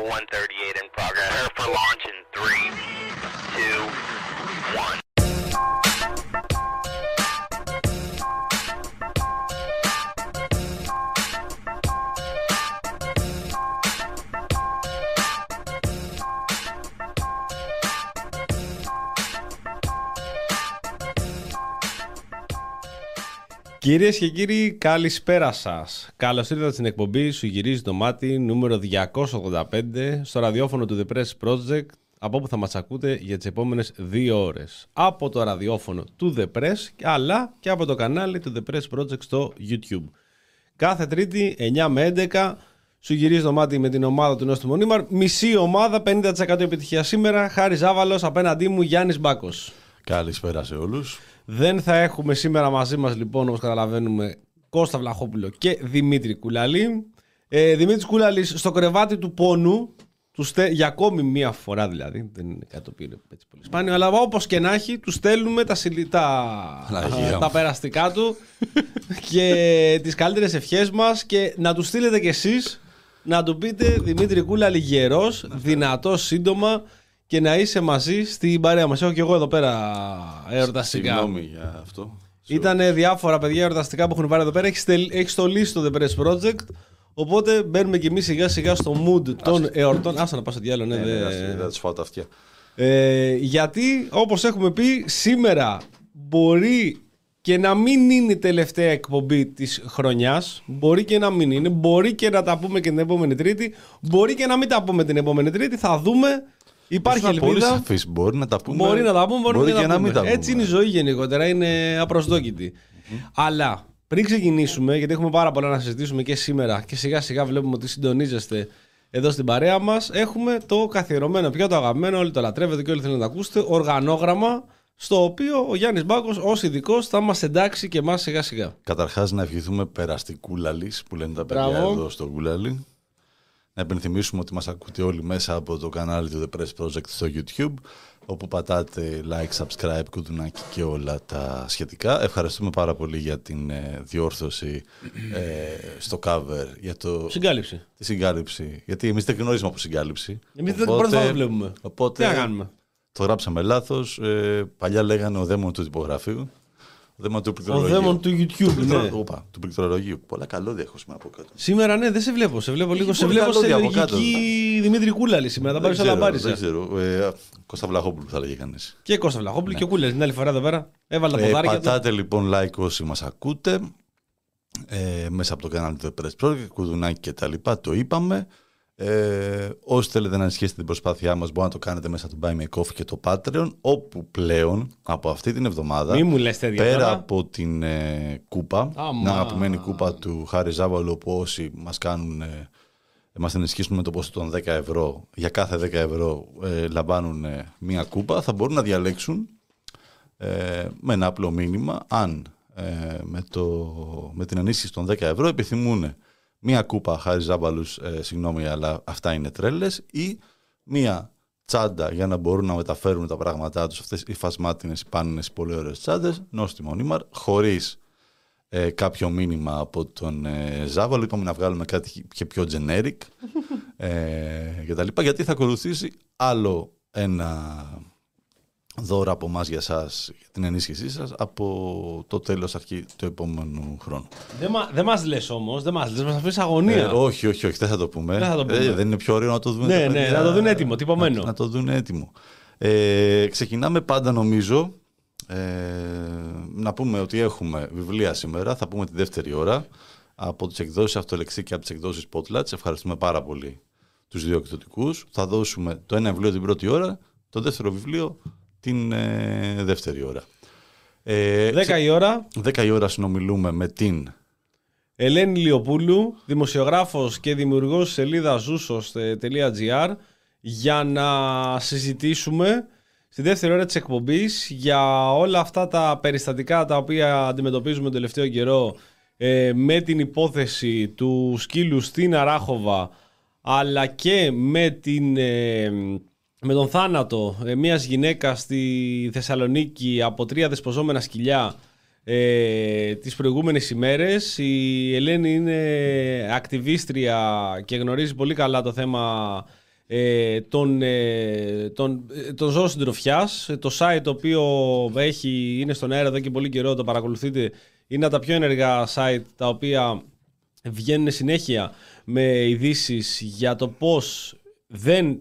Bravo 138 in progress. Her for launch in three, Κυρίες και κύριοι, καλησπέρα σας. Καλώς ήρθατε στην εκπομπή Σου γυρίζει το μάτι νούμερο 285 στο ραδιόφωνο του The Press Project, από όπου θα μας ακούτε για τις επόμενες δύο ώρες. Από το ραδιόφωνο του The Press, αλλά και από το κανάλι του The Press Project στο YouTube. Κάθε Τρίτη, 9 με 11, σου γυρίζει το μάτι με την ομάδα του Νόστου Μονίμαρ. Μισή ομάδα, 50% επιτυχία σήμερα. Χάρης Ζάβαλο, απέναντί μου Γιάννης Μπάκος. Καλησπέρα σε όλους. Δεν θα έχουμε σήμερα μαζί μας λοιπόν όπως καταλαβαίνουμε Κώστα Βλαχόπουλο και Δημήτρη Κουλαλή. Ε, Δημήτρης Κουλαλής στο κρεβάτι του πόνου τους στε... για ακόμη μία φορά δηλαδή, δεν είναι κάτι το οποίο είναι έτσι πολύ σπάνιο, αλλά όπως και να έχει, τους στέλνουμε τα, συλλη... τα... Παναγία μου. τα περαστικά του και τις καλύτερες ευχές μας και να τους στείλετε κι εσείς να του πείτε Δημήτρη Κούλαλη γερός, δυνατός σύντομα και να είσαι μαζί στην παρέα μας. Έχω και εγώ εδώ πέρα εορταστικά. Συγγνώμη για αυτό. Ήταν διάφορα παιδιά εορταστικά που έχουν πάρει εδώ πέρα. Έχεις, στελ, έχεις στολίσει το The Press Project. Οπότε μπαίνουμε κι εμείς σιγά σιγά στο mood των εορτών. Άσε να πάω στο διάλογο, ναι. Ναι, δε- ναι, δεν θα τους φάω τα αυτιά. ε, γιατί όπως έχουμε πει σήμερα μπορεί και να μην είναι η τελευταία εκπομπή της χρονιάς μπορεί και να μην είναι μπορεί και να τα πούμε και την επόμενη τρίτη μπορεί και να μην τα πούμε την επόμενη τρίτη θα δούμε υπάρχει Ήσουν πολύ ελπίδα σαφής. Μπορεί να τα πούμε. Μπορεί να τα πούμε, μπορεί, μπορεί και και να, να μην τα πούμε. Έτσι είναι η ζωή γενικότερα, είναι απροσδόκητη. Αλλά πριν ξεκινήσουμε, γιατί έχουμε πάρα πολλά να συζητήσουμε και σήμερα και σιγά σιγά βλέπουμε ότι συντονίζεστε εδώ στην παρέα μας, έχουμε το καθιερωμένο πια το αγαπημένο, όλοι το λατρεύετε και όλοι θέλετε να το ακούσετε, οργανόγραμμα στο οποίο ο Γιάννης Μπάκος ως ειδικός θα μας εντάξει και εμάς σιγά σιγά. Καταρχάς να ευχηθούμε περαστικούλαλης που λένε τα παιδιά Μπράβο. εδώ στο κούλαλι. Να επενθυμίσουμε ότι μας ακούτε όλοι μέσα από το κανάλι του The Press Project στο YouTube όπου πατάτε like, subscribe, κουδουνάκι και όλα τα σχετικά. Ευχαριστούμε πάρα πολύ για την ε, διόρθωση ε, στο cover, για το, Συγκάλυψη. τη συγκάλυψη. Γιατί εμείς δεν γνωρίζουμε από συγκάλυψη. Εμείς δεν Οπότε- πρώτη φορά το βλέπουμε. Οπότε Τι να κάνουμε; το γράψαμε λάθος. Ε, παλιά λέγανε ο δαίμον του τυπογραφείου. Ο δαίμον του Ο πληκτρολογίου. δαίμον του YouTube, Πληκτρο- ναι. Οπα, του πληκτρολογίου. Πολλά καλώδια έχω σήμερα από κάτω. Σήμερα ναι, δεν σε βλέπω. Σε βλέπω λίγο. Σε πολύ βλέπω σε καλώδια από κάτω. λογική Δημήτρη Κούλαλη σήμερα. Θα πάρεις όλα ξέρω, μπάρισα. δεν ξέρω. Ε, Κώστα Βλαχόπουλου θα έλεγε κανείς. Και Κώστα Βλαχόπουλου και Κούλαλη την άλλη φορά εδώ πέρα. Έβαλα τα Ε, ποδάρια του. πατάτε λοιπόν like όσοι μας ακούτε ε, μέσα από το κανάλι του The Press Project, κουδουνάκι και τα λοιπά, το είπαμε. Ε, όσοι θέλετε να ενισχύσετε την προσπάθειά μας μπορείτε να το κάνετε μέσα από το Buy Me a Coffee και το Patreon όπου πλέον από αυτή την εβδομάδα Μη μου λες τέτοια πέρα τώρα. από την ε, κούπα Άμα. την αγαπημένη κούπα του Χάρη Ζάβαλου που όσοι μας κάνουν ε, μας ενισχύσουν με το ποσό των 10 ευρώ για κάθε 10 ευρώ ε, λαμβάνουν ε, μία κούπα θα μπορούν να διαλέξουν ε, με ένα απλό μήνυμα αν ε, με, το, με την ενίσχυση των 10 ευρώ επιθυμούν μία κούπα χάρη ζάμπαλους, ε, συγγνώμη αλλά αυτά είναι τρέλες ή μία τσάντα για να μπορούν να μεταφέρουν τα πράγματά τους αυτές οι φασμάτινες, οι πάνινες, οι πολύ ωραίες τσάντες νόστιμο νήμαρ χωρίς ε, κάποιο μήνυμα από τον ε, Ζάβαλο είπαμε να βγάλουμε κάτι και πιο generic ε, και τα λοιπά γιατί θα ακολουθήσει άλλο ένα δώρο από εμάς για εσάς για την ενίσχυσή σας από το τέλος αρχή του επόμενου χρόνου. Δεν, μα, δεν μας λες όμως, δεν μας λες, μας αφήνεις αγωνία. Ε, όχι, όχι, όχι, δεν θα το πούμε. Δεν θα το πούμε. Ε, δεν είναι πιο ωραίο να το δουν. Ναι, τα ναι, παιδιά. να το δουν έτοιμο, τυπωμένο. Να, να το δουν έτοιμο. Ε, ξεκινάμε πάντα νομίζω ε, να πούμε ότι έχουμε βιβλία σήμερα, θα πούμε τη δεύτερη ώρα από τις εκδόσεις Αυτολεξή και από τις εκδόσεις Spotlight. Ευχαριστούμε πάρα πολύ τους δύο εκδοτικούς. Θα δώσουμε το ένα βιβλίο την πρώτη ώρα, το δεύτερο βιβλίο την ε, δεύτερη ώρα. Ε, 10 η ώρα, 10 η ώρα συνομιλούμε με την Ελένη Λιοπούλου, δημοσιογράφος και δημιουργός της σελίδα zoosos.gr για να συζητήσουμε στη δεύτερη ώρα της εκπομπής για όλα αυτά τα περιστατικά τα οποία αντιμετωπίζουμε τον τελευταίο καιρό ε, με την υπόθεση του σκύλου στην Αράχοβα αλλά και με, την, ε, με τον θάνατο ε, μιας γυναίκας στη Θεσσαλονίκη από τρία δεσποζόμενα σκυλιά ε, τις προηγούμενες ημέρες. Η Ελένη είναι ακτιβίστρια και γνωρίζει πολύ καλά το θέμα ε, τον, ε, τον, ε, τον ζώο συντροφιάς. Το site το οποίο έχει, είναι στον αέρα εδώ και πολύ καιρό, το παρακολουθείτε, είναι από τα πιο ενεργά site τα οποία βγαίνουν συνέχεια με ειδήσεις για το πώς δεν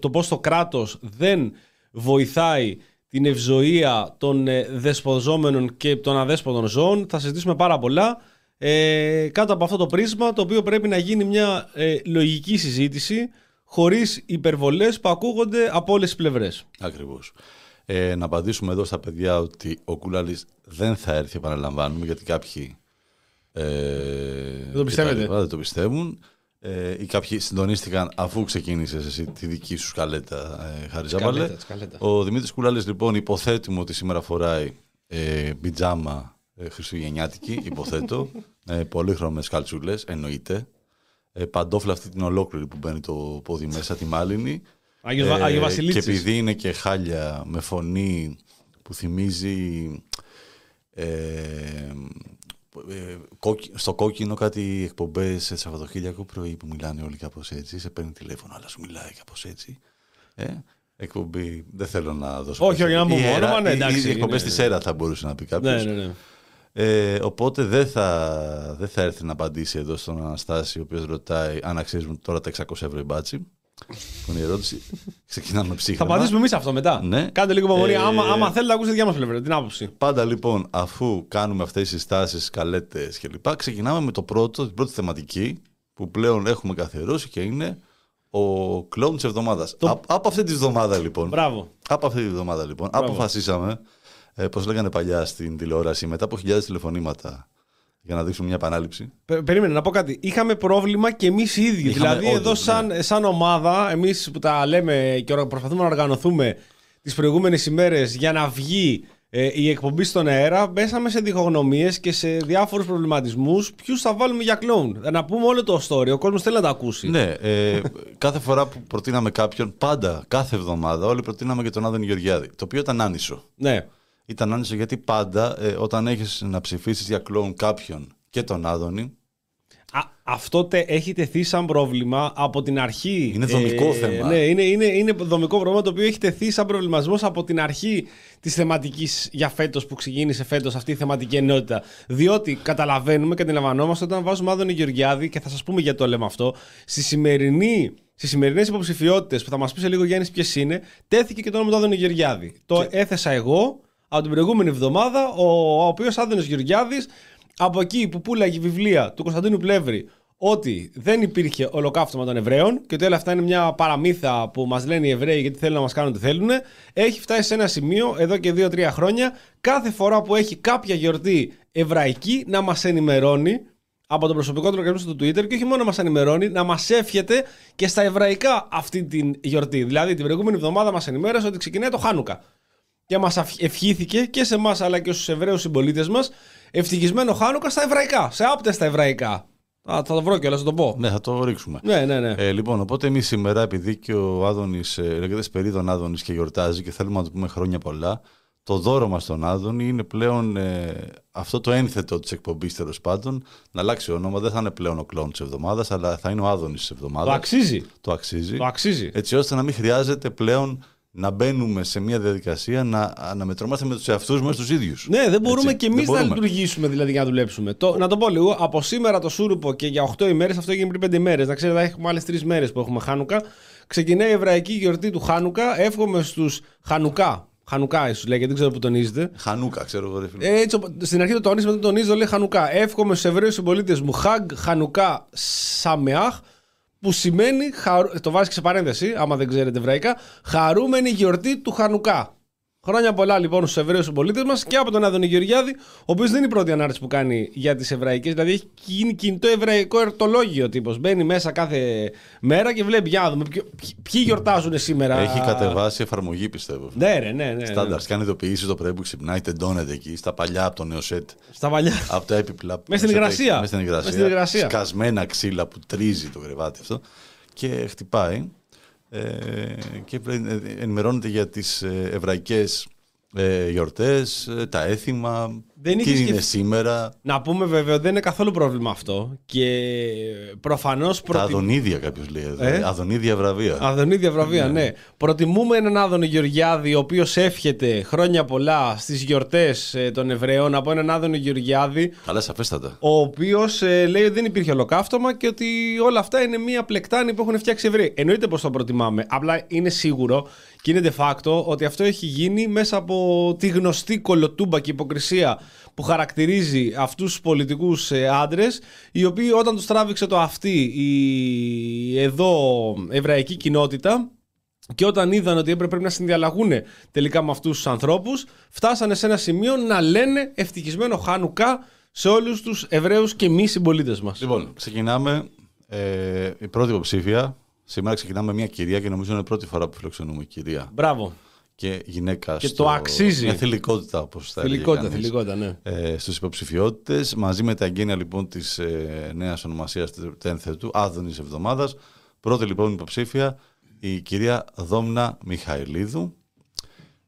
το πώς το κράτος δεν βοηθάει την ευζοία των ε, δεσποζόμενων και των αδέσποτων ζώων. Θα συζητήσουμε πάρα πολλά ε, κάτω από αυτό το πρίσμα το οποίο πρέπει να γίνει μια ε, λογική συζήτηση χωρίς υπερβολές που ακούγονται από όλες τις πλευρές. Ακριβώς. Ε, να απαντήσουμε εδώ στα παιδιά ότι ο Κουλάλης δεν θα έρθει επαναλαμβάνουμε γιατί κάποιοι ε, δεν το Δεν το πιστεύουν ε, ή κάποιοι συντονίστηκαν αφού ξεκίνησες εσύ τη δική σου σκαλέτα, ε, Χαριζάβαλε. Ο Δημήτρης Κουλάλης, λοιπόν, υποθέτουμε ότι σήμερα φοράει ε, πιτζάμα ε, χριστουγεννιάτικη, υποθέτω. ε, πολύχρωμες καλτσούλες, εννοείται. Ε, παντόφλα αυτή την ολόκληρη που μπαίνει το πόδι μέσα, τη μάλινη. Άγιο, ε, και επειδή είναι και χάλια με φωνή που θυμίζει ε, ε, στο κόκκινο κάτι εκπομπές σε Σαββατοκύριακο πρωί που μιλάνε όλοι κάπως έτσι. Σε παίρνει τηλέφωνο, αλλά σου μιλάει κάπως έτσι. Ε, εκπομπή. Δεν θέλω να δώσω. Όχι, όχι, να μου όνομα, ναι, εντάξει. Οι εκπομπές της ΕΡΑ θα μπορούσε να πει κάποιος. Ναι, ναι, ναι. Ε, οπότε δεν θα, δεν θα έρθει να απαντήσει εδώ στον Αναστάση, ο οποίος ρωτάει αν αξίζουν τώρα τα 600 ευρώ η μπάτσι. Που είναι η ερώτηση. Ξεκινάμε ψύχρα. Θα απαντήσουμε εμείς αυτό μετά. Ναι. Κάντε λίγο υπομονή. Ε, άμα, άμα θέλετε να ακούσετε διά μας πλευρά, την άποψη. Πάντα λοιπόν, αφού κάνουμε αυτές τις στάσεις, καλέτες κλπ., ξεκινάμε με το πρώτο, την πρώτη θεματική που πλέον έχουμε καθιερώσει και είναι ο κλόουν της εβδομάδας. Το... Από αυτή τη εβδομάδα λοιπόν. Μπράβο. Από αυτή τη εβδομάδα λοιπόν. Μπράβο. Αποφασίσαμε, ε, πώς λέγανε παλιά στην τηλεόραση, μετά από χιλιάδες τηλεφωνήματα για να δείξουμε μια επανάληψη. περίμενε να πω κάτι. Είχαμε πρόβλημα και εμείς οι ίδιοι. δηλαδή, εδώ, ναι. σαν, σαν ομάδα, εμείς που τα λέμε και προσπαθούμε να οργανωθούμε τις προηγούμενες ημέρες για να βγει ε, η εκπομπή στον αέρα, μπέσαμε σε διχογνωμίες και σε διάφορους προβληματισμούς. Ποιους θα βάλουμε για κλόουν; Να πούμε όλο το story. Ο κόσμος θέλει να τα ακούσει. Ναι, ε, κάθε φορά που προτείναμε κάποιον, πάντα, κάθε εβδομάδα, όλοι προτείναμε και τον Άδωνη Γεωργιάδη. Το οποίο ήταν άνισο. Ναι ήταν άνισο γιατί πάντα ε, όταν έχεις να ψηφίσεις για κλόουν κάποιον και τον Άδωνη Α, αυτό τε, έχει τεθεί σαν πρόβλημα από την αρχή. Είναι δομικό ε, θέμα. Ναι, είναι, είναι, είναι δομικό πρόβλημα το οποίο έχει τεθεί σαν προβληματισμός από την αρχή της θεματικής για φέτος που ξεκίνησε φέτος αυτή η θεματική ενότητα. Διότι καταλαβαίνουμε και αντιλαμβανόμαστε όταν βάζουμε Άδωνη Γεωργιάδη, και θα σας πούμε γιατί το λέμε αυτό, στη σημερινή Στις σημερινές υποψηφιότητες που θα μας πει σε λίγο Γιάννης ποιες είναι, τέθηκε και το όνομα του Άδωνη Γεωργιάδη. Το έθεσα εγώ από την προηγούμενη εβδομάδα, ο, ο οποίος Άδενο Γεωργιάδης, από εκεί που πουλάγε βιβλία του Κωνσταντίνου Πλεύρη ότι δεν υπήρχε ολοκαύτωμα των Εβραίων και ότι όλα αυτά είναι μια παραμύθα που μας λένε οι Εβραίοι γιατί θέλουν να μας κάνουν ό,τι θέλουν, έχει φτάσει σε ένα σημείο εδώ και 2-3 χρόνια κάθε φορά που έχει κάποια γιορτή εβραϊκή να μας ενημερώνει από τον προσωπικό του λογαριασμό του Twitter και όχι μόνο να μας ενημερώνει, να μας εύχεται και στα εβραϊκά αυτή την γιορτή. Δηλαδή την προηγούμενη εβδομάδα μας ενημέρωσε ότι ξεκινάει το Χάνουκα και μας ευχήθηκε και σε εμάς αλλά και στους Εβραίους συμπολίτες μας ευτυχισμένο Χάνουκα στα εβραϊκά, σε άπτε στα εβραϊκά. Α, θα το βρω κιόλας, θα το πω. Ναι, θα το ρίξουμε. Ναι, ναι, ναι. Ε, λοιπόν, οπότε εμείς σήμερα, επειδή και ο Άδωνης, ε, λέγεται Σπερίδων Άδωνης και γιορτάζει και θέλουμε να του πούμε χρόνια πολλά, το δώρο μας στον Άδωνη είναι πλέον ε, αυτό το ένθετο της εκπομπής τέλος πάντων. Να αλλάξει όνομα, δεν θα είναι πλέον ο κλόν της εβδομάδας, αλλά θα είναι ο Άδωνης της εβδομάδας. Το αξίζει. Το αξίζει. Το αξίζει. Έτσι ώστε να μην χρειάζεται πλέον να μπαίνουμε σε μια διαδικασία να αναμετρώμαστε με τους εαυτούς μας τους ίδιους. Ναι, δεν μπορούμε Έτσι, και εμείς να λειτουργήσουμε δηλαδή για να δουλέψουμε. Το, να το πω λίγο, από σήμερα το Σούρουπο και για 8 ημέρες, αυτό έγινε πριν 5 ημέρες. Να ξέρετε, έχουμε άλλες 3 μέρες που έχουμε Χάνουκα. Ξεκινάει η εβραϊκή γιορτή του Χάνουκα. Εύχομαι στους Χανουκά. Χανουκά, ίσως λέγεται, δεν ξέρω που τονίζετε. Χανούκα, ξέρω εγώ. Ε, έτσι, στην αρχή το τονίζει, μετά το τονίζει, λέει Χανουκά. Εύχομαι στους Εβραίους συμπολίτες μου Χαγ Χανουκά Σαμεάχ που σημαίνει, το βάζει σε παρένθεση, άμα δεν ξέρετε εβραϊκά, χαρούμενη γιορτή του Χανουκά. Χρόνια πολλά λοιπόν στους Εβραίους συμπολίτες μας και από τον Άδωνη Γεωργιάδη, ο οποίος δεν είναι η πρώτη ανάρτηση που κάνει για τις Εβραϊκές. Δηλαδή έχει γίνει κινητό εβραϊκό ερτολόγιο τύπος. Μπαίνει μέσα κάθε μέρα και βλέπει για να δούμε ποιοι γιορτάζουν σήμερα. Έχει κατεβάσει εφαρμογή πιστεύω. Ναι, ρε, ναι, ναι. Στάνταρς. Ναι. Κάνει ειδοποιήσεις το πρωί που ξυπνάει, τεντώνεται εκεί, στα παλιά από το νέο σετ. Στα παλιά. Από τα έπιπλα. Μέσα στην υγρασία. Μέσα στην υγρασία. Σκασμένα ξύλα που τρίζει το κρεβάτι αυτό. Και χτυπάει ε, και ενημερώνεται για τις ε, εβραϊκές ε, γιορτές, ε, τα έθιμα, Δεν τι είχε είναι σκεφ- σήμερα, Να πούμε βέβαια δεν είναι καθόλου πρόβλημα αυτό και προφανώς τα προτι... αδονίδια κάποιος λέει εδώ, Ε; αδονίδια βραβεία. Αδονίδια βραβεία, ναι. Προτιμούμε έναν Άδωνο Γεωργιάδη, ο οποίος εύχεται χρόνια πολλά στις γιορτές των Εβραίων, από έναν Άδωνο Γεωργιάδη, Καλά, σαφέστατα. ο οποίος λέει ότι δεν υπήρχε ολοκαύτωμα και ότι όλα αυτά είναι μία πλεκτάνη που έχουν φτιάξει οι Εβραίοι. Εννοείται πως το προτιμάμε. Απλά είναι σίγουρο και είναι de facto ότι αυτό έχει γίνει μέσα από τη γνωστή κολοτούμπα και υποκρισία που χαρακτηρίζει αυτούς τους πολιτικούς ε, άντρες οι οποίοι όταν τους τράβηξε το αυτή η εδώ εβραϊκή κοινότητα και όταν είδαν ότι έπρεπε να συνδιαλλαγούν τελικά με αυτούς τους ανθρώπους φτάσανε σε ένα σημείο να λένε ευτυχισμένο Χάνουκα σε όλους τους Εβραίους και μη συμπολίτες μας. Λοιπόν, ξεκινάμε. Ε, η πρώτη υποψήφια. Σήμερα ξεκινάμε με μια κυρία και νομίζω είναι η πρώτη φορά που φιλοξενούμε κυρία Μπράβο. και γυναίκα. Και το αξίζει. Μια θηλυκότητα, όπως θα έλεγε Θηλυκότητα, κανείς. θηλυκότητα, ναι. ε, στους υποψηφιότητες μαζί με τα εγγένεια λοιπόν της ε, νέας ονομασίας του τένθετου Άδωνης Εβδομάδας πρώτη λοιπόν υποψήφια η κυρία Δόμνα Μιχαηλίδου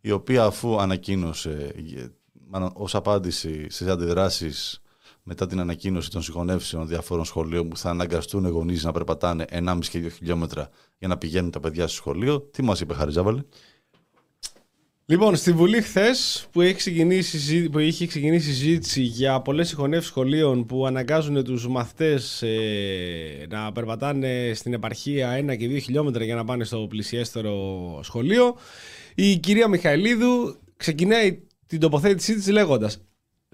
η οποία αφού ανακοίνωσε ε, μάλλον, ως απάντηση στις αντιδράσεις μετά την ανακοίνωση των συγχωνεύσεων διαφόρων σχολείων που θα αναγκαστούν οι γονείς να περπατάνε 1,5 και 2 χιλιόμετρα για να πηγαίνουν τα παιδιά στο σχολείο. Τι μας είπε Χαριζάβαλη; Λοιπόν, στη Βουλή χθες που, έχει ξεκινήσει, συζή- που είχε ξεκινήσει συζήτηση για πολλές συγχωνεύσεις σχολείων που αναγκάζουν τους μαθητές να περπατάνε στην επαρχία ένα και δύο χιλιόμετρα για να πάνε στο πλησιέστερο σχολείο, η κυρία Μιχαηλίδου ξεκινάει την τοποθέτησή της λέγοντας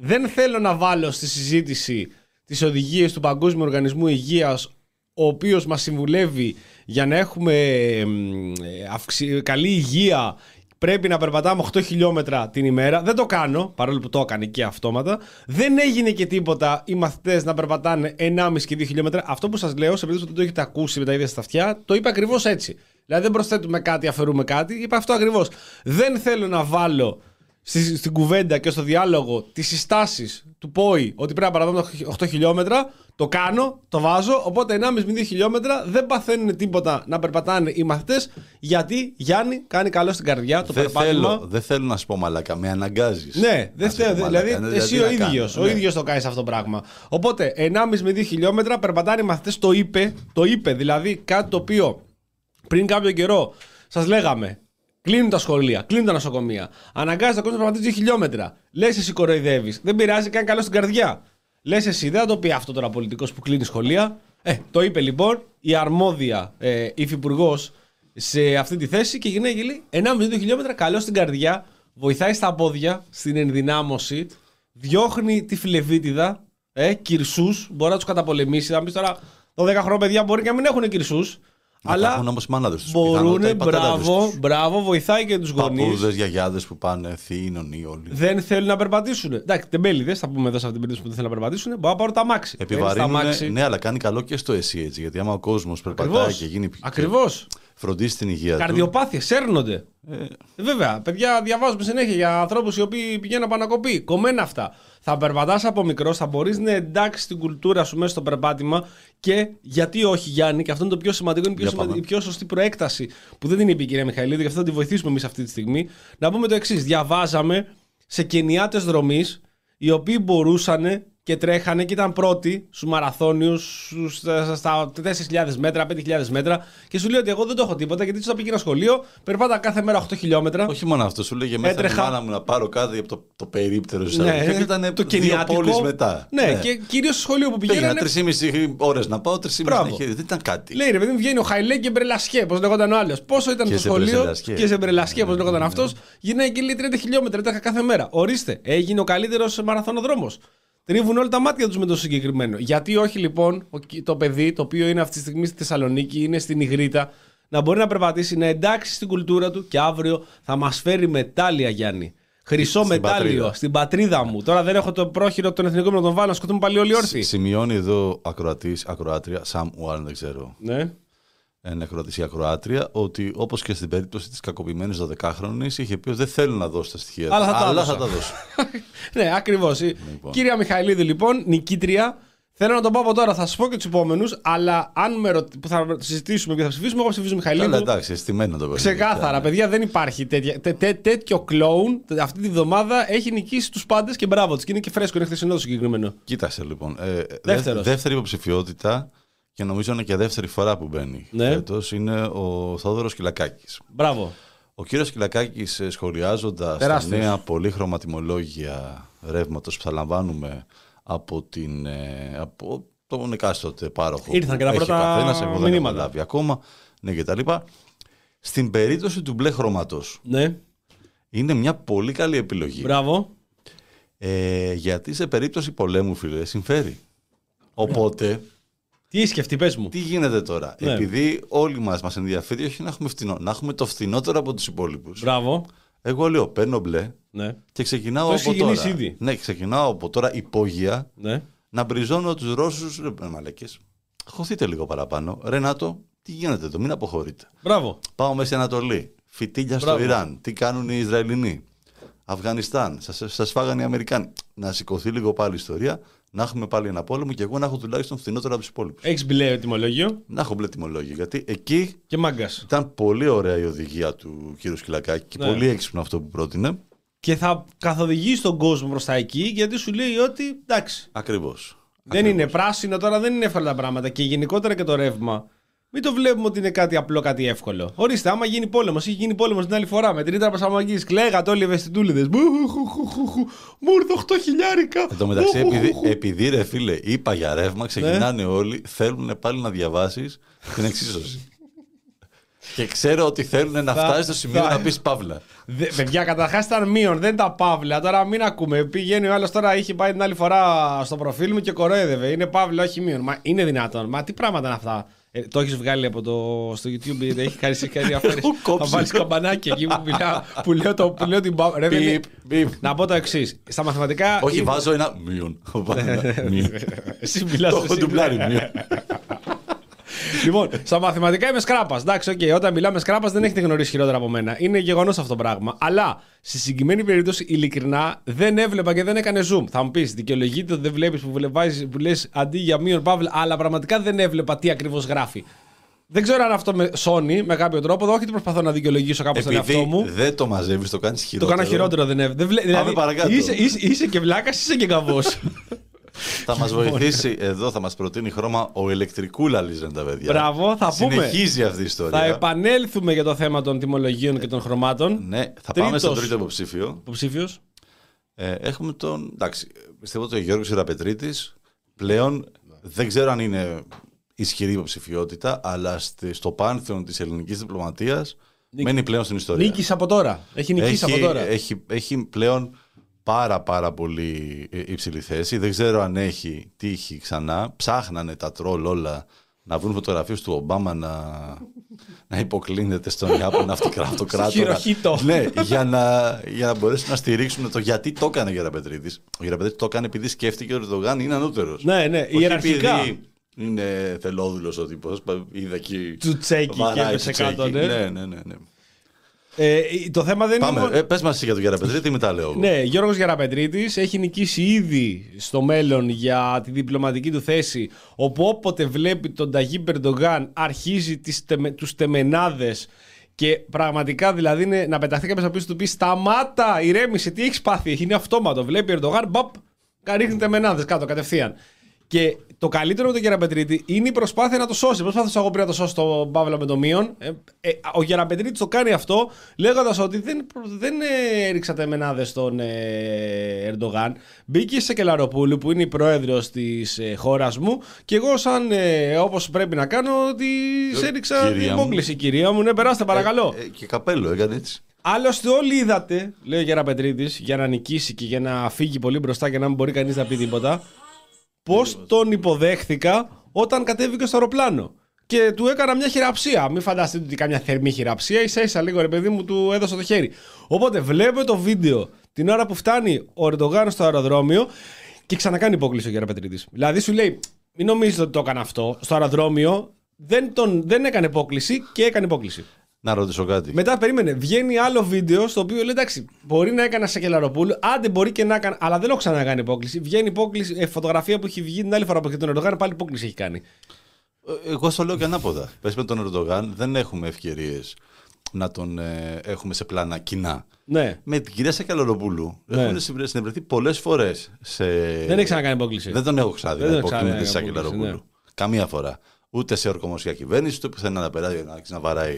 «Δεν θέλω να βάλω στη συζήτηση τις οδηγίες του Παγκόσμιου Οργανισμού Υγείας ο οποίος μας συμβουλεύει για να έχουμε εμ, ε, αυξη- καλή υγεία πρέπει να περπατάμε 8 χιλιόμετρα την ημέρα. Δεν το κάνω, παρόλο που το έκανε και αυτόματα. Δεν έγινε και τίποτα οι μαθητές να περπατάνε 1,5 και 2 χιλιόμετρα. Αυτό που σας λέω, σε περίπτωση που δεν το έχετε ακούσει με τα ίδια στα αυτιά, το είπα ακριβώς έτσι. Δηλαδή δεν προσθέτουμε κάτι, αφαιρούμε κάτι. Είπα αυτό ακριβώς. Δεν θέλω να βάλω στη, στην κουβέντα και στο διάλογο τις συστάσεις του ΠΟΗ ότι πρέπει να παραδούμε 8 χιλιόμετρα. Το κάνω, το βάζω. Οπότε 1,5 με 2 χιλιόμετρα δεν παθαίνουν τίποτα να περπατάνε οι μαθητές. Γιατί Γιάννη κάνει καλό στην καρδιά το Δεν περπάτημα. θέλω, δεν θέλω να σου πω μαλάκα, με αναγκάζεις. Ναι, δεν Να σε θέλω. πω Δηλαδή, μαλάκα. εσύ τι ο να κάνω. ίδιος. Ο Ναι. ίδιος το κάνεις αυτό το πράγμα. Οπότε, 1,5 με 2 χιλιόμετρα περπατάνε οι μαθητές. Το είπε. Το είπε. Δηλαδή, κάτι το οποίο πριν κάποιο καιρό σας λέγαμε. Κλείνουν τα σχολεία, κλείνουν τα νοσοκομεία. Αναγκάζεται ο κόσμο να περπατήσει 2 χιλιόμετρα. Λες εσύ κοροϊδεύεις. Δεν πειράζει, κάνει καλό στην καρδιά. Λες εσύ, δεν θα το πει αυτό τώρα πολιτικός που κλείνει σχολεία. Ε, το είπε λοιπόν η αρμόδια ε, υφυπουργός σε αυτή τη θέση και γυρνάει και λέει 1,5-2 χιλιόμετρα καλό στην καρδιά, βοηθάει στα πόδια, στην ενδυνάμωση, διώχνει τη φιλεβίτιδα, ε, κυρσούς, μπορεί να τους καταπολεμήσει. Θα πεις τώρα, το 10 χρόνια παιδιά μπορεί και να μην έχουν κυρσούς. Να Αλλά υπάρχουν όμως μάναδες τους, μπορούν, πιθανότατα οι πατεράδες μπράβο, τους. μπράβο, βοηθάει και τους γονείς. Παππούδες, γιαγιάδες που πάνε, θείοι, νονοί όλοι. Δεν θέλουν να περπατήσουν. Εντάξει, τεμπέληδε, θα πούμε εδώ σε αυτή την περίπτωση που δεν θέλουν να περπατήσουν. Μπορεί να πάρουν τα μάξι. Επιβαρύνουν, ναι, αλλά κάνει καλό και στο εσύ έτσι. Γιατί άμα ο κόσμος περπατάει και γίνει. Ακριβώς. Φροντίσει την υγεία του. Καρδιοπάθειες, σέρνονται. Ε, βέβαια, παιδιά, διαβάζουμε συνέχεια για ανθρώπους οι οποίοι πηγαίνουν πανακοπή. Κομμένα αυτά. Θα περπατάς από μικρός, θα μπορείς να εντάξει την κουλτούρα σου μέσα στο περπάτημα και γιατί όχι, Γιάννη, και αυτό είναι το πιο σημαντικό, είναι η πιο, Για πάμε. σημαντική, η πιο σωστή προέκταση που δεν την είπε η κυρία Μιχαηλίδη, και αυτό θα τη βοηθήσουμε εμείς αυτή τη στιγμή. Να πούμε το εξής. Διαβάζαμε σε κενιάτες δρομής οι οποίοι μπορούσαν και τρέχανε και ήταν πρώτοι στους μαραθώνιους στα, στα 4.000 μέτρα, 5.000 μέτρα. Και σου λέει ότι εγώ δεν το έχω τίποτα γιατί θα πήγε ένα σχολείο, περπάτα κάθε μέρα 8 χιλιόμετρα. Όχι μόνο αυτό, σου λέγε μέσα Έτρεχα. τη μάνα μου να πάρω κάτι από το, το περίπτερο Ναι, εισαγωγικά και ήταν το δύο κενιάτικο. πόλεις μετά. Ναι, και κυρίως στο σχολείο που Πήγαινα πηγαίνανε. 3,5 ώρες να πάω, 3,5 Μπράβο. να χέρι. Δεν ήταν κάτι. Λέει ρε παιδί μου, βγαίνει ο Χαϊλέ και Μπρελασιέ, πώς λέγονταν ο άλλος. Πόσο ήταν Και το σε σχολείο Μπρελασιέ. και σε Μπρελασιέ, πώς λέγονταν Ναι, αυτός. Γυρνάει και λέει 30 χιλιόμετρα, έτρεχα κάθε μέρα. Ορίστε, έγινε ο καλύτερος μαραθωνοδρόμος. Τρίβουν όλα τα μάτια τους με το συγκεκριμένο. Γιατί όχι λοιπόν ο κι- το παιδί το οποίο είναι αυτή τη στιγμή στη Θεσσαλονίκη, είναι στην Ιγρήτα, να μπορεί να περπατήσει, να εντάξει στην κουλτούρα του και αύριο θα μας φέρει μετάλλια, Γιάννη. Χρυσό Στην μετάλλιο πατρίδα. στην πατρίδα μου. Τώρα δεν έχω το πρόχειρο των εθνικών να τον βάλω, να σκοτούμε πάλι όλοι όρθιοι. Σημειώνει εδώ ακροατής, ακροάτρια, Sam Warren, δεν ξέρω, Ναι. Ένα ακροατή ή ακροάτρια, ότι όπως και στην περίπτωση της κακοποιημένης 12χρονη, είχε πει ότι δεν θέλουν να δώσει τα στοιχεία Αλλά της, θα τα αλλά έδωσα. θα τα δώσω. ναι, ακριβώς. Λοιπόν. Κυρία Μιχαηλίδη, λοιπόν, νικήτρια. Θέλω να τον πω από τώρα, θα σας πω και τους επόμενους, αλλά αν με ρωτ... που θα συζητήσουμε και θα ψηφίσουμε, εγώ ψηφίζω Μιχαηλίδου. Καλά, εντάξει, αισθημένο το παιχνίδι. Ξεκάθαρα, παιδιά, δεν υπάρχει τέτοια, τέ, τέ, τέτοιο κλόουν αυτή τη βδομάδα. Έχει νικήσει τους πάντες και μπράβο τους. Και είναι και φρέσκο, είναι χθεσινό το συγκεκριμένο. Κοίτασε λοιπόν. Ε, Δεύτερος. δεύτερη, δεύτερη υποψηφιότητα και νομίζω είναι και δεύτερη φορά που μπαίνει Ναι. φέτος, είναι ο Θόδωρος Κυλακάκης. Μπράβο. Ο κύριος Κυλακάκης, σχολιάζοντας τα Τεράστιος. νέα πολύχρωμα τιμολόγια ρεύματος που θα λαμβάνουμε από, την, ε, από τον εκάστοτε πάροχο. Ήρθαν και τα που έχει πρώτα καθένας, εγώ δεν έχω μηνύματα. λάβει ακόμα. Ναι, και τα λοιπά. Στην περίπτωση του μπλε χρώματος Ναι, είναι μια πολύ καλή επιλογή. μπράβο. Ε, γιατί σε περίπτωση πολέμου, φίλε, συμφέρει. Οπότε, Τι έχει σκεφτεί, πες μου. τι γίνεται τώρα; Ναι. Επειδή όλοι μας μας ενδιαφέρει, όχι να έχουμε φθηνό, να έχουμε το φθηνότερο από τους υπόλοιπους. Μπράβο. Εγώ λέω, παίρνω μπλε Ναι, και ξεκινάω Το από έχεις τώρα. ξεκινήσει ήδη. Ναι, ξεκινάω από τώρα υπόγεια ναι. να μπριζώνω τους Ρώσους. Ρε, μαλακές, χωθείτε λίγο παραπάνω. Ρε ΝΑΤΟ, τι γίνεται εδώ, μην αποχωρείτε. Μπράβο. Πάω Μέση Ανατολή. Φυτίλια στο Μπράβο. Ιράν. Τι κάνουν οι Ισραηλινοί; Αφγανιστάν. Σας, σας φάγανε οι Αμερικάνοι. Να σηκωθεί λίγο πάλι η ιστορία. Να έχουμε πάλι ένα πόλεμο και εγώ να έχω τουλάχιστον φθηνότερο από τους υπόλοιπους. Έχεις μπλε τιμολόγιο; Να έχω μπλε τιμολόγιο. Γιατί εκεί και μάγκας. ήταν πολύ ωραία η οδηγία του κ. Σκυλακάκη και Ναι. πολύ έξυπνο αυτό που πρότεινε. Και θα καθοδηγήσει τον κόσμο προς τα εκεί γιατί σου λέει ότι εντάξει. Ακριβώς. Δεν είναι πράσινο τώρα, δεν είναι εύκολα τα πράγματα. Και γενικότερα και το ρεύμα. Μην το βλέπουμε ότι είναι κάτι απλό, κάτι εύκολο. Ορίστε, άμα γίνει πόλεμος, είχε γίνει πόλεμος την άλλη φορά με την ήτρα Πασαμαγκή. Κλαίγατε όλοι οι ευαισθητούλιδες. Μου ήρθε 8 χιλιάρικα. Εν τω μεταξύ, Οχ, οχ, επειδή, οχ. επειδή ρε φίλε, είπα για ρεύμα, Ναι. ξεκινάνε όλοι, θέλουν πάλι να διαβάσεις την εξίσωση. και ξέρω ότι θέλουν να Θα- φτάσει στο σημείο θα- να πεις παύλα. Δε, παιδιά, καταρχάς ήταν μείον, δεν τα παύλα. Τώρα μην ακούμε. Πηγαίνει ο άλλος τώρα, είχε πάει την άλλη φορά στο προφίλ μου και κοροϊδεύε. Είναι παύλα, όχι μείον. Μα είναι δυνατόν. Μα τι πράγματα είναι αυτά; Ε, το έχεις βγάλει από το, στο YouTube, ε, έχει κάνει έχει κάνει αφαίρεση. Έχω κόψει. Θα βάλεις καμπανάκι εκεί που, μιλάω, που, λέω το, που λέω την παύλα. Ρε, δεν είναι- Πιπ, πιπ. Να πω το εξής. Στα μαθηματικά. Όχι, είναι- βάζω ένα μείον. Βάζω ένα μείον. Εσύ μιλάς Το εσύ. έχω ντουμπλάρει μείον. Λοιπόν, στα μαθηματικά είμαι σκράπας. Εντάξει, οκ, όταν μιλάμε σκράπας δεν έχετε γνωρίσει χειρότερα από μένα. Είναι γεγονός αυτό το πράγμα. Αλλά στη συγκεκριμένη περίπτωση, ειλικρινά δεν έβλεπα και δεν έκανε zoom. Θα μου πεις, δικαιολογείται ότι δεν βλέπεις που, βλε- βάζεις- που λες αντί για μείον παύλα, αλλά πραγματικά δεν έβλεπα τι ακριβώς γράφει. Δεν ξέρω αν αυτό με σώνει με κάποιο τρόπο. Όχι ότι προσπαθώ να δικαιολογήσω κάπως τον εαυτό Επειδή μου. δεν το μαζεύεις, το κάνεις Το χειρότερο. κάνα χειρότερο δεν έβγαινε. Δεν βλέ- δηλαδή, παρακάτω. είσαι, είσαι, είσαι και βλάκας, είσαι και καβός. Θα μας βοηθήσει εδώ, θα μας προτείνει χρώμα ο ηλεκτρικούλα Λίζεν παιδιά. Μπράβο, θα πούμε. Συνεχίζει αυτή η ιστορία. Θα επανέλθουμε για το θέμα των τιμολογίων και των χρωμάτων. Ναι, θα πάμε στον Τρίτος. τρίτο υποψήφιο. Υποψήφιος. Ε, έχουμε τον. Εντάξει, πιστεύω ότι ο Γιώργος Ιραπετρίτης πλέον δεν ξέρω αν είναι ισχυρή υποψηφιότητα, αλλά στη- στο πάνθεον της ελληνικής διπλωματίας μένει πλέον στην ιστορία. Νίκησε από τώρα. Έχει νικήσει έχει, από τώρα. Έχει, έχει πλέον πάρα πάρα πολύ ε, υψηλή θέση. Δεν ξέρω αν έχει τύχει ξανά. Ψάχνανε τα τρόλ όλα να βρουν φωτογραφίες του Ομπάμα να, να υποκλίνεται στον Ιάπωνα αυτοκράτορα. χειροχύτο. ναι, για να, για να μπορέσουν να στηρίξουν το γιατί το έκανε ο Γεραπετρίτης. Ο Γεραπετρίτης το έκανε επειδή σκέφτηκε ότι ο Ερντογάν είναι ανώτερος. Ναι, ναι, Όχι ιεραρχικά. επειδή είναι θελόδουλος ο τύπος. Είδα εκεί... Τσουτσέκι και βαράει έπεσε τσουτσέκι. κάτω, ναι. ναι, ναι, ναι, ναι. Ε, το θέμα δεν είναι. Πάμε. μόνο- Ε, πες μας εσύ για τον Γεραπετρίτη, μετά λέω εγώ. Ναι, Γιώργος Γεραπετρίτης έχει νικήσει ήδη στο μέλλον για τη διπλωματική του θέση όπου όποτε βλέπει τον Ταγί Περντογάν αρχίζει τις τεμε, τους τεμενάδες και πραγματικά δηλαδή είναι να πεταχθεί κάποιος από πίσω του πει σταμάτα, ηρέμησε, τι έχεις πάθει, είναι αυτόματο, βλέπει Ερντογάν, μπαπ, ρίχνει τεμενάδες κάτω κατευθείαν. Και το καλύτερο με τον Γεραπετρίτη είναι η προσπάθεια να το σώσει. Προσπάθησα εγώ πριν να το σώσω τον Παύλα με το μείον. Ε, ε, ο Γεραπετρίτης το κάνει αυτό λέγοντας ότι δεν, δεν ε, έριξα τεμενάδε στον ε, Ερντογάν. Μπήκε σε Κελαροπούλου που είναι η πρόεδρος της ε, χώρας μου και εγώ, σαν ε, όπως πρέπει να κάνω, τη έριξα την κυρία μου. υπόκληση, κυρία μου. Ναι, περάστε παρακαλώ. Ε, και καπέλο έκανε έτσι. Άλλωστε, όλοι είδατε, λέει ο Γεραπετρίτης, για να νικήσει και για να φύγει πολύ μπροστά και να μην μπορεί κανείς να πει τίποτα, πώς τον υποδέχθηκα όταν κατέβηκε στο αεροπλάνο. Και του έκανα μια χειραψία. Μην φανταστείτε ότι κάμια θερμή χειραψία, ίσα ίσα λίγο ρε παιδί μου του έδωσα το χέρι. Οπότε βλέπω το βίντεο την ώρα που φτάνει ο Ερντογάν στο αεροδρόμιο και ξανακάνει υπόκληση ο Γεραπετρίτη. Δηλαδή σου λέει, μην νομίζετε ότι το έκανα αυτό. Στο αεροδρόμιο δεν, τον, δεν έκανε υπόκληση και έκανε υπόκληση. Να ρωτήσω κάτι. Μετά περίμενε. Βγαίνει άλλο βίντεο στο οποίο λέει εντάξει, μπορεί να έκανα σε κελαροπούλου, άντε μπορεί και να έκανε, αλλά δεν έχω ξανακάνει υπόκληση. Βγαίνει υπόκληση, ε, φωτογραφία που έχει βγει την άλλη φορά που είχε τον Ερντογάν, πάλι υπόκληση έχει κάνει. Ε, Εγώ στο λέω και ανάποδα. Πες με τον Ερντογάν δεν έχουμε ευκαιρίες να τον ε, έχουμε σε πλάνα κοινά. Ναι, Με την κυρία Σακαλαροπούλου Ναι. έχουν συμπρε- συνευρεθεί πολλές φορές. Σε... δεν έχει ξανακάνει υπόκληση. Δεν τον έχω ξάδει Δεν να έχω ξαναδεί υποκλίνεται στη να υποκλίνεται, Σακελαροπούλου. Καμία φορά. Ούτε σε ορκομοσία κυβέρνηση, ούτε πουθενά να περάσει να, να βαράει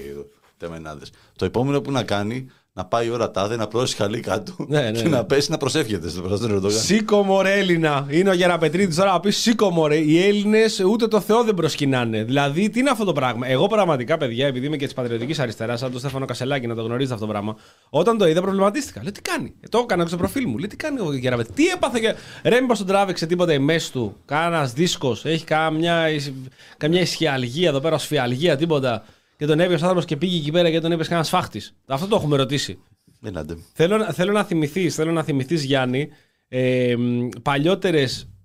τεμενάδες. Το επόμενο που να κάνει, να πάει η ώρα τάδε, να πλώσει χαλίκα του Ναι, ναι, και ναι. να πέσει να προσεύχεται στον στον Ερντογάν. Σήκω μωρέ Έλληνα. Είναι ο Γεραπετρίτης τώρα να πει Σήκω μωρέ. Οι Έλληνες ούτε το Θεό δεν προσκυνάνε. Δηλαδή, τι είναι αυτό το πράγμα; Εγώ πραγματικά, παιδιά, επειδή είμαι και της πατριωτικής αριστεράς, σαν τον Στέφανο Κασελάκη να το γνωρίζετε αυτό το πράγμα, όταν το είδα προβληματίστηκα. Λέω τι κάνει; Ε, το έκανα και στο προφίλ μου. Λέω τι κάνει ο Γεραπετρίτης; Τι έπαθε. Και... Ρε, μήπως τον τράβηξε τίποτα η μέση του; Κάνα δίσκος; Έχει καμιά, ισ- καμιά ισχυαλγία εδώ πέρα, σφιαλγία, τίποτα. Και τον έπιασε ο άνθρωπος και πήγε εκεί πέρα και τον έπιασε κανένας φάχτης. Αυτό το έχουμε ρωτήσει. Δεν άντε. Θέλω, να- θέλω να θυμηθείς, θέλω να θυμηθείς Γιάννη, ε, παλιότερε.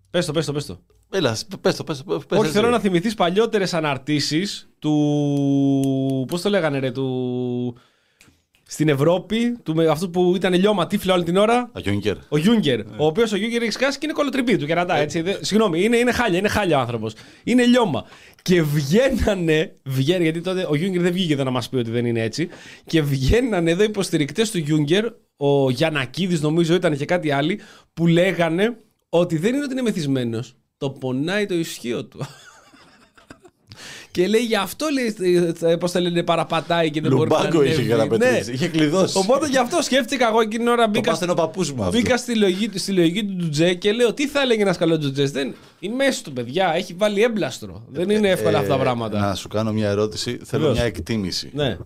Πες το, πες το, πες το. Έλα, πες το, πες το. πες Όχι, εσύ. θέλω να θυμηθείς παλιότερες αναρτήσεις του. Πώς το λέγανε, ρε, του. Στην Ευρώπη, του, με- αυτού που ήταν λιώμα τύφλα όλη την ώρα. Α, Γιούνκερ. Ο Γιούνκερ. Ο οποίος ο Γιούνκερ έχει σκάσει και είναι κωλοτρυπί του κερατά. Έτσι. Δε- Συγγνώμη, είναι, είναι χάλια, είναι χάλια ο άνθρωπος. Είναι λιώμα. Και βγαίνανε, βγαίνανε, γιατί τότε ο Γιούνκερ δεν βγήκε εδώ να μας πει ότι δεν είναι έτσι. Και βγαίνανε εδώ υποστηρικτές του Γιούγκερ, ο Γιανακίδης νομίζω ήταν και κάτι άλλοι, που λέγανε ότι δεν είναι ότι είναι μεθυσμένος. Το πονάει το ισχύο του. Και λέει γι' αυτό λέει, πώς το λένε, παραπατάει και δεν μπορεί να Λουμπάγκο είχε ανέβει. Γεραπετρίτη. Ναι. Είχε κλειδώσει. Οπότε γι' αυτό σκέφτηκα εγώ εκείνη την ώρα Το μπήκα, πάστενο παππούς μου αυτό. Μπήκα στη λογική, στη λογική του Τζουτζέ και λέω τι θα έλεγε ένας καλός Τζουτζέ. Δεν... Η μέση του, παιδιά, έχει βάλει έμπλαστρο. Δεν είναι εύκολα αυτά τα Ε, πράγματα. Να σου κάνω μια ερώτηση. Θέλω Βεβαίως. μια εκτίμηση. Ναι.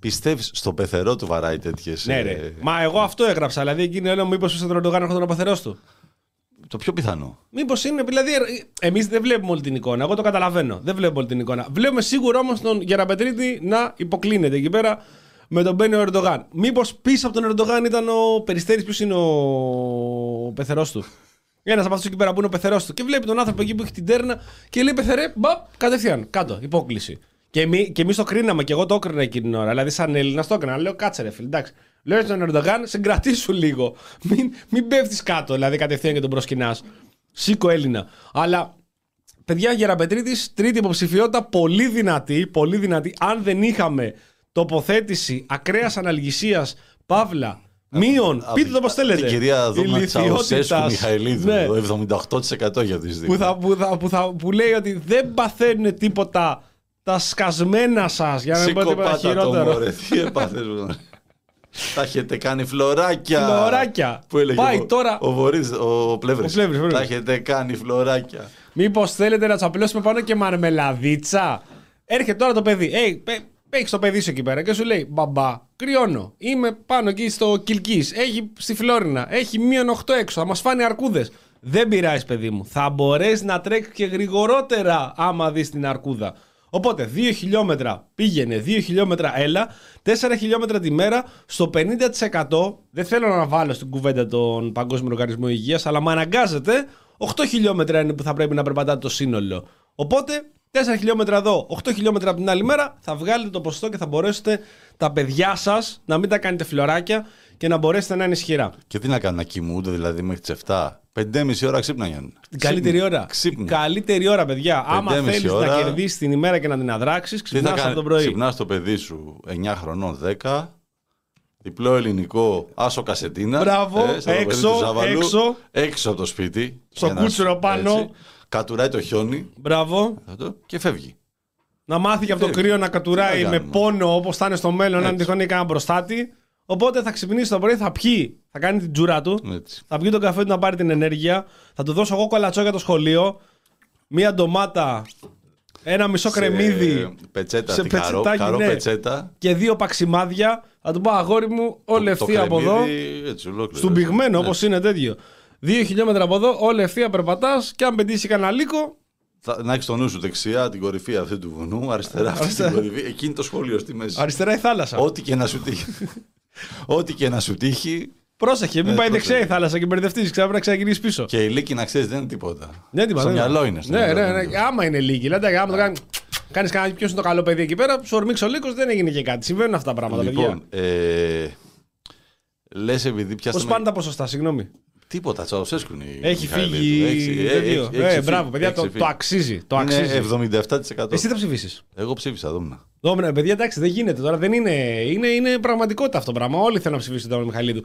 Πιστεύεις στο πεθερό του βαράει τέτοιες. Ναι, ρε. Μα εγώ αυτό έγραψα. Δηλαδή, εκείνη λέω, μήπω στον Ερντογάν έρχονταν ο παθερό του. Το πιο πιθανό. Μήπως είναι, δηλαδή, εμείς δεν βλέπουμε όλη την εικόνα. Εγώ το καταλαβαίνω. Δεν βλέπουμε όλη την εικόνα. Βλέπουμε σίγουρα όμως τον Γεραπετρίτη να υποκλίνεται εκεί πέρα με τον Μπένιο Ερντογάν. Μήπως πίσω από τον Ερντογάν ήταν ο Περιστέρης, ποιος είναι ο πεθερός του. Ένα από αυτού εκεί πέρα που είναι ο πεθερός του. Και βλέπει τον άνθρωπο εκεί που έχει την τέρνα και λέει πεθερέ, μπαπ, κατευθείαν, κάτω, υπόκληση. Και, εμεί, και εμείς το κρίναμε, και εγώ το έκρινα εκείνη την ώρα. Δηλαδή, σαν Έλληνας το έκρινα. Λέω, κάτσε ρε φίλε, εντάξει. Λέω στον Ερντογάν, συγκρατήσου λίγο. Μην, μην πέφτεις κάτω, δηλαδή κατευθείαν και τον προσκυνάς. Σήκω Έλληνα. Αλλά Παιδιά, Γεραπετρίτη, τρίτη υποψηφιότητα, πολύ δυνατή, πολύ δυνατή. Αν δεν είχαμε τοποθέτηση ακραίας αναλγησίας, παύλα, μείον, Από πείτε την- το πώς θέλετε. Την κυρία Δούμα ηλικιότητας, Τσαουσέσκου Μιχαηλίδου. ναι, Το 78% για τις δύο. που, θα, που, θα, που, θα, που λέει ότι δεν παθαίνουν τίποτα τα σκασμένα σας, για να μην πω τίποτα Σηκωπάτα το χειρότερο. μωρέ. Τι έπαθες μωρέ. Τα έχετε κάνει φλωράκια. Φλωράκια. Που έλεγε Πάει ο, τώρα- ο, Βορύς, ο Πλεύρης. Ο Πλεύρης, Πλεύρης. Τα έχετε κάνει φλωράκια. Μήπως θέλετε να τσαπλώσουμε πάνω και μαρμελαδίτσα; Έρχεται τώρα το παιδί. Hey, έχεις το παιδί σου εκεί πέρα και σου λέει Μπαμπά, κρυώνω. Είμαι πάνω εκεί στο Κιλκή. Έχει στη Φλόρινα. Έχει μείον 8 έξω. Θα μας φάνε αρκούδες. Δεν πειράζει, παιδί μου. Θα μπορέσεις να τρέξεις και γρηγορότερα άμα δεις την αρκούδα. Οπότε 2 χιλιόμετρα πήγαινε, 2 χιλιόμετρα έλα, 4 χιλιόμετρα τη μέρα στο 50%. Δεν θέλω να βάλω στην κουβέντα τον Παγκόσμιο Οργανισμό Υγείας, αλλά με αναγκάζεται 8 χιλιόμετρα είναι που θα πρέπει να περπατάτε το σύνολο. Οπότε 4 χιλιόμετρα εδώ, 8 χιλιόμετρα από την άλλη μέρα, θα βγάλετε το ποσοστό και θα μπορέσετε τα παιδιά σας να μην τα κάνετε φλωράκια και να μπορέσετε να είναι ισχυρά. Και τι να κάνουν, να κοιμούνται δηλαδή μέχρι τις 7. 5,5 ώρα ξύπναγαν. Την καλύτερη ώρα. Ξύπνη. Την καλύτερη ώρα, παιδιά. Άμα 5,5 θέλεις να ώρα. κερδίσεις την ημέρα και να την αδράξεις, Τι ξυπνάς θα από κάνει, το πρωί. ξυπνάς το παιδί σου 9 χρονών 10, διπλό ελληνικό άσο κασετίνα. Μπράβο, σαν το παιδί έξω, του Ζάβαλου, έξω. έξω από το σπίτι. Στο για να- κούτσουρο πάνω. έτσι, κατουράει το χιόνι Μπράβο. αυτό, και φεύγει. Να μάθει και από το Ε, κρύο να τι κατουράει να με κάνουμε; πόνο όπως θα είναι στο μέλλον, αν Έτσι. τυχόν έχει κανένα μπροστάτη. Οπότε θα ξυπνήσει το πρωί, θα πιει, θα κάνει την τζούρα του, Έτσι. θα πιει τον καφέ του να πάρει την ενέργεια, θα του δώσω εγώ κολατσό για το σχολείο, μία ντομάτα, ένα μισό κρεμμύδι Σε πετσέτα, σε σε καρό, πετσετάκι, καρό ναι. πετσέτα. και δύο παξιμάδια. Θα του πω αγόρι μου, όλη Το- ευθεία το από εδώ. κρεμμύδι, Έτσι, ολόκληρο. Στον έτσι. πυγμένο, Ναι. όπως είναι τέτοιο. Δύο χιλιόμετρα από εδώ, όλη ευθεία περπατάς και αν πετύχεις κανένα λύκο, Θα, να έχεις το νου σου δεξιά την κορυφή αυτή του βουνού, αριστερά αυτή Αριστερά. την κορυφή. Εκείνη το σχολείο στη μέση. αριστερά η θάλασσα. Ό,τι και να σου τύχει. Ό,τι και να σου τύχει. Πρόσεχε, μην Ε, πάει πρόσεχε. δεξιά η θάλασσα και μπερδευτείς. Ξέρω πρέπει να ξαναγυρίσει πίσω. Και η λύκη να ξέρεις δεν είναι τίποτα. Ναι, τίποτα, Στο ναι. μυαλό είναι. στο Ναι, μυαλό ναι, είναι. ναι. Άμα είναι λίγη. Λέτε, άμα το κάνει. Κάνεις κανένα ποιος είναι το καλό παιδί εκεί πέρα, σου ορμήξει ο λύκος, δεν έγινε και κάτι. Συμβαίνουν αυτά τα πράγματα, παιδιά. Λοιπόν, ε, λες επειδή Πώς πιάσαμε. πάνε τα ποσοστά, συγγνώμη. Τίποτα, Τσαουσέσκου είναι η Έχει Μιχαηλίδου. φύγει. Έχει- δεν έχει- δύο. έχει Ε, φύγει. μπράβο, παιδιά, Έχει το, φύγει. το αξίζει. Το αξίζει. Είναι 77%. Εσύ θα ψηφίσεις; Εγώ ψήφισα, δόμνα. Δόμνα, παιδιά, εντάξει, δεν γίνεται τώρα. Δεν είναι, είναι, είναι πραγματικότητα αυτό το πράγμα. Όλοι θέλουν να ψηφίσουν τον Μιχαλίδου.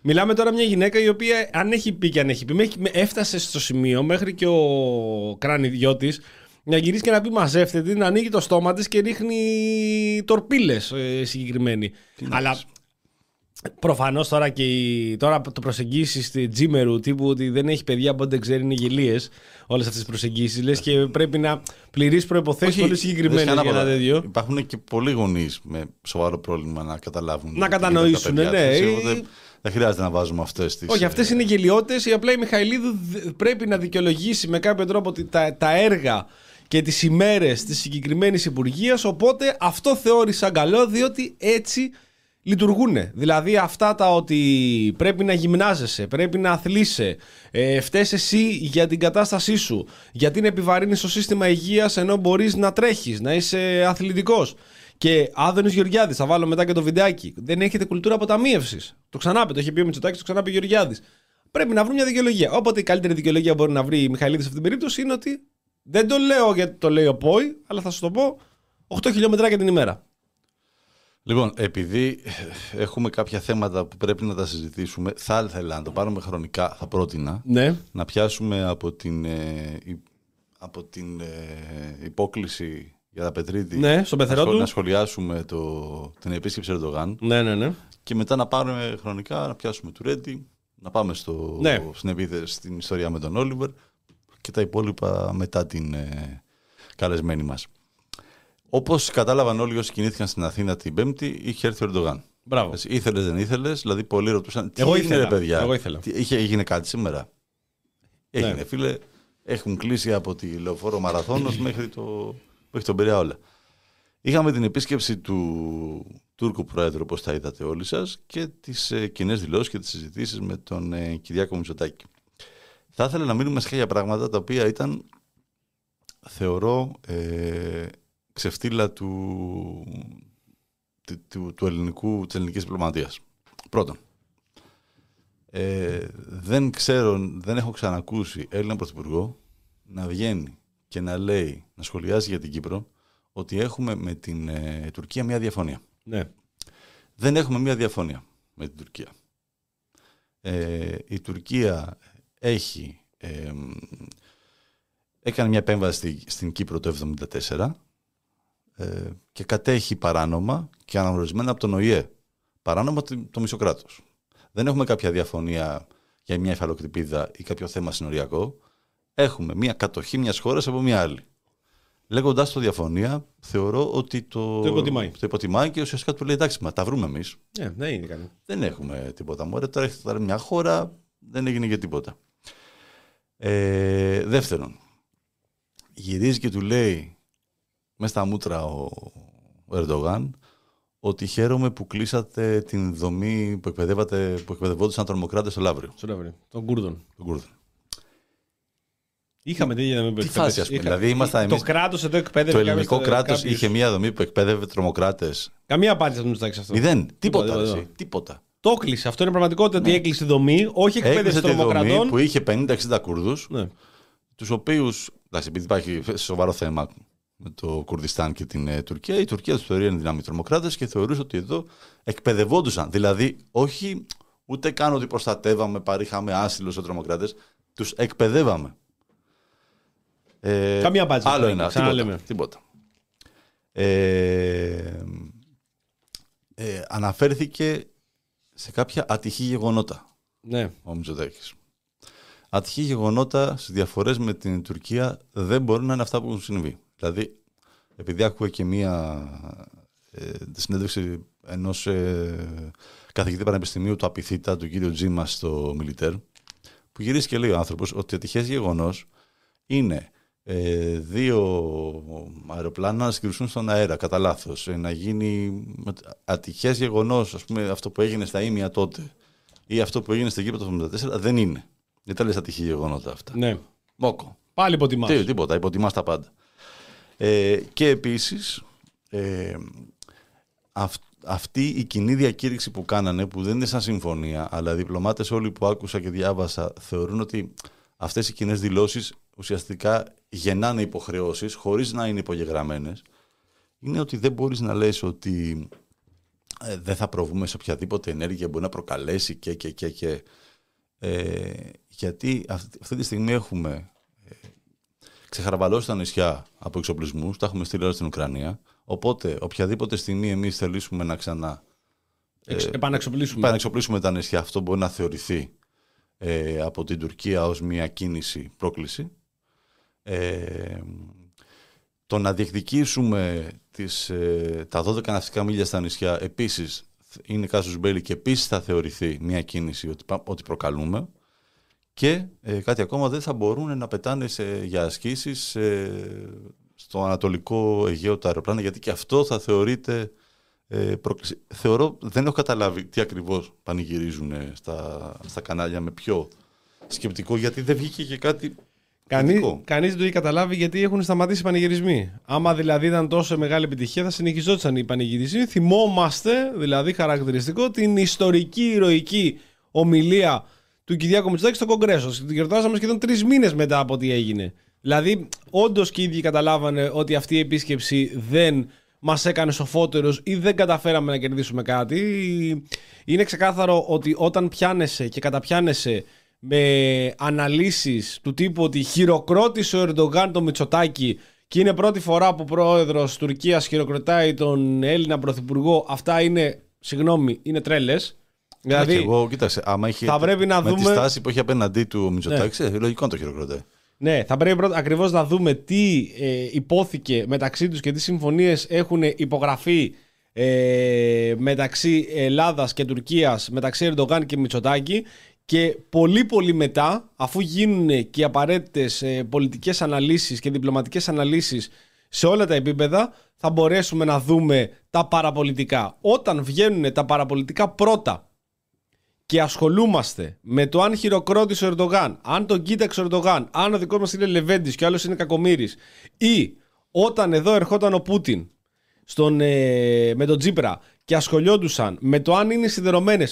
Μιλάμε τώρα μια γυναίκα η οποία, αν έχει πει και αν έχει πει, μέχρι- έφτασε στο σημείο μέχρι και ο κράνιδιό τη να γυρίσει και να πει μαζεύτε την, να ανοίγει το στόμα της και ρίχνει τορπίλες συγκεκριμένη. να Αλλά πεις. Προφανώς τώρα και η, τώρα το προσεγγίσεις στη Τζίμερου τύπου ότι δεν έχει παιδιά από δεν ξέρει είναι γελίες όλες αυτές τις προσεγγίσεις. Λες και πρέπει να πληρείς προποθέσει πολύ συγκεκριμένες δεν για σκάνα ένα πολλά. τέτοιο. Υπάρχουν και πολλοί γονείς με σοβαρό πρόβλημα να καταλάβουν. Να τι κατανοήσουν, γίνεται με τα παιδιά ναι. τους. Οπότε Δεν χρειάζεται να βάζουμε αυτές τις. Όχι, αυτές είναι γελιότητες. Η απλά η Μιχαηλίδου δ- πρέπει να δικαιολογήσει με κάποιο τρόπο ότι τα, τα έργα και τις ημέρες της συγκεκριμένης υπουργείας. Οπότε αυτό θεώρησα καλό, διότι έτσι λειτουργούν. Δηλαδή αυτά τα ότι πρέπει να γυμνάζεσαι, πρέπει να αθλείσαι, ε, φταίς εσύ για την κατάστασή σου, γιατί να επιβαρύνεις το σύστημα υγείας ενώ μπορείς να τρέχεις, να είσαι αθλητικός. Και Άδωνης Γεωργιάδης, θα βάλω μετά και το βιντεάκι. Δεν έχετε κουλτούρα αποταμίευσης. Το ξανάπε, το είχε πει ο Μητσοτάκης, το ξανάπε ο Γεωργιάδης. Πρέπει να βρουν μια δικαιολογία. Όποτε η καλύτερη δικαιολογία μπορεί να βρει η Μιχαηλίδη σε αυτήν την περίπτωση είναι ότι δεν το λέω γιατί το λέει ο Πόη, αλλά θα σου το πω 8 χιλιόμετράκια την ημέρα. Λοιπόν, επειδή έχουμε κάποια θέματα που πρέπει να τα συζητήσουμε, θα ήθελα να το πάρουμε χρονικά, θα πρότεινα Ναι. να πιάσουμε από την, ε, η- από την ε, υπόκληση για τα Πετρίτη Ναι, στον να, πεθερό σχολ- του. να σχολιάσουμε το, την επίσκεψη Ερντογάν Ναι, ναι, ναι. και μετά να πάρουμε χρονικά να πιάσουμε του Ρέντι, να πάμε στο, Ναι. στην επίθεση, στην ιστορία με τον Όλιβερ και τα υπόλοιπα μετά την ε, καλεσμένη μας. Όπως κατάλαβαν όλοι όσοι κινήθηκαν στην Αθήνα την Πέμπτη, είχε έρθει ο Ερντογάν. Μπράβο. Έτσι, Ήθελες, δεν ήθελες, δηλαδή πολλοί ρωτούσαν τι Εγώ έγινε ήθελα, ρε παιδιά, εγώ ήθελα. Τι, είχε, έγινε κάτι σήμερα; Έγινε Ναι. φίλε, έχουν κλείσει από τη Λεωφόρο Μαραθώνος μέχρι, το, μέχρι τον Πειραιά όλα. Είχαμε την επίσκεψη του Τούρκου Πρόεδρου, όπως τα είδατε όλοι σας, και τις ε, κοινές δηλώσεις και τις συζητήσεις με τον ε, Κυριάκο Μητσοτάκη. Θα ήθελα να μείνουμε σε κάποια πράγματα τα οποία ήταν, θεωρώ, ε, ξεφτύλα του, του, του, του ελληνικού, της ελληνικής διπλωματίας. Πρώτον, ε, δεν ξέρω, δεν έχω ξανακούσει Έλληνα Πρωθυπουργό να βγαίνει και να λέει, να σχολιάζει για την Κύπρο, ότι έχουμε με την ε, Τουρκία μια διαφωνία. ναι. Δεν έχουμε μια διαφωνία με την Τουρκία. Ε, η Τουρκία έχει, ε, έκανε μια επέμβαση στη- στην Κύπρο το 1974 ε, και κατέχει παράνομα και αναγνωρισμένα από τον ΟΗΕ. Παράνομα το, το μισό κράτος. Δεν έχουμε κάποια διαφωνία για μια υφαλοκτηπίδα ή κάποιο θέμα συνοριακό. Έχουμε μια κατοχή μιας χώρας από μια άλλη. Λέγοντα το διαφωνία, θεωρώ ότι το, Το υποτιμάει. το υποτιμάει και ουσιαστικά του λέει εντάξει, μα τα βρούμε εμείς. Ναι, δεν είναι κανένα. Δεν έχουμε τίποτα. Μωρέ, τώρα έχετε τώρα μια χώρα, δεν έγινε και τίποτα. Ε, δεύτερον, γυρίζει και του λέει μέσα στα μούτρα ο, ο Ερντογάν ότι χαίρομαι που κλείσατε την δομή που, εκπαιδεύατε, που εκπαιδευόντουσαν τρομοκράτες στο Λαύριο, Στο Λεύρι. Των Κούρδων. τον Κούρδο. Είχαμε τέτοια δομή που Τι εκπαίδευε. φάση, ας πούμε, Είχα- δηλαδή ήμασταν Το εμείς- κράτος εδώ εκπαίδευε. Το κάποιους- ελληνικό κράτος κάποιους- είχε μια δομή που εκπαίδευε τρομοκράτες. Καμία απάντηση από τον Μητσοτάκη σε αυτό. Μηδέν. Τίποτα. τίποτα, εσύ, τίποτα. τίποτα. Το έκλεισε. Αυτό είναι πραγματικότητα ότι έκλεισε τη δομή, όχι εκπαίδευση Έκλεισε τη δομή τρομοκρατών. που είχε 50-60 Κούρδους Ναι. τους οποίους, επειδή υπάρχει σοβαρό θέμα με το Κουρδιστάν και την ε, Τουρκία, η Τουρκία τους θεωρεί εν δυνάμει τρομοκράτες και θεωρούσε ότι εδώ εκπαιδευόντουσαν. Δηλαδή, όχι ούτε καν ότι προστατεύαμε, παρήχαμε άσυλο σε τρομοκράτες, τους εκπαιδεύαμε. Ε, Καμία απάντηση. Άλλο ένα. Ξαναλέμε. Τίποτα. τίποτα. Ε, ε, αναφέρθηκε σε κάποια ατυχή γεγονότα Ναι. ο Μητσοτάκης. Ατυχή γεγονότα στις διαφορές με την Τουρκία δεν μπορεί να είναι αυτά που έχουν συμβεί. Δηλαδή, επειδή άκουγα και μία ε, συνέντευξη ενός ε, καθηγητή πανεπιστημίου του Απιθύτα, του κύριου Τζίμα στο Μιλιτέρ, που γυρίζει και λέει ο άνθρωπος ότι ατυχές γεγονός είναι ε, δύο αεροπλάνα να συγκρουσούν στον αέρα, κατά λάθος. να γίνει ατυχές γεγονός, ας πούμε, αυτό που έγινε στα Ήμια τότε ή αυτό που έγινε στην Κύπρο το 1974 δεν είναι. Δεν τα λες ατυχή γεγονότα αυτά. ναι. Μόκο. Πάλι υποτιμάς. Τι, τίποτα, υποτιμάς τα πάντα. Ε, και επίσης ε, αυ- αυτή η κοινή διακήρυξη που κάνανε, που δεν είναι σαν συμφωνία, αλλά οι διπλωμάτες όλοι που άκουσα και διάβασα θεωρούν ότι αυτές οι κοινές δηλώσεις ουσιαστικά γεννάνε υποχρεώσεις χωρίς να είναι υπογεγραμμένες, είναι ότι δεν μπορείς να λες ότι ε, δεν θα προβούμε σε οποιαδήποτε ενέργεια μπορεί να προκαλέσει και και και και. Ε, γιατί αυτή, αυτή τη στιγμή έχουμε ε, ξεχαραβαλώσει τα νησιά από εξοπλισμούς, τα έχουμε στείλει όλα στην Ουκρανία. Οπότε, οποιαδήποτε στιγμή εμείς θελήσουμε να ξανά Εξ- επαναξοπλίσουμε. επανεξοπλίσουμε τα νησιά, αυτό μπορεί να θεωρηθεί ε, από την Τουρκία ως μια κίνηση πρόκληση. Ε, το να διεκδικήσουμε τις, ε, τα 12 ναυτικά μίλια στα νησιά επίσης είναι κάσους μπέλη και επίσης θα θεωρηθεί μια κίνηση ότι, πα- ότι προκαλούμε. Και ε, κάτι ακόμα δεν θα μπορούν να πετάνε σε, για ασκήσεις ε, στο Ανατολικό Αιγαίο τα αεροπλάνα γιατί και αυτό θα θεωρείται ε, πρόκληση. Θεωρώ, δεν έχω καταλάβει τι ακριβώς πανηγυρίζουν ε, στα, στα κανάλια με πιο σκεπτικό γιατί δεν βγήκε και κάτι Κανεί θετικό. κανείς δεν το έχει καταλάβει γιατί έχουν σταματήσει οι πανηγυρισμοί. Άμα δηλαδή ήταν τόσο μεγάλη επιτυχία, θα συνεχιζόταν οι πανηγυρισμοί. Θυμόμαστε, δηλαδή χαρακτηριστικό, την ιστορική, ηρωική ομιλία του Κυριάκου Μητσοτάκη στο Κογκρέσο. Την γιορτάσαμε σχεδόν τρεις μήνες μετά από ό,τι έγινε. Δηλαδή, όντως και οι ίδιοι καταλάβανε ότι αυτή η επίσκεψη δεν μας έκανε σοφότερους ή δεν καταφέραμε να κερδίσουμε κάτι. Είναι ξεκάθαρο ότι όταν πιάνεσαι και καταπιάνεσαι με αναλύσεις του τύπου ότι χειροκρότησε ο Ερντογάν το Μητσοτάκη και είναι πρώτη φορά που ο πρόεδρος Τουρκίας χειροκροτάει τον Έλληνα πρωθυπουργό, αυτά είναι, συγγνώμη, είναι τρέλες. Δηλαδή, Δηλαδή, εγώ, κοίταξε, άμα είχε, θα πρέπει να με τη δούμε- στάση που έχει απέναντί του ο Μητσοτάκης, ε, λογικό να το χειροκροτάει. ναι, θα πρέπει πρώτα ακριβώς να δούμε τι ε, υπόθηκε μεταξύ τους και τι συμφωνίες έχουν υπογραφεί ε, μεταξύ Ελλάδας και Τουρκίας, μεταξύ Ερντογάν και Μητσοτάκη και πολύ πολύ μετά, αφού γίνουν και οι απαραίτητες ε, πολιτικές αναλύσεις και διπλωματικές αναλύσεις σε όλα τα επίπεδα, θα μπορέσουμε να δούμε τα παραπολιτικά. Όταν βγαίνουν τα παραπολιτικά πρώτα και ασχολούμαστε με το αν χειροκρότησε ο Ερντογάν, αν τον κοίταξε ο Ερντογάν, αν ο δικός μας είναι Λεβέντης και ο άλλος είναι Κακομήρης, ή όταν εδώ ερχόταν ο Πούτιν στον, ε, με τον Τζίπρα και ασχολιόντουσαν με το αν είναι σιδερωμένε.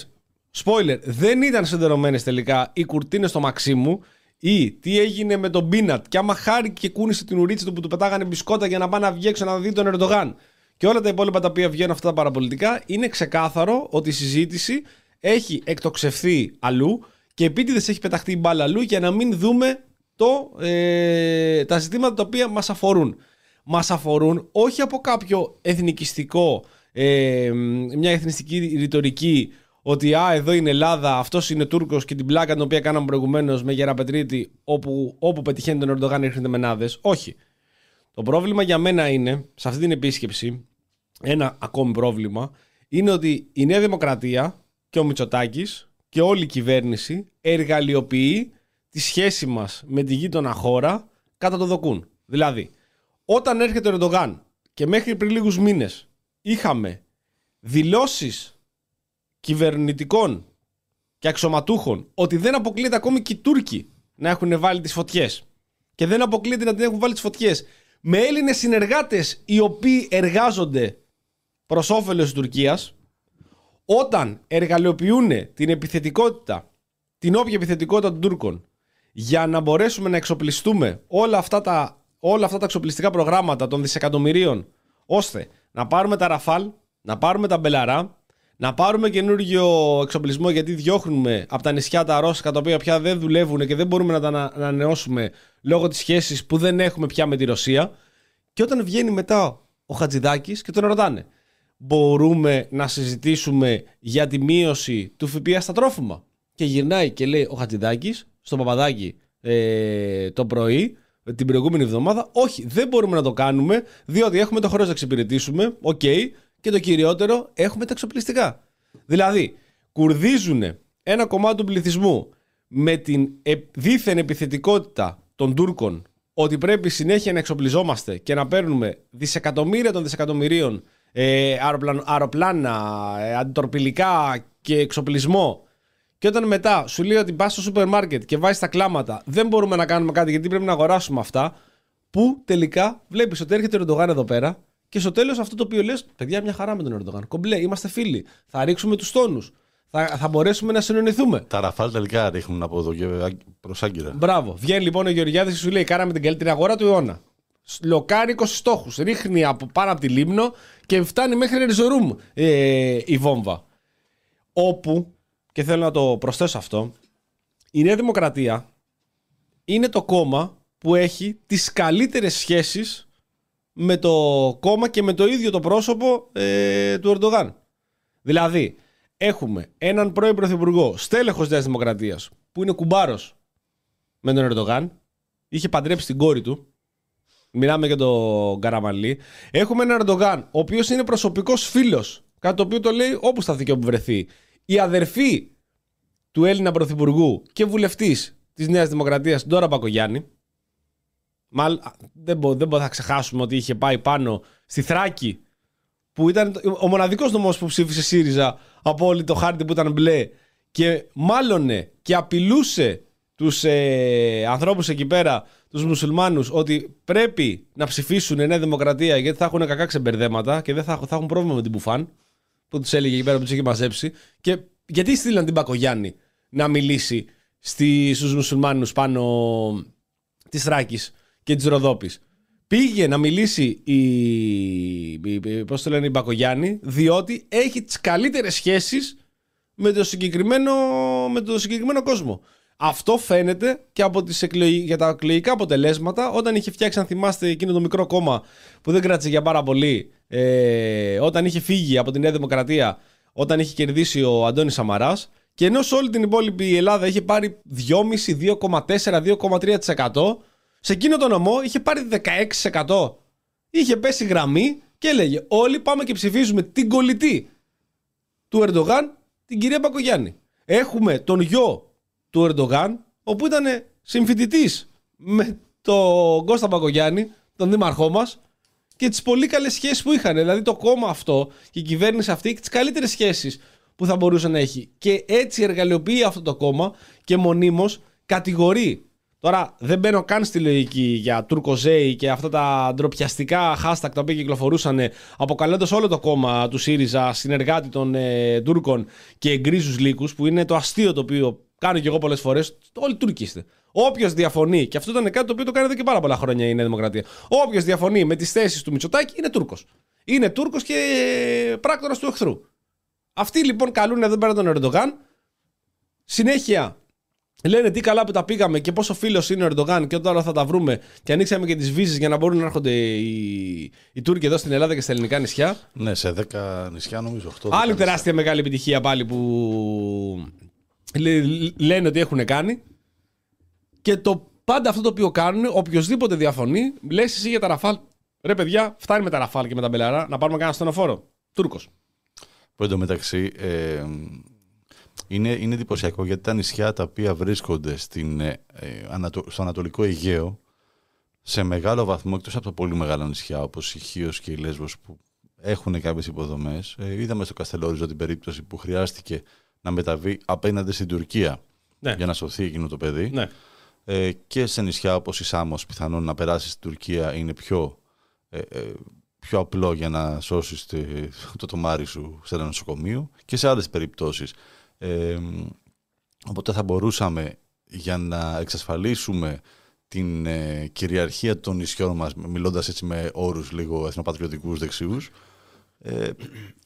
Spoiler, δεν ήταν σιδερωμένε τελικά οι κουρτίνες στο Μαξίμου ή τι έγινε με τον Μπίνατ και άμα χάρη και κούνησε την ουρίτσα του που του πετάγανε μπισκότα για να πάει να βγει έξω να δει τον Ερντογάν και όλα τα υπόλοιπα τα οποία βγαίνουν αυτά τα παραπολιτικά, είναι ξεκάθαρο ότι η συζήτηση έχει εκτοξευθεί αλλού και επίτηδες έχει πεταχτεί η μπάλα αλλού για να μην δούμε το, ε, τα ζητήματα τα οποία μας αφορούν. Μας αφορούν όχι από κάποιο εθνικιστικό, ε, μια εθνιστική ρητορική ότι α, εδώ είναι Ελλάδα, αυτός είναι Τούρκος και την πλάκα την οποία κάναμε προηγουμένως με Γεραπετρίτη, όπου, όπου πετυχαίνει τον Ερντογάν έρχεται μενάδε. Όχι. Το πρόβλημα για μένα είναι, σε αυτή την επίσκεψη, ένα ακόμη πρόβλημα, είναι ότι η Νέα Δημοκρατία και ο Μητσοτάκης και όλη η κυβέρνηση εργαλειοποιεί τη σχέση μας με τη γείτονα χώρα κατά το δοκούν. Δηλαδή, όταν έρχεται ο Ερντογάν και μέχρι πριν λίγους μήνες είχαμε δηλώσεις κυβερνητικών και αξιωματούχων ότι δεν αποκλείεται ακόμη και οι Τούρκοι να έχουν βάλει τις φωτιές και δεν αποκλείεται να την έχουν βάλει τις φωτιές με Έλληνες συνεργάτες οι οποίοι εργάζονται προς όφελος της Τουρκίας όταν εργαλειοποιούν την επιθετικότητα, την όποια επιθετικότητα των Τούρκων για να μπορέσουμε να εξοπλιστούμε όλα αυτά τα, όλα αυτά τα εξοπλιστικά προγράμματα των δισεκατομμυρίων ώστε να πάρουμε τα Ραφάλ, να πάρουμε τα Μπελαρά, να πάρουμε καινούργιο εξοπλισμό γιατί διώχνουμε από τα νησιά τα Ρώσικα τα οποία πια δεν δουλεύουν και δεν μπορούμε να τα ανα- ανανεώσουμε λόγω της σχέσης που δεν έχουμε πια με τη Ρωσία. Και όταν βγαίνει μετά ο Χατζηδάκης και τον ρωτάνε μπορούμε να συζητήσουμε για τη μείωση του ΦΠΑ στα τρόφιμα. Και γυρνάει και λέει ο Χατζηδάκης στον Παπαδάκη ε, το πρωί, την προηγούμενη εβδομάδα, όχι, δεν μπορούμε να το κάνουμε, διότι έχουμε το χρέος να εξυπηρετήσουμε, οκ, και το κυριότερο, έχουμε τα εξοπλιστικά. Δηλαδή, κουρδίζουν ένα κομμάτι του πληθυσμού με την ε, δίθεν επιθετικότητα των Τούρκων ότι πρέπει συνέχεια να εξοπλιζόμαστε και να παίρνουμε δισεκατομμύρια των δισεκατομμυρίων ε, αεροπλάνα, αεροπλάνα ε, αντιτορπιλικά και εξοπλισμό και όταν μετά σου λέει ότι πας στο σούπερ μάρκετ και βάζεις τα κλάματα, δεν μπορούμε να κάνουμε κάτι γιατί πρέπει να αγοράσουμε αυτά. Που τελικά βλέπεις ότι έρχεται ο Ερντογάν εδώ πέρα και στο τέλος αυτό το οποίο λες: Παιδιά, μια χαρά με τον Ερντογάν. Κομπλέ, είμαστε φίλοι. Θα ρίξουμε τους τόνους. Θα, θα μπορέσουμε να συνεννοηθούμε. Τα ραφάλ τελικά ρίχνουν από εδώ και προς Άγκυρα. Μπράβο. Βγαίνει λοιπόν ο Γεωργιάδης και σου λέει: Κάναμε την καλύτερη αγορά του αιώνα. Λοκάρει 20 στόχους. Ρίχνει από πάνω από τη λίμνο και φτάνει μέχρι Ριζορούμ ε, η βόμβα. Όπου, και θέλω να το προσθέσω αυτό, η Νέα Δημοκρατία είναι το κόμμα που έχει τις καλύτερες σχέσεις με το κόμμα και με το ίδιο το πρόσωπο ε, του Ερντογάν. Δηλαδή, έχουμε έναν πρώην πρωθυπουργό, στέλεχος Νέας Δημοκρατίας, που είναι κουμπάρος με τον Ερντογάν, είχε παντρέψει την κόρη του, μιλάμε για τον Καραμαλή. Έχουμε έναν Ερντογάν, ο οποίος είναι προσωπικός φίλος, κάτι το οποίο το λέει όπου σταθεί και όπου βρεθεί. Η αδερφή του Έλληνα Πρωθυπουργού και βουλευτής της Νέας Δημοκρατίας, Ντόρα Μπακογιάννη. Μάλ, δεν μπορούμε δεν να ξεχάσουμε ότι είχε πάει πάνω στη Θράκη, που ήταν ο μοναδικός νομός που ψήφισε ΣΥΡΙΖΑ από όλη το χάρτη που ήταν μπλε και μάλωνε και απειλούσε τους ε, ανθρώπους εκεί πέρα, τους μουσουλμάνους, ότι πρέπει να ψηφίσουν η Νέα Δημοκρατία γιατί θα έχουν κακά ξεμπερδέματα και δεν θα, θα έχουν πρόβλημα με την Μπουφάν, που τους έλεγε εκεί πέρα που τους είχε μαζέψει. Και γιατί στείλαν την Μπακογιάννη να μιλήσει στη, στους μουσουλμάνους πάνω της Θράκης και της Ροδόπης; Πήγε να μιλήσει η, η, πώς το λένε, η Μπακογιάννη διότι έχει τις καλύτερες σχέσεις με το συγκεκριμένο, με το συγκεκριμένο κόσμο. Αυτό φαίνεται και από τις εκλογ... για τα εκλογικά αποτελέσματα όταν είχε φτιάξει, αν θυμάστε, εκείνο το μικρό κόμμα που δεν κράτησε για πάρα πολύ, ε, όταν είχε φύγει από τη Νέα Δημοκρατία, όταν είχε κερδίσει ο Αντώνης Σαμαράς και ενώ σε όλη την υπόλοιπη Ελλάδα είχε πάρει 2,5, 2,4, 2,3%, σε εκείνο το νομό είχε πάρει 16%. Είχε πέσει γραμμή και έλεγε όλοι πάμε και ψηφίζουμε την κολλητή του Ερντογάν, την κυρία Μπακογιάννη. Έχουμε τον γιο του Ερντογάν, όπου ήταν συμφοιτητής με τον Κώστα Μπακογιάννη, τον δήμαρχό μας, και τις πολύ καλές σχέσεις που είχαν. Δηλαδή το κόμμα αυτό και η κυβέρνηση αυτή έχει τις καλύτερες σχέσεις που θα μπορούσε να έχει. Και έτσι εργαλειοποιεί αυτό το κόμμα και μονίμως κατηγορεί. Τώρα δεν μπαίνω καν στη λογική για Τουρκοζέη και αυτά τα ντροπιαστικά hashtag τα οποία κυκλοφορούσαν αποκαλώντας όλο το κόμμα του ΣΥΡΙΖΑ συνεργάτη των ε, Τούρκων και γκρίζους λύκους, που είναι το αστείο το οποίο κάνω και εγώ πολλές φορές. Όλοι Τούρκοι είστε. Όποιος διαφωνεί, και αυτό ήταν κάτι το οποίο το κάνει εδώ και πάρα πολλά χρόνια η Νέα Δημοκρατία. Όποιος διαφωνεί με τις θέσεις του Μητσοτάκη είναι Τούρκος. Είναι Τούρκος και πράκτορας του εχθρού. Αυτοί λοιπόν καλούν εδώ πέρα τον Ερντογάν. Συνέχεια λένε τι καλά που τα πήγαμε και πόσο φίλος είναι ο Ερντογάν και τώρα θα τα βρούμε. Και ανοίξαμε και τις βίζες για να μπορούν να έρχονται οι, οι Τούρκοι εδώ στην Ελλάδα και στα ελληνικά νησιά. Ναι, σε 10 νησιά νομίζω 8. Άλλη τεράστια μεγάλη επιτυχία πάλι που λένε ότι έχουν κάνει. Και το πάντα αυτό το οποίο κάνουν, οποιοδήποτε διαφωνεί, λες εσύ για τα ραφάλ. Ρε παιδιά, φτάνει με τα ραφάλ και με τα μπελαρά να πάρουμε κανένα στενοφόρο. Τούρκος. Που εντωμεταξύ ε, είναι, είναι εντυπωσιακό γιατί τα νησιά τα οποία βρίσκονται στην, ε, στο Ανατολικό Αιγαίο σε μεγάλο βαθμό, εκτός από τα πολύ μεγάλα νησιά όπως η Χίος και η Λέσβος που έχουν κάποιες υποδομές. Ε, είδαμε στο Καστελόριζο την περίπτωση που χρειάστηκε να μεταβεί απέναντι στην Τουρκία ναι. για να σωθεί εκείνο το παιδί. Ναι. Ε, και σε νησιά όπως η Σάμος πιθανόν να περάσει στην Τουρκία είναι πιο, ε, ε, πιο απλό για να σώσεις το, το τομάρι σου σε ένα νοσοκομείο και σε άλλες περιπτώσεις. Ε, οπότε θα μπορούσαμε για να εξασφαλίσουμε την ε, κυριαρχία των νησιών μας, μιλώντας έτσι με όρους λίγο εθνοπατριωτικούς δεξιούς, ε,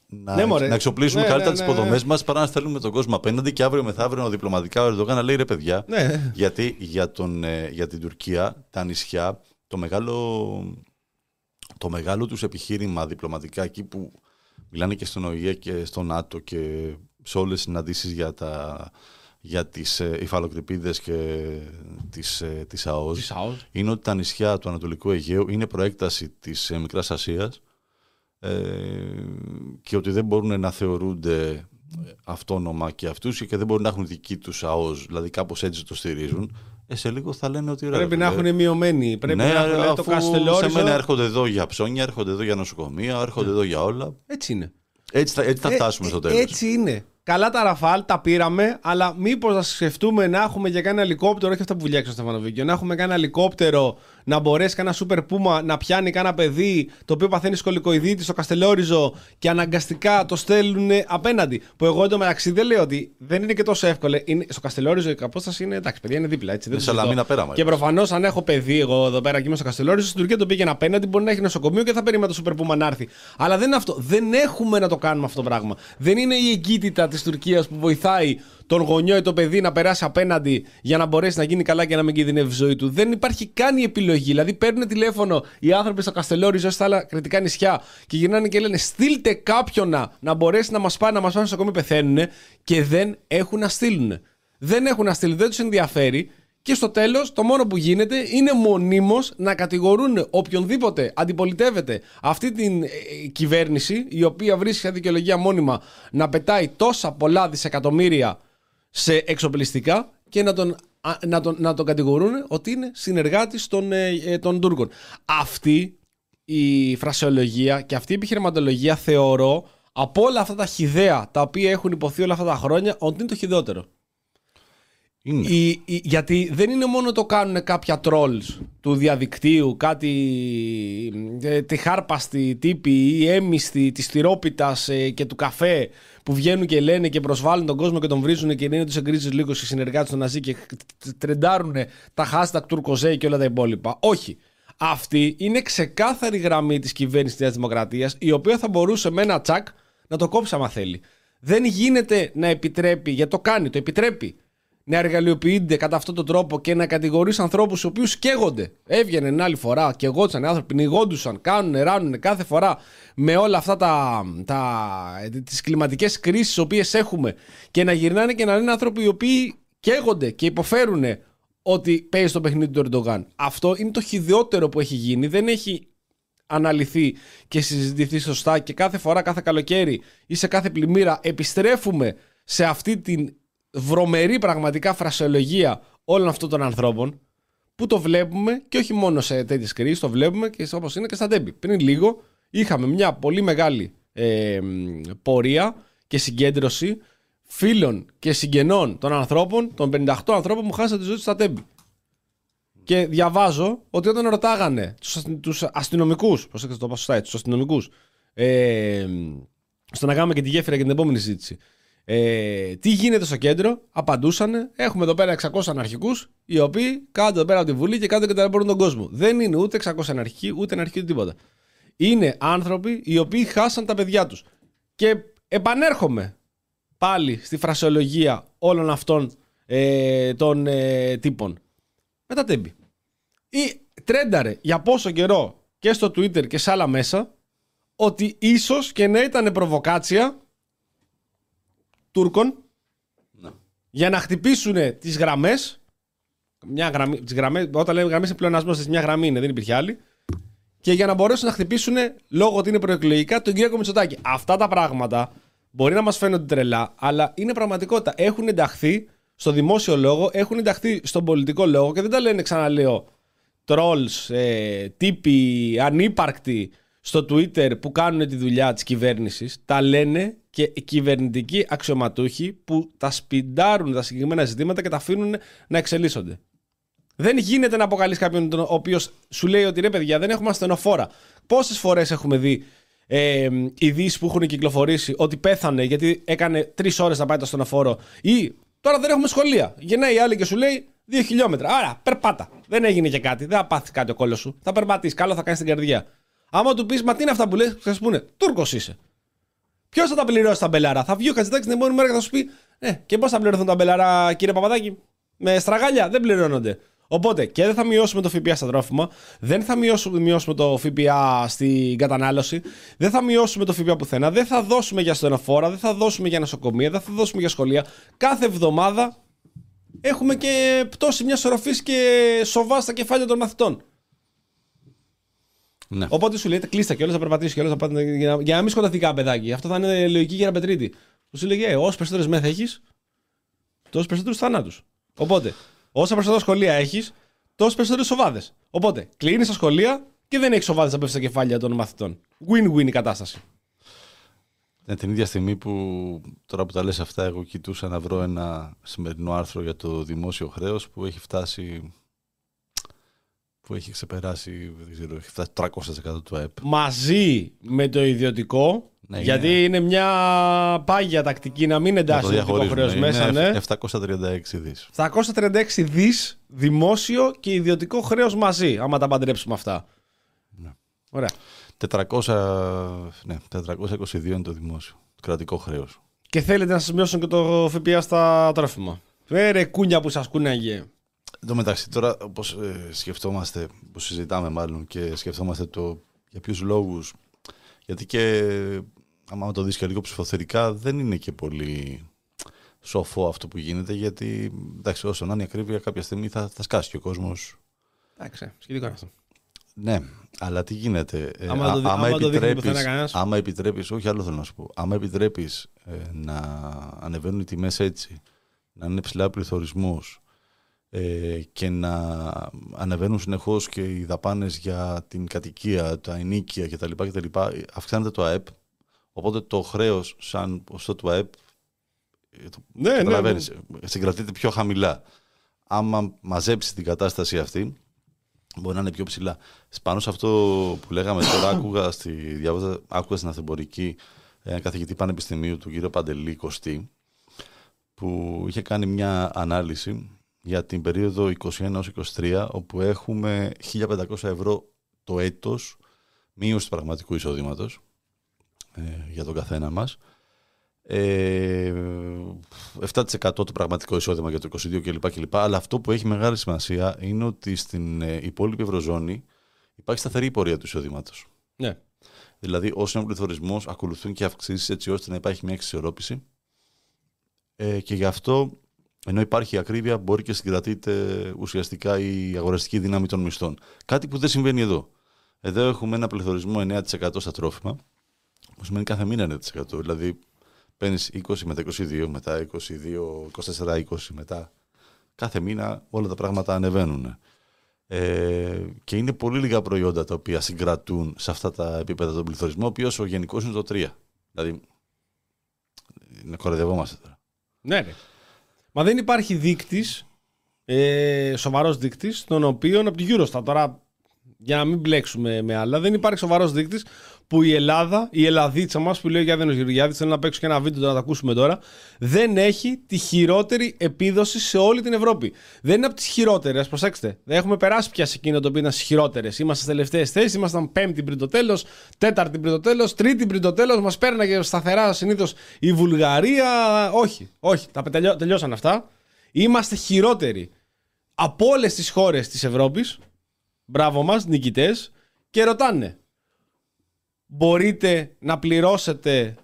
να, ναι, να εξοπλίσουμε ναι, καλύτερα ναι, τις ναι, υποδομές ναι. μας παρά να στέλνουμε τον κόσμο απέναντι και αύριο μεθαύριο διπλωματικά ο Ερντογάν να λέει ρε παιδιά. Ναι. Γιατί για, τον, ε, για την Τουρκία, τα νησιά, το μεγάλο, το μεγάλο τους επιχείρημα διπλωματικά εκεί που μιλάνε και στον ΟΗΕ και στο ΝΑΤΟ και σε όλες τις συναντήσεις για, τα, για τις ε, υφαλοκρηπίδες και τις, ε, τις ΑΟΣ, είναι ότι τα νησιά του Ανατολικού Αιγαίου είναι προέκταση της ε, Μικράς Ασίας ε, και ότι δεν μπορούν να θεωρούνται αυτόνομα και αυτούς και δεν μπορούν να έχουν δική τους ΑΟΣ, δηλαδή κάπως έτσι το στηρίζουν, ε, σε λίγο θα λένε ότι... Πρέπει να έχουν μειωμένοι, πρέπει ναι, να έχουν το καστελόριζο. Σε μένα έρχονται εδώ για ψώνια, έρχονται εδώ για νοσοκομεία, έρχονται ναι. εδώ για όλα. Έτσι είναι. Έτσι θα, έτσι θα ε, φτάσουμε στο τέλος. Έτσι είναι. Καλά τα ραφάλ, τα πήραμε, αλλά μήπως να σκεφτούμε να έχουμε για κανένα ελικόπτερο, όχι αυτά που βουλιάξει ο Στεφανοβίκιο, να έχουμε κανένα ελικόπτερο να μπορέσει κανένα σούπερ πούμα να πιάνει κανένα παιδί το οποίο παθαίνει σκολικοειδίτη στο Καστελόριζο και αναγκαστικά το στέλνουν απέναντι. Που εγώ εντωμεταξύ δεν λέω ότι δεν είναι και τόσο εύκολο. Είναι, στο Καστελόριζο η απόσταση είναι εντάξει, παιδιά είναι δίπλα. Έτσι, δεν Είναι το συζητώ. Σαλαμίνα πέρα, Και μάλιστα. προφανώς αν έχω παιδί εγώ εδώ πέρα και είμαι στο Καστελόριζο, στην Τουρκία το πήγαινε απέναντι, μπορεί να έχει νοσοκομείο και θα περίμενα το σούπερ πούμα να έρθει. Αλλά δεν είναι αυτό. Δεν έχουμε να το κάνουμε αυτό το πράγμα. Δεν είναι η εγκύτητα της Τουρκίας που βοηθάει τον γονιό ή το παιδί να περάσει απέναντι για να μπορέσει να γίνει καλά και να μην κινδυνεύει η ζωή του. Δεν υπάρχει καν η επιλογή. Δηλαδή παίρνουν τηλέφωνο οι άνθρωποι στο Καστελόριζο, στα άλλα κριτικά νησιά και γυρνάνε και λένε στείλτε κάποιον να, να μπορέσει να μας πάει να μας πάει στο νοσοκομείο πεθαίνουν και δεν έχουν να στείλουν. Δεν έχουν να στείλουν, δεν τους ενδιαφέρει και στο τέλος, το μόνο που γίνεται είναι μονίμως να κατηγορούν οποιονδήποτε αντιπολιτεύεται αυτή την ε, ε, κυβέρνηση, η οποία βρίσκει δικαιολογία μόνιμα να πετάει τόσα πολλά δισεκατομμύρια σε εξοπλιστικά και να τον, α, να τον, να τον κατηγορούν ότι είναι συνεργάτης των, ε, ε, των Τούρκων. Αυτή η φρασεολογία και αυτή η επιχειρηματολογία θεωρώ από όλα αυτά τα χιδέα τα οποία έχουν υποθεί όλα αυτά τα χρόνια ότι είναι το χιδότερο. Είναι. Η, η- γιατί δεν είναι μόνο το κάνουν κάποια trolls του διαδικτύου, κάτι ε, τη χάρπαστη τύπη ή έμιστη της τυρόπιτας ε, και του καφέ που βγαίνουν και λένε και προσβάλλουν τον κόσμο και τον βρίζουν και λένε τους εγκρίζεις λίγο στις συνεργάτες των Ναζί και τρεντάρουν τα hashtag τουρκοζέι και όλα τα υπόλοιπα. Όχι. Αυτή είναι ξεκάθαρη γραμμή της κυβέρνησης της Δημοκρατίας η οποία θα μπορούσε με ένα τσακ να το κόψει άμα θέλει. Δεν γίνεται να επιτρέπει, γιατί το κάνει, το επιτρέπει να εργαλειοποιείται κατά αυτόν τον τρόπο και να κατηγορείς ανθρώπους οι οποίους καίγονται. Έβγαινε την άλλη φορά, καιγόντουσαν οι άνθρωποι, πνιγόντουσαν, κάνουν, ράνουν κάθε φορά με όλα αυτά τα, τα, τις κλιματικές κρίσεις τις οποίες έχουμε και να γυρνάνε και να λένε άνθρωποι οι οποίοι καίγονται και υποφέρουν ότι παίζει στο παιχνίδι του Ερντογάν. Αυτό είναι το χειδαιότερο που έχει γίνει. Δεν έχει αναλυθεί και συζητηθεί σωστά και κάθε φορά, κάθε καλοκαίρι ή σε κάθε πλημμύρα επιστρέφουμε σε αυτή την βρωμερή πραγματικά φρασιολογία όλων αυτών των ανθρώπων που το βλέπουμε και όχι μόνο σε τέτοιες κρίσεις, το βλέπουμε και όπως είναι και στα τέμπη. Πριν λίγο είχαμε μια πολύ μεγάλη ε, μ, πορεία και συγκέντρωση φίλων και συγγενών των ανθρώπων, των 58 ανθρώπων που χάσαν τη ζωή τους στα τέμπη. Και διαβάζω ότι όταν ρωτάγανε τους, ασθ- τους αστυνομικούς, προσέξτε το πάω σωστά έτσι, τους αστυνομικούς, ε, στο να κάνουμε και τη γέφυρα για την επόμενη συζήτηση, ε, τι γίνεται στο κέντρο, απαντούσαν, έχουμε εδώ πέρα 600 αναρχικούς, οι οποίοι κάτω εδώ πέρα από τη Βουλή και κάτω και ταλαιπωρούν τον κόσμο. Δεν είναι ούτε 600 αναρχικοί, ούτε αναρχικοί ούτε τίποτα. Είναι άνθρωποι οι οποίοι χάσαν τα παιδιά τους. Και επανέρχομαι πάλι στη φρασιολογία όλων αυτών ε, των ε, τύπων. Με τα τέμπη. Ή τρένταρε για πόσο καιρό και στο Twitter και σε άλλα μέσα ότι ίσως και να ήταν προβοκάτσια Τούρκων Ναι. για να χτυπήσουν τις γραμμές μια γραμμή, τις γραμμές, όταν λέμε γραμμές είναι πλεονασμός, μια γραμμή είναι, δεν υπήρχε άλλη και για να μπορέσουν να χτυπήσουν λόγω ότι είναι προεκλογικά τον Κυριάκο Μητσοτάκη. Αυτά τα πράγματα μπορεί να μας φαίνονται τρελά, αλλά είναι πραγματικότητα. Έχουν ενταχθεί στο δημόσιο λόγο, έχουν ενταχθεί στον πολιτικό λόγο και δεν τα λένε, ξαναλέω, trolls, ε, τύποι ανύπαρκτοι στο Twitter που κάνουν τη δουλειά της κυβέρνησης. Τα λένε και οι κυβερνητικοί αξιωματούχοι που τα σπιντάρουν τα συγκεκριμένα ζητήματα και τα αφήνουν να εξελίσσονται. Δεν γίνεται να αποκαλείς κάποιον τον- ο οποίος σου λέει ότι ρε παιδιά, δεν έχουμε ασθενοφόρα. Πόσες φορές έχουμε δει ε, ειδήσεις που έχουν κυκλοφορήσει ότι πέθανε γιατί έκανε τρεις ώρες να πάει το ασθενοφόρο ή τώρα δεν έχουμε σχολεία. Γεννάει η άλλη και σου λέει δύο χιλιόμετρα. Άρα περπάτα. Δεν έγινε και κάτι. Δεν θα πάθει κάτι ο κόλος σου. Θα περπατήσεις. Καλό θα κάνεις την καρδιά. Άμα του πεις, Μα τι είναι αυτά που λες, θα σου πούνε Τούρκος είσαι. Ποιος θα τα πληρώσει τα μπελάρα; Θα βγει ο Κατζητάκη την επόμενη μέρα και θα σου πει Ε, και πώς θα πληρωθούν τα μπελάρα, κύριε Παπαδάκη; Με στραγάλια δεν πληρώνονται. Οπότε και δεν θα μειώσουμε το ΦΠΑ στα τρόφιμα, δεν θα μειώσουμε, μειώσουμε το ΦΠΑ στην κατανάλωση, δεν θα μειώσουμε το ΦΠΑ πουθενά, δεν θα δώσουμε για στενοφόρα, δεν θα δώσουμε για νοσοκομεία, δεν θα δώσουμε για σχολεία. Κάθε εβδομάδα έχουμε και πτώση μιας οροφής και σοβά στα κεφάλια των μαθητών. Ναι. Οπότε σου λέει κλείστα και όλες θα περπατήσει και όλες θα πάτε για να, για να μην σκοτωθεί κανένα παιδάκι. Αυτό θα είναι λογική για ένα πετρίτη. Του σου λέγε, όσο περισσότερες μεθ έχεις, τόσους περισσότερους θανάτου. Οπότε, όσα περισσότερα σχολεία έχεις, τόσες περισσότερες σοβάδες. Οπότε, κλείνεις τα σχολεία και δεν έχεις σοβάδες να πέφτει στα κεφάλια των μαθητών. Win-win η κατάσταση. Ναι, την ίδια στιγμή που τώρα που τα λες αυτά εγώ κοιτούσα να βρω ένα σημερινό άρθρο για το δημόσιο χρέος που έχει φτάσει που έχει ξεπεράσει, δεν ξέρω, έχει φτάσει 300% του ΑΕΠ. Μαζί με το ιδιωτικό. Ναι, γιατί είναι- είναι μια πάγια τακτική να μην Να εντάσσει το το ιδιωτικό διαχωρίζουμε. χρέος μέσα. Είναι Ναι. 736 δις. 736 δις δημόσιο και ιδιωτικό χρέος μαζί, άμα τα παντρέψουμε αυτά. Ναι. Ωραία. 400, ναι, 422 είναι το δημόσιο. Το κρατικό χρέος. Και θέλετε να σας μειώσουν και το ΦΠΑ στα τρόφιμα. Φέρε κούνια που σας κούναγε. Εν τω μεταξύ, τώρα όπως σκεφτόμαστε, που συζητάμε μάλλον και σκεφτόμαστε το για ποιους λόγους. Γιατί και άμα το δεις και λίγο ψηφοθερικά, δεν είναι και πολύ σοφό αυτό που γίνεται. Γιατί εντάξει, όσο να είναι η ακρίβεια, κάποια στιγμή θα, θα σκάσει και ο κόσμος. Εντάξει, σχετικό είναι αυτό. Ναι, αλλά τι γίνεται. ε, Άμα το δει- άμα το δείχνει επιτρέπεις, πουθενά κανένας. άμα επιτρέπεις, όχι άλλο θέλω να σου πω, άμα επιτρέπεις ε, να ανεβαίνουν οι τιμές έτσι, να είναι ψηλά πληθωρισμός ε, και να ανεβαίνουν συνεχώς και οι δαπάνες για την κατοικία, τα ενίκια κτλ. κτλ αυξάνεται το ΑΕΠ, οπότε το χρέος σαν ποσό του ΑΕΠ ε, το Ναι, ναι, ναι. Καταλαβαίνεις, συγκρατείται πιο χαμηλά. Άμα μαζέψει την κατάσταση αυτή, μπορεί να είναι πιο ψηλά. Πάνω σε αυτό που λέγαμε τώρα, άκουγα, στη, διάβαζα, άκουγα στην αυθεμπορική ένα καθηγητή πανεπιστημίου του κύριο Παντελή Κωστή, που είχε κάνει μια ανάλυση για την περίοδο 21 23, όπου έχουμε 1.500 ευρώ το έτος μείωση του πραγματικού εισόδηματος ε, για τον καθένα μας. Ε, 7% το πραγματικό εισόδημα για το 22 κλπ. κλπ. Αλλά αυτό που έχει μεγάλη σημασία είναι ότι στην ε, υπόλοιπη Ευρωζώνη υπάρχει σταθερή πορεία του εισόδηματο. Ναι. Δηλαδή, όσο είναι ο πληθωρισμός, ακολουθούν και αυξήσεις έτσι ώστε να υπάρχει μια εξισορρόπηση. Ε, και γι' αυτό, ενώ υπάρχει ακρίβεια, μπορεί και συγκρατείται ουσιαστικά η αγοραστική δύναμη των μισθών. Κάτι που δεν συμβαίνει εδώ. Εδώ έχουμε ένα πληθωρισμό 9% στα τρόφιμα, που σημαίνει κάθε μήνα 9%. Δηλαδή, παίρνεις 20 μετά 22, μετά 22, 24, 20, μετά. Κάθε μήνα όλα τα πράγματα ανεβαίνουν. Ε, και είναι πολύ λίγα προϊόντα τα οποία συγκρατούν σε αυτά τα επίπεδα τον πληθωρισμό, ο οποίος ο γενικός είναι το 3. Δηλαδή, να κοροϊδευόμαστε τώρα. Ναι, ρε. Μα δεν υπάρχει δείκτης, ε, σοβαρός δείκτης, τον οποίο από την Eurostat. Τώρα, για να μην μπλέξουμε με άλλα, δεν υπάρχει σοβαρός δείκτης που η Ελλάδα, η Ελλαδίτσα μας που λέει ο Γιάννης Γεωργιάδης, θέλω να παίξω και ένα βίντεο τώρα να το ακούσουμε τώρα, δεν έχει τη χειρότερη επίδοση σε όλη την Ευρώπη. Δεν είναι από τις χειρότερες, προσέξτε. Δεν έχουμε περάσει πια σε εκείνο το οποίο ήταν στις χειρότερες. Είμαστε στις τελευταίες θέσεις, ήμασταν πέμπτη πριν το τέλος, τέταρτη πριν το τέλος, τρίτη πριν το τέλος. Μας πέρναγε σταθερά συνήθως η Βουλγαρία. Όχι, όχι, τα τελειώ- τελειώσαν αυτά. Είμαστε χειρότεροι από όλες τις χώρες της Ευρώπης. Μπράβο μας, νικητές. Και ρωτάνε, μπορείτε να πληρώσετε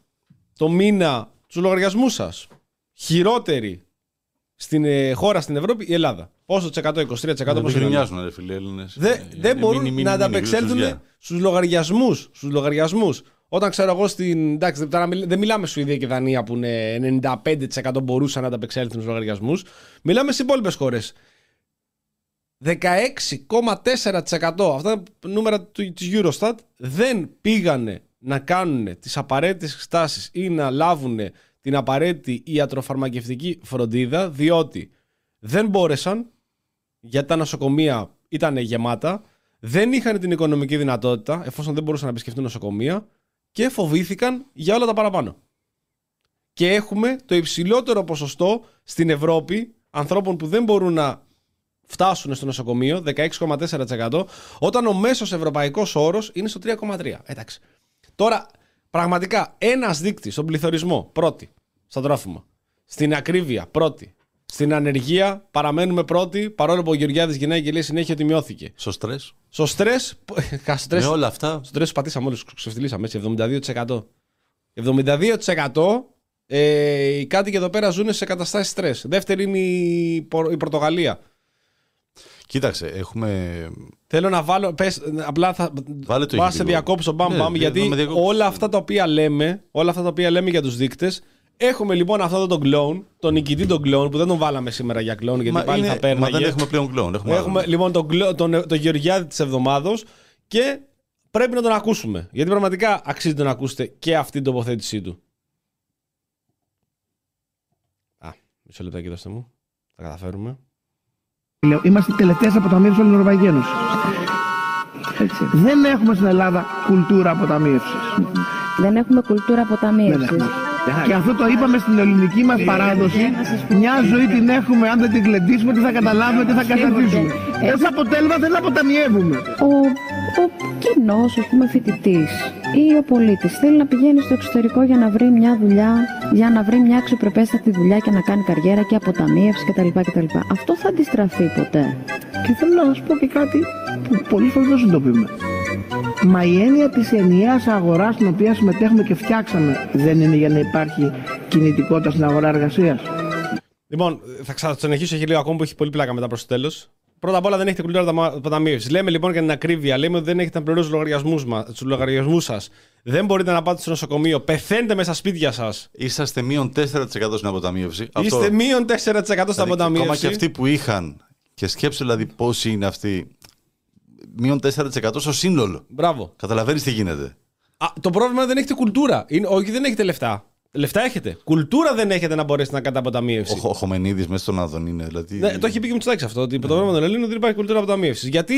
το μήνα τους λογαριασμούς σας. Χειρότερη στην ε, χώρα στην Ευρώπη η Ελλάδα. Πόσο τσε 100, 23% Δεν πόσο είναι; γκρινιάζουν, ρε φίλε Έλληνες. Δεν, Ε, δεν είναι μπορούν μίνι, μίνι, να μίνι, ανταπεξέλθουν γλωσσουζιά. στους λογαριασμούς. Στους λογαριασμούς. Όταν ξέρω εγώ στην. Εντάξει, τώρα μιλ- δεν μιλάμε Σουηδία και Δανία που είναι 95% μπορούσαν να ανταπεξέλθουν στους λογαριασμούς. Μιλάμε στις υπόλοιπες χώρες. 16,4% αυτά τα νούμερα του- της Eurostat δεν πήγανε να κάνουν τις απαραίτητες εξετάσεις ή να λάβουν την απαραίτητη ιατροφαρμακευτική φροντίδα διότι δεν μπόρεσαν γιατί τα νοσοκομεία ήταν γεμάτα, δεν είχαν την οικονομική δυνατότητα εφόσον δεν μπορούσαν να επισκεφτούν νοσοκομεία και φοβήθηκαν για όλα τα παραπάνω. Και έχουμε το υψηλότερο ποσοστό στην Ευρώπη ανθρώπων που δεν μπορούν να φτάσουν στο νοσοκομείο, 16,4%, όταν ο μέσος ευρωπαϊκός όρος είναι στο 3,3%. Εντάξει. Τώρα, πραγματικά, ένας δείκτης στον πληθωρισμό, πρώτη, στα τρόφιμα. Στην ακρίβεια, πρώτη. Στην ανεργία, παραμένουμε πρώτοι, παρόλο που ο Γεωργιάδης γυρνάει και λέει συνέχεια ότι μειώθηκε. Στο στρες. Στο στρες, στρες Με όλα αυτά, στο τρέσο πατήσαμε όλους, ξεφτυλίσαμε έτσι, 72%. 72% ε, οι κάτοικοι εδώ πέρα ζουν σε καταστάσεις στρες. Δεύτερη είναι η, Πο- η Πορτογαλία. Κοίταξε, έχουμε Θέλω να βάλω, πες, απλά θα Βάλε το πάω εκεί σε λίγο. διακόψω μπαμ Ναι, μπαμ, ναι, γιατί να με διακόψεις. όλα αυτά τα οποία λέμε, όλα αυτά τα οποία λέμε για τους δείκτες, έχουμε λοιπόν αυτό τον κλόουν, τον νικητή τον κλόουν, που δεν τον βάλαμε σήμερα για κλόουν, γιατί Μα, πάλι είναι- θα πέρναγε. μα δεν έχουμε πλέον κλόν. Έχουμε, Έχουμε άλλο. λοιπόν τον, κλο- τον, τον Γεωργιάδη της εβδομάδος και πρέπει να τον ακούσουμε. Γιατί πραγματικά αξίζει να ακούσετε και αυτή την τοποθέτησή του. Α, μισό λεπτάκι δώστε μου. Θα καταφέρουμε. Λέω, Είμαστε οι τελευταίε αποταμίευσει όλη την Ευρωπαϊκή Ένωση. Έτσι. Δεν έχουμε στην Ελλάδα κουλτούρα αποταμίευση. Δεν έχουμε κουλτούρα αποταμίευσης. Και αυτό το είπαμε στην ελληνική μα παράδοση. Μια ζωή την έχουμε, αν δεν την κλεντήσουμε, τι θα καταλάβουμε, τι θα καταρτήσουμε. Ε, Ω αποτέλεσμα δεν αποταμιεύουμε. Ο, ο κοινό, α πούμε, φοιτητή ή ο πολίτη θέλει να πηγαίνει στο εξωτερικό για να βρει μια δουλειά, για να βρει μια αξιοπρεπέστατη δουλειά και να κάνει καριέρα και αποταμίευση κτλ. κτλ. Αυτό θα αντιστραφεί ποτέ. Και θέλω να σα πω και κάτι που πολλέ φορές δεν συνειδητοποιούμε. Μα η έννοια της ενιαίας αγοράς στην οποία συμμετέχουμε και φτιάξαμε δεν είναι για να υπάρχει κινητικότητα στην αγορά εργασίας. Λοιπόν, θα ξανασυνεχίσω και λίγο ακόμα που έχει πολύ πλάκα μετά προς το τέλος. Πρώτα απ' όλα δεν έχετε κουλτούρα αποταμίευση. Λέμε λοιπόν για την ακρίβεια, λέμε ότι δεν έχετε να πληρώσει τους λογαριασμούς σας. Δεν μπορείτε να πάτε στο νοσοκομείο, πεθαίνετε μέσα στα σπίτια σας. Είσαστε μείον 4% στην αποταμίευση. Είστε μείον 4% στην δηλαδή, αποταμίευση. Ακόμα και αυτοί που είχαν, και σκέψτε δηλαδή πόσοι είναι αυτοί, μείον 4% στο σύνολο. Μπράβο. Καταλαβαίνεις τι γίνεται. Α, το πρόβλημα είναι δεν έχετε κουλτούρα. Είναι, όχι, δεν έχετε λεφτά. Λεφτά έχετε. Κουλτούρα δεν έχετε να μπορέσετε να κάνετε αποταμίευση. Ο, ο Χομενίδη μέσα στον Αδόν είναι. Δηλαδή... Ναι, το έχει πει και Μητσοτάκης αυτό. Ότι το πρόβλημα των Ελλήνων δεν υπάρχει κουλτούρα αποταμίευσης. Γιατί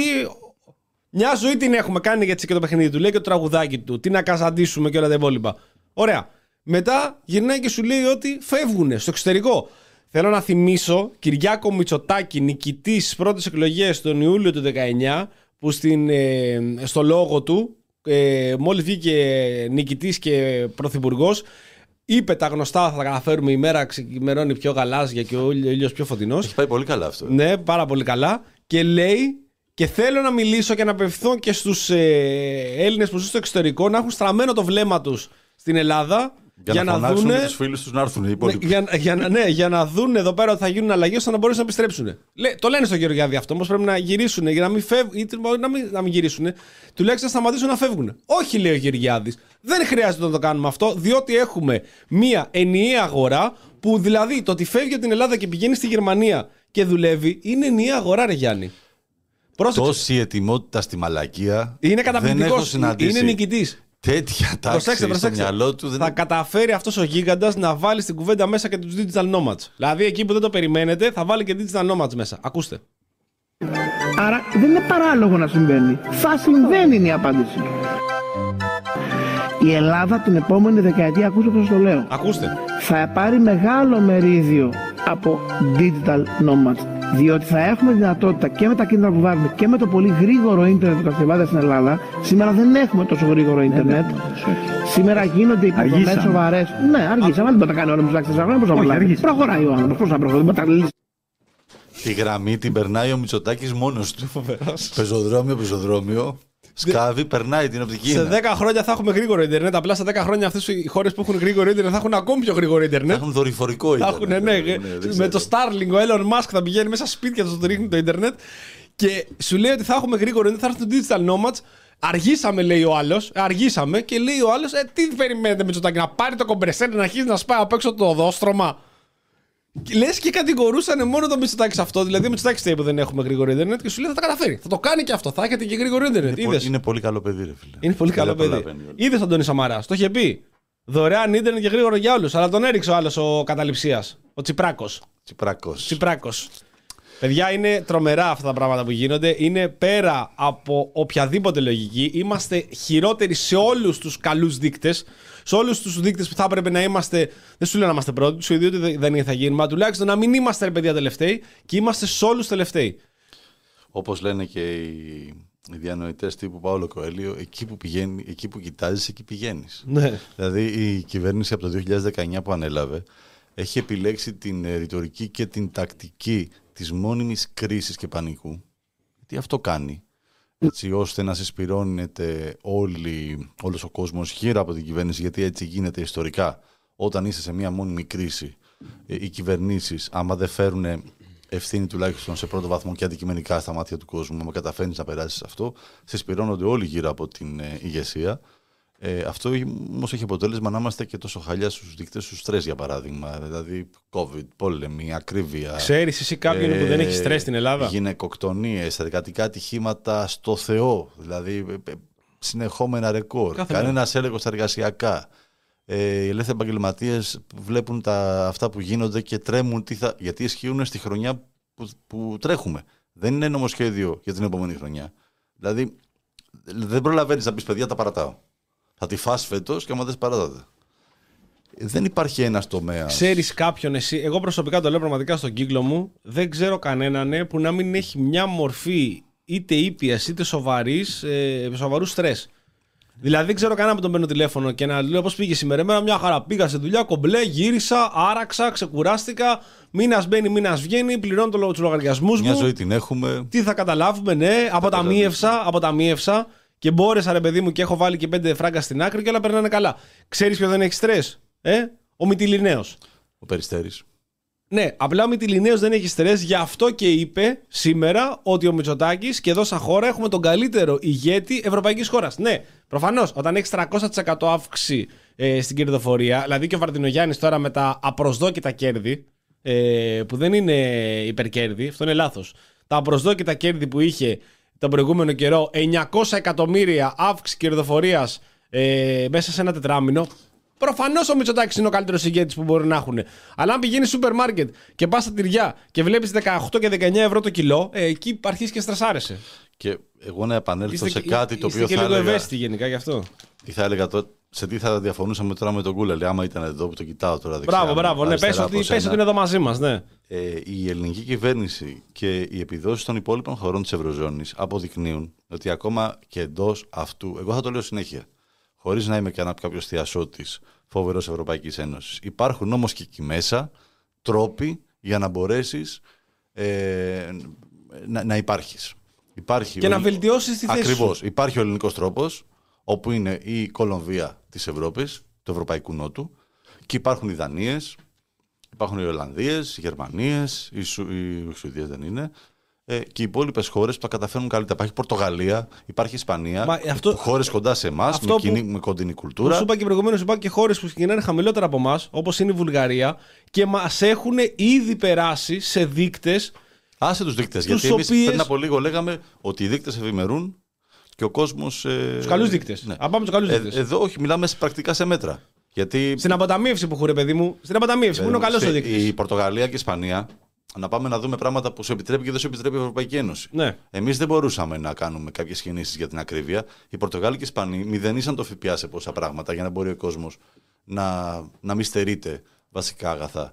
μια ζωή την έχουμε κάνει έτσι και το παιχνίδι του. Λέει και το τραγουδάκι του. Τι να καζαντήσουμε και όλα τα υπόλοιπα. Ωραία. Μετά γυρνάει και σου λέει ότι φεύγουν στο εξωτερικό. Θέλω να θυμίσω Κυριάκο Μητσοτάκη, νικητής στι πρώτες εκλογές τον Ιούλιο του 19, που στην, ε, στο λόγο του, ε, μόλις βγήκε νικητής και πρωθυπουργός, είπε τα γνωστά θα τα καταφέρουμε η μέρα ξημερώνει πιο γαλάζια και ο ήλιος πιο φωτεινός. Έχει πάει πολύ καλά αυτό. Ναι, πάρα πολύ καλά. Και λέει και θέλω να μιλήσω και να απευθυνθώ και στους ε, Έλληνες που ζουν στο εξωτερικό να έχουν στραμμένο το βλέμμα τους στην Ελλάδα Για, για να, να φωνάξουν δούνε- τους φίλους τους να έρθουν οι ναι, υπόλοιποι. για, για, να- ναι, για να δουν εδώ πέρα ότι θα γίνουν αλλαγές ώστε να μπορέσουν να επιστρέψουν. Λέ, το λένε στο Γεωργιάδη αυτό. Όμως πρέπει να γυρίσουν για να μην φεύγουν. ή μπορεί να μην, να μην γυρίσουν. Τουλάχιστον να σταματήσουν να φεύγουν. Όχι, λέει ο Γεωργιάδη. Δεν χρειάζεται να το κάνουμε αυτό, διότι έχουμε μία ενιαία αγορά που δηλαδή το ότι φεύγει από την Ελλάδα και πηγαίνει στη Γερμανία και δουλεύει είναι ενιαία αγορά, ρε Γιάννη. Πρόσεξε. Τόση ετοιμότητα στη μαλακία. Είναι Δεν καταπληκτικός. έχω συναντήσει Είναι νικητής. Τέτοια τάξη Προσέξτε, στο προσέξτε. μυαλό του. Δεν... Θα καταφέρει αυτός ο γίγαντας να βάλει στην κουβέντα μέσα και τους digital nomads. Δηλαδή εκεί που δεν το περιμένετε, θα βάλει και digital nomads μέσα. Ακούστε. Άρα δεν είναι παράλογο να συμβαίνει. Θα συμβαίνει είναι η απάντηση. Η Ελλάδα την επόμενη δεκαετία, ακούστε πώς το λέω, Ακούστε. θα πάρει μεγάλο μερίδιο από digital nomads. Διότι θα έχουμε δυνατότητα και με τα κίνητρα που βάζουμε και με το πολύ γρήγορο ίντερνετ που κατασκευάζεται στην Ελλάδα. Σήμερα δεν έχουμε τόσο γρήγορο ίντερνετ. Σήμερα γίνονται υποδομέ Αργήσαμε. σοβαρές. Ναι, αργήσαμε. Δεν μπορεί να τα κάνει όλα με του άξιε χρόνια. Πώς θα προλάβει; αργήσαμε. Προχωράει ο άνθρωπο. Πώς θα προχωράει; Δεν μπορεί να τα λύσει. Τη γραμμή την περνάει ο Μητσοτάκης μόνος του. Πεζοδρόμιο, πεζοδρόμιο. Σκάβει, περνάει την οπτική. Σε είναι. 10 χρόνια θα έχουμε γρήγορο Ιντερνετ. Απλά σε 10 χρόνια αυτές οι χώρες που έχουν γρήγορο Ιντερνετ θα έχουν ακόμη πιο γρήγορο Θα Ιντερνετ. έχουν δορυφορικό Θα ίντερνετ. έχουν, ναι, Ναι, ναι, δεν με ξέρω. το Starlink ο Elon Musk θα πηγαίνει μέσα στα σπίτια του, του ρίχνει το Ίντερνετ και σου λέει ότι θα έχουμε γρήγορο Ιντερνετ, θα έρθουν digital nomads. Αργήσαμε, λέει ο άλλος. Αργήσαμε και λέει ο άλλος, ε, τι περιμένετε με τσοτάκι, να πάρει το κομπρεσέρ να αρχίσει να σπάει απ' έξω το οδόστρωμα. Λες και κατηγορούσαν μόνο το Μητσοτάκη σε αυτό. Δηλαδή, ο Μητσοτάκης λέει που δεν έχουμε γρήγορο Ιντερνετ και σου λέει θα τα καταφέρει. Θα το κάνει και αυτό. Θα έχετε και γρήγορο Ιντερνετ. Είναι, πολύ, Είδες; είναι πολύ καλό παιδί, ρε φίλε. Είναι πολύ καλό Δεν παιδί. προλαβαίνει όλα. Είδες τον Τόνι Σαμαρά. Το είχε πει. Δωρεάν ίντερνετ και γρήγορο για όλους. Αλλά τον έριξε ο άλλος ο καταληψίας. Ο Τσιπράκος. Τσιπράκος. Τσιπράκος. Παιδιά, είναι τρομερά αυτά τα πράγματα που γίνονται. Είναι πέρα από οποιαδήποτε λογική. Είμαστε χειρότεροι σε όλους τους καλούς δείκτες. Σε όλους τους δείκτες που θα έπρεπε να είμαστε. Δεν σου λέω να είμαστε πρώτοι, σου λέω ότι δεν θα γίνουμε. Αλλά τουλάχιστον να μην είμαστε ρε παιδιά τελευταίοι και είμαστε σε όλους τελευταίοι. Όπως λένε και οι, οι διανοητές τύπου Παόλο Κοέλιο, εκεί που, πηγαίνει, εκεί που κοιτάζεις, εκεί πηγαίνεις. Ναι. Δηλαδή η κυβέρνηση από το 2019 που ανέλαβε έχει επιλέξει την ε, ρητορική και την τακτική της μόνιμης κρίσης και πανικού. Τι αυτό κάνει. Έτσι ώστε να συσπηρώνεται όλοι, όλος ο κόσμος γύρω από την κυβέρνηση γιατί έτσι γίνεται ιστορικά. Όταν είσαι σε μια μόνιμη κρίση ε, οι κυβερνήσεις άμα δεν φέρουν ευθύνη τουλάχιστον σε πρώτο βαθμό και αντικειμενικά στα μάτια του κόσμου, άμα καταφέρνεις να περάσεις αυτό, συσπηρώνονται όλοι γύρω από την ε, ηγεσία. Ε, αυτό όμως έχει αποτέλεσμα να είμαστε και τόσο χαλιά στους δείκτες του στρες, για παράδειγμα. Δηλαδή, COVID, πόλεμη, ακρίβεια. Ξέρεις εσύ κάποιον που δεν έχει στρες στην Ελλάδα; Γυναικοκτονίες, εργατικά ατυχήματα στο Θεό. Δηλαδή, ε, ε, συνεχόμενα ρεκόρ. Κάθε Κανένας έλεγχος στα εργασιακά. Ε, οι ελεύθεροι επαγγελματίες βλέπουν τα, αυτά που γίνονται και τρέμουν τι θα, γιατί ισχύουν στη χρονιά που, που τρέχουμε. Δεν είναι νομοσχέδιο για την επόμενη χρονιά. Δηλαδή, δεν προλαβαίνεις να πεις παιδιά τα παρατάω. Θα τη φας φέτος και άμα δεν παρατάτε. Δεν υπάρχει ένας τομέας. Ξέρεις κάποιον εσύ, εγώ προσωπικά το λέω πραγματικά στον κύκλο μου, δεν ξέρω κανέναν ε, που να μην έχει μια μορφή είτε ήπιας είτε σοβαρής, ε, σοβαρούς στρες. Δηλαδή δεν ξέρω κανένα που τον παίρνω τηλέφωνο και να του λέω πώς πήγες σήμερα. Εμένα μια χαρά πήγα σε δουλειά, κομπλέ, γύρισα, άραξα, ξεκουράστηκα. Μήνας μπαίνει, μήνας βγαίνει, πληρώνω το, τους λογαριασμούς μου. Μια ζωή την έχουμε. Τι θα καταλάβουμε, ναι, αποταμίευσα, αποταμίευσα και μπόρεσα ρε παιδί μου και έχω βάλει και πέντε φράγκα στην άκρη και όλα περνάνε καλά. Ξέρεις ποιο δεν έχει στρες, ε; Ο Μητυλινέος. Ο Περιστέρης. Ναι, απλά ο Μητυλινέος δεν έχει στρες, γι' αυτό και είπε σήμερα ότι ο Μητσοτάκης και εδώ σαν χώρα έχουμε τον καλύτερο ηγέτη ευρωπαϊκής χώρας. Ναι, προφανώς, όταν έχεις 300% αύξηση ε, στην κερδοφορία, δηλαδή και ο Βαρτινογιάννη τώρα με τα απροσδόκητα κέρδη, ε, που δεν είναι υπερκέρδη, αυτό είναι λάθος. Τα απροσδόκητα κέρδη που είχε τον προηγούμενο καιρό, 900 εκατομμύρια αύξηση κερδοφορίας ε, μέσα σε ένα τετράμινο. Προφανώς ο Μητσοτάκης είναι ο καλύτερος ηγέτης που μπορεί να έχουν. Αλλά αν πηγαίνει σούπερ μάρκετ και πας στα τυριά και βλέπεις 18 και 19 ευρώ το κιλό, ε, εκεί αρχίζεις και στρασάρεσαι. Και εγώ να επανέλθω Είστε σε και- κάτι το είστε οποίο και θα λίγο έλεγα. ευαίσθητοι γενικά γι' αυτό. Τι θα έλεγα τώρα, σε τι θα διαφωνούσαμε τώρα με τον Κούλελ, άμα ήταν εδώ που το κοιτάω τώρα δεξιά. Μπράβο, μπράβο. Ναι, αριστερά πες ότι, από πες σένα. ότι είναι εδώ μαζί μας, ναι. Ε, η ελληνική κυβέρνηση και οι επιδόσεις των υπόλοιπων χωρών της Ευρωζώνης αποδεικνύουν ότι ακόμα και εντός αυτού, εγώ θα το λέω συνέχεια, χωρίς να είμαι κάποιος θειασότης φοβερός Ευρωπαϊκής Ένωσης, υπάρχουν όμως και εκεί μέσα τρόποι για να μπορέσεις ε, να, να υπάρχεις. Υπάρχει Και ο- να βελτιώσεις τη θέση. Ακριβώς. σου. Υπάρχει ο ελληνικός τρόπος, όπου είναι η Κολομβία της Ευρώπης, του Ευρωπαϊκού Νότου, και υπάρχουν οι Δανίε, υπάρχουν οι Ολλανδίες, οι Γερμανίες, οι, Σου, οι Σουηδίες δεν είναι, ε, και οι υπόλοιπες χώρες που τα καταφέρνουν καλύτερα. Υπάρχει Πορτογαλία, υπάρχει Ισπανία, Μα αυτό- χώρες κοντά σε εμάς, αυτό με, που- κοινή- με κοντινή Που κουλτούρα. σου είπα και προηγουμένως, είπα και χώρες που ξεκινάνε χαμηλότερα από εμάς, όπως είναι η Βουλγαρία, και μας έχουν ήδη περάσει σε δείκτες. Άσε τους δείκτες. Τους Γιατί εμείς οποίες- πριν από λίγο λέγαμε ότι οι δείκτες ευημερούν και ο κόσμος. Ε, Τους καλούς δείκτες. ναι. Αν πάμε του καλούς Ε, δείκτες. εδώ όχι, μιλάμε σε- πρακτικά σε μέτρα. Γιατί Στην αποταμίευση που έχουν, ρε παιδί μου. Στην αποταμίευση που είναι ο καλός ο σε- δείκτης. Η Πορτογαλία και η Ισπανία, να πάμε να δούμε πράγματα που σου επιτρέπει και δεν σου επιτρέπει η Ευρωπαϊκή Ένωση. Ναι. Εμείς δεν μπορούσαμε να κάνουμε κάποιες κινήσεις για την ακρίβεια. Οι Πορτογάλοι και οι Ισπανοί μηδενίσαν το ΦΠΑ σε πόσα πράγματα για να μπορεί ο κόσμος να, να μην στερείται βασικά αγαθά.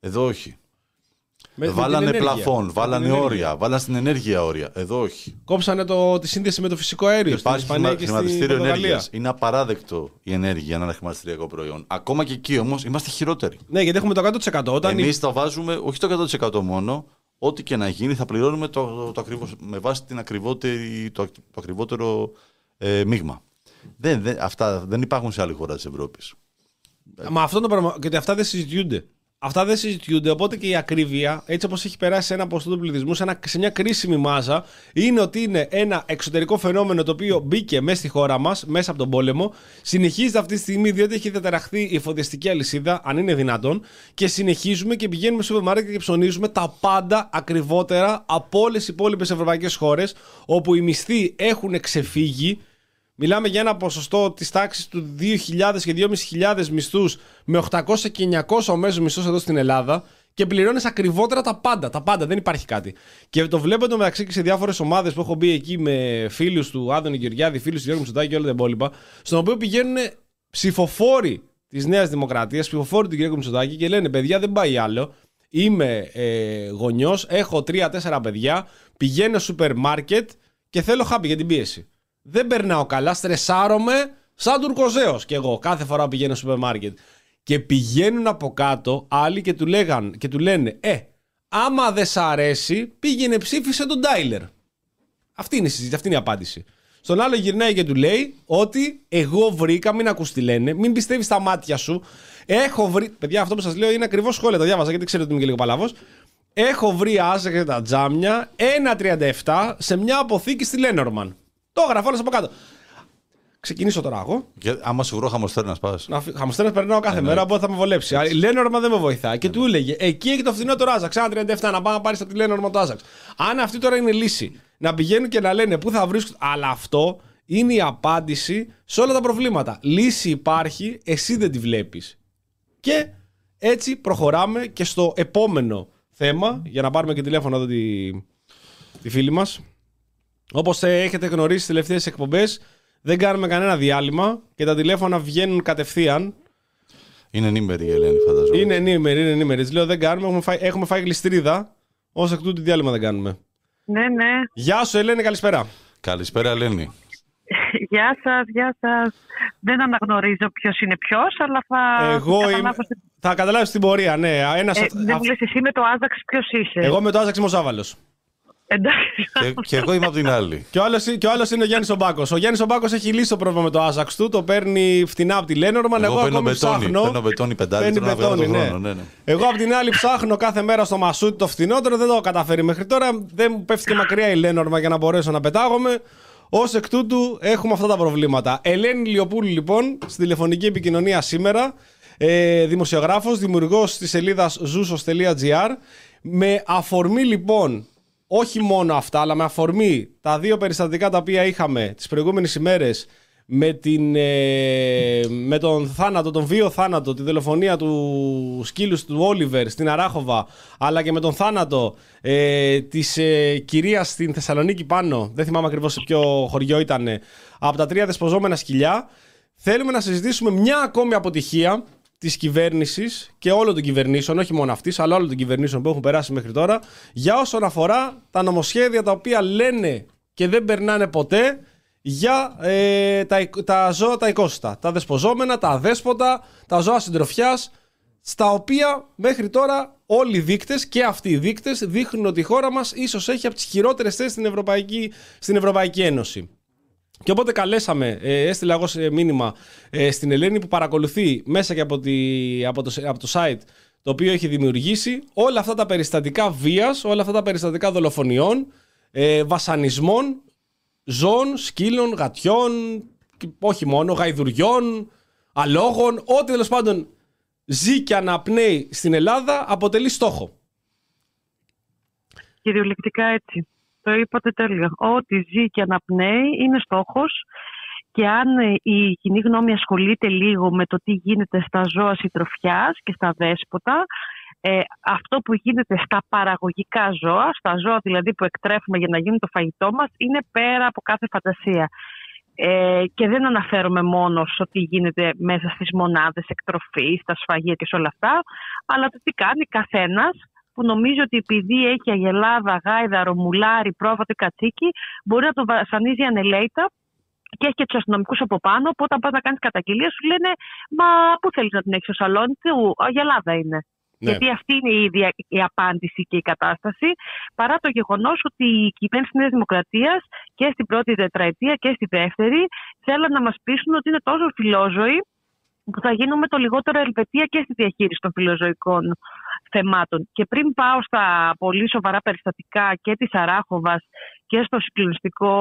Εδώ όχι. Με- με βάλανε την ενέργεια. πλαφόν, Με βάλανε την ενέργεια. όρια, βάλανε στην ενέργεια όρια. Εδώ όχι. Κόψανε το, τη σύνδεση με το φυσικό αέριο στην Υπάρχει Ισπανία χρημα- και στην χρηματιστήριο Πορτογαλία. ενέργειας. Είναι απαράδεκτο η ενέργεια να είναι ένα χρηματιστηριακό προϊόν. Ακόμα και εκεί όμως είμαστε χειρότεροι. Ναι, γιατί έχουμε το 100%. Όταν Εμείς τα βάζουμε όχι το 100% μόνο, ό,τι και να γίνει θα πληρώνουμε το, το, το ακριβώς, με βάση την ακριβότερη, το, το ακριβότερο ε, μείγμα. Δεν, δεν, αυτά δεν υπάρχουν σε άλλη χώρα της Ευρώπης. Μα αυτό το πράγμα. Γιατί αυτά δεν συζητιούνται. Αυτά δεν συζητιούνται. Οπότε και η ακρίβεια, έτσι όπως έχει περάσει σε ένα ποσοστό του πληθυσμού, σε, ένα, σε μια κρίσιμη μάζα, είναι ότι είναι ένα εξωτερικό φαινόμενο το οποίο μπήκε μέσα στη χώρα μας, μέσα από τον πόλεμο. Συνεχίζεται αυτή τη στιγμή διότι έχει διαταραχθεί η εφοδιαστική αλυσίδα, αν είναι δυνατόν. Και συνεχίζουμε και πηγαίνουμε στο σούπερ μάρκετ και ψωνίζουμε τα πάντα ακριβότερα από όλες οι υπόλοιπες ευρωπαϊκές χώρες, όπου οι μισθοί έχουν ξεφύγει. Μιλάμε για ένα ποσοστό της τάξης του 2.000 και 2.500 μισθούς με 800 και 900 ο μέσος μισθός εδώ στην Ελλάδα και πληρώνεις ακριβότερα τα πάντα. Τα πάντα, δεν υπάρχει κάτι. Και το βλέπω το μεταξύ και σε διάφορες ομάδες που έχω μπει εκεί με φίλους του Άδωνη Γεωργιάδη, φίλους του Γιώργου Μητσοτάκη και όλα τα υπόλοιπα, στον οποίο πηγαίνουν ψηφοφόροι της Νέας Δημοκρατίας, ψηφοφόροι του Γιώργου Μητσοτάκη και λένε: Παιδιά, δεν πάει άλλο. Είμαι ε, γονιός, έχω τρία-τέσσερα παιδιά, πηγαίνω σούπερ μάρκετ και θέλω χάπι για την πίεση. Δεν περνάω καλά, στρεσάρομαι σαν τουρκοζέος κι εγώ κάθε φορά που πηγαίνω στο σούπερ μάρκετ. Και πηγαίνουν από κάτω άλλοι και του, λέγαν, και του λένε: Ε, άμα δεν σ' αρέσει, πήγαινε ψήφισε τον Τάιλερ. Αυτή είναι η συζήτηση, αυτή είναι η απάντηση. Στον άλλο γυρνάει και του λέει ότι εγώ βρήκα, μην ακούς τι λένε, μην πιστεύεις στα μάτια σου. Έχω βρει. Παιδιά, αυτό που σας λέω είναι ακριβώς σχόλια, τα διάβαζα γιατί ξέρετε ότι είμαι και λίγο παλαβός. Έχω βρει άζεγα τα τζάμια 1,37 σε μια αποθήκη στη Λένορμαν. Το έγραφα όλα από κάτω. Ξεκινήσω τώρα εγώ. Και άμα σου βρω χαμοστέρνας πας. Να φυ- Χαμοστέρας περνάω κάθε μέρα, οπότε θα με βολέψει. Η Λένορμα δεν με βοηθάει. Και του έλεγε, εκεί έχει το φθηνό το Ράζαξ. Ένα 37 να πάει να πάρεις από τη Λένορμα το Ράζαξ. Αν αυτή τώρα είναι η λύση, να πηγαίνουν και να λένε πού θα βρίσκουν. Αλλά αυτό είναι η απάντηση σε όλα τα προβλήματα. Λύση υπάρχει, εσύ δεν τη βλέπεις. Και έτσι προχωράμε και στο επόμενο θέμα για να πάρουμε και τηλέφωνο εδώ τη, τη φίλη μας. Όπως ε, έχετε γνωρίσει στις τελευταίες εκπομπές, δεν κάνουμε κανένα διάλειμμα και τα τηλέφωνα βγαίνουν κατευθείαν. Είναι ενήμερη η Ελένη, φανταζόμαι. Είναι ενήμερη, είναι ενήμερη. Της Λέω δεν κάνουμε, έχουμε φάει, έχουμε φάει γλιστρίδα. Ω εκ τούτου διάλειμμα δεν κάνουμε. Ναι, ναι. Γεια σου, Ελένη, καλησπέρα. Καλησπέρα, Ελένη. Γεια σας, γεια σας. Δεν αναγνωρίζω ποιος είναι ποιος, αλλά θα Εγώ θα είμαι. καταλάβω στην- Θα καταλάβεις την πορεία, ναι. Ένας... Ε, αυ- δεν μου λες εσύ με το Άζαξ ποιος είσαι. Εγώ με το Άζαξ είμαι ο Ζάβαλος. Εντάξει. και, και εγώ είμαι από την άλλη. Και ο άλλος και ο άλλος είναι ο Γιάννης Ομπάκος. Ο Γιάννης Ομπάκος έχει λύσει το πρόβλημα με το Άζαξ του, το παίρνει φτηνά από τη Λένορμαν. Εγώ, Εγώ παίρνω ακόμη μπετόνι. ψάχνω. Παίρνω μπετόνι πεντάρι, Παίρνει θέλω να βγάλω μπετόνι, τον ναι. χρόνο, ναι, ναι. Εγώ απ' την άλλη ψάχνω κάθε μέρα στο Μασούτι το φθηνότερο, δεν το έχω καταφέρει μέχρι τώρα. Δεν μου πέφτει και μακριά η Λένορμα για να μπορέσω να πετάγομαι. Ω εκ τούτου έχουμε αυτά τα προβλήματα. Ελένη Λιοπούλου, λοιπόν, στην τηλεφωνική επικοινωνία σήμερα. Ε, δημοσιογράφος, δημιουργός της σελίδας zoosos.gr με αφορμή λοιπόν όχι μόνο αυτά, αλλά με αφορμή τα δύο περιστατικά τα οποία είχαμε τις προηγούμενες ημέρες με, την, ε, με τον θάνατο, τον βίο θάνατο, τη δολοφονία του σκύλους του Όλιβερ στην Αράχοβα, αλλά και με τον θάνατο ε, της ε, κυρίας στην Θεσσαλονίκη πάνω, δεν θυμάμαι ακριβώς σε ποιο χωριό ήταν, από τα τρία δεσποζόμενα σκυλιά, θέλουμε να συζητήσουμε μια ακόμη αποτυχία της κυβέρνησης και όλων των κυβερνήσεων, όχι μόνο αυτής, αλλά όλων των κυβερνήσεων που έχουν περάσει μέχρι τώρα, για όσον αφορά τα νομοσχέδια τα οποία λένε και δεν περνάνε ποτέ για ε, τα, τα ζώα τα οικόσιτα. Τα δεσποζόμενα, τα αδέσποτα, τα ζώα συντροφιάς, στα οποία μέχρι τώρα όλοι οι δείκτες και αυτοί οι δείκτες δείχνουν ότι η χώρα μας ίσως έχει από τις χειρότερες θέσεις στην Ευρωπαϊκή, στην Ευρωπαϊκή Ένωση. Και οπότε καλέσαμε, ε, έστειλα εγώ σε μήνυμα ε, στην Ελένη που παρακολουθεί μέσα και από, τη, από, το, από το site το οποίο έχει δημιουργήσει όλα αυτά τα περιστατικά βίας, όλα αυτά τα περιστατικά δολοφονιών, ε, βασανισμών, ζώων, σκύλων, γατιών, και όχι μόνο, γαϊδουριών, αλόγων, ό,τι τέλος πάντων ζει και αναπνέει στην Ελλάδα αποτελεί στόχο. Κυριολεκτικά έτσι. Το είπατε τέλεια. Ό,τι ζει και αναπνέει είναι στόχος και αν ε, η κοινή γνώμη ασχολείται λίγο με το τι γίνεται στα ζώα συντροφιάς και στα δέσποτα, ε, αυτό που γίνεται στα παραγωγικά ζώα, στα ζώα δηλαδή που εκτρέφουμε για να γίνουν το φαγητό μας, είναι πέρα από κάθε φαντασία. Ε, και δεν αναφέρομαι μόνο στο τι γίνεται μέσα στις μονάδες εκτροφής, στα σφαγεία και σε όλα αυτά, αλλά το τι κάνει καθένας που νομίζει ότι επειδή έχει αγελάδα, γάιδα, ρομουλάρι, πρόβατο ή κατσίκι, μπορεί να το βασανίζει ανελαίητα και έχει και τους αστυνομικούς από πάνω. Που όταν πας να κάνεις καταγγελία, σου λένε Μα πού θέλεις να την έχεις στο σαλόνι του, Αγελάδα είναι. Ναι. Γιατί αυτή είναι η, ίδια η απάντηση και η κατάσταση, παρά το γεγονός ότι η κυβέρνηση της Νέας Δημοκρατίας και στην πρώτη τετραετία και στη δεύτερη θέλουν να μας πείσουν ότι είναι τόσο φιλόζωοι που θα γίνουμε το λιγότερο Ελβετία και στη διαχείριση των φιλοζωικών θεμάτων. Και πριν πάω στα πολύ σοβαρά περιστατικά και της Αράχοβας και στο συγκλονιστικό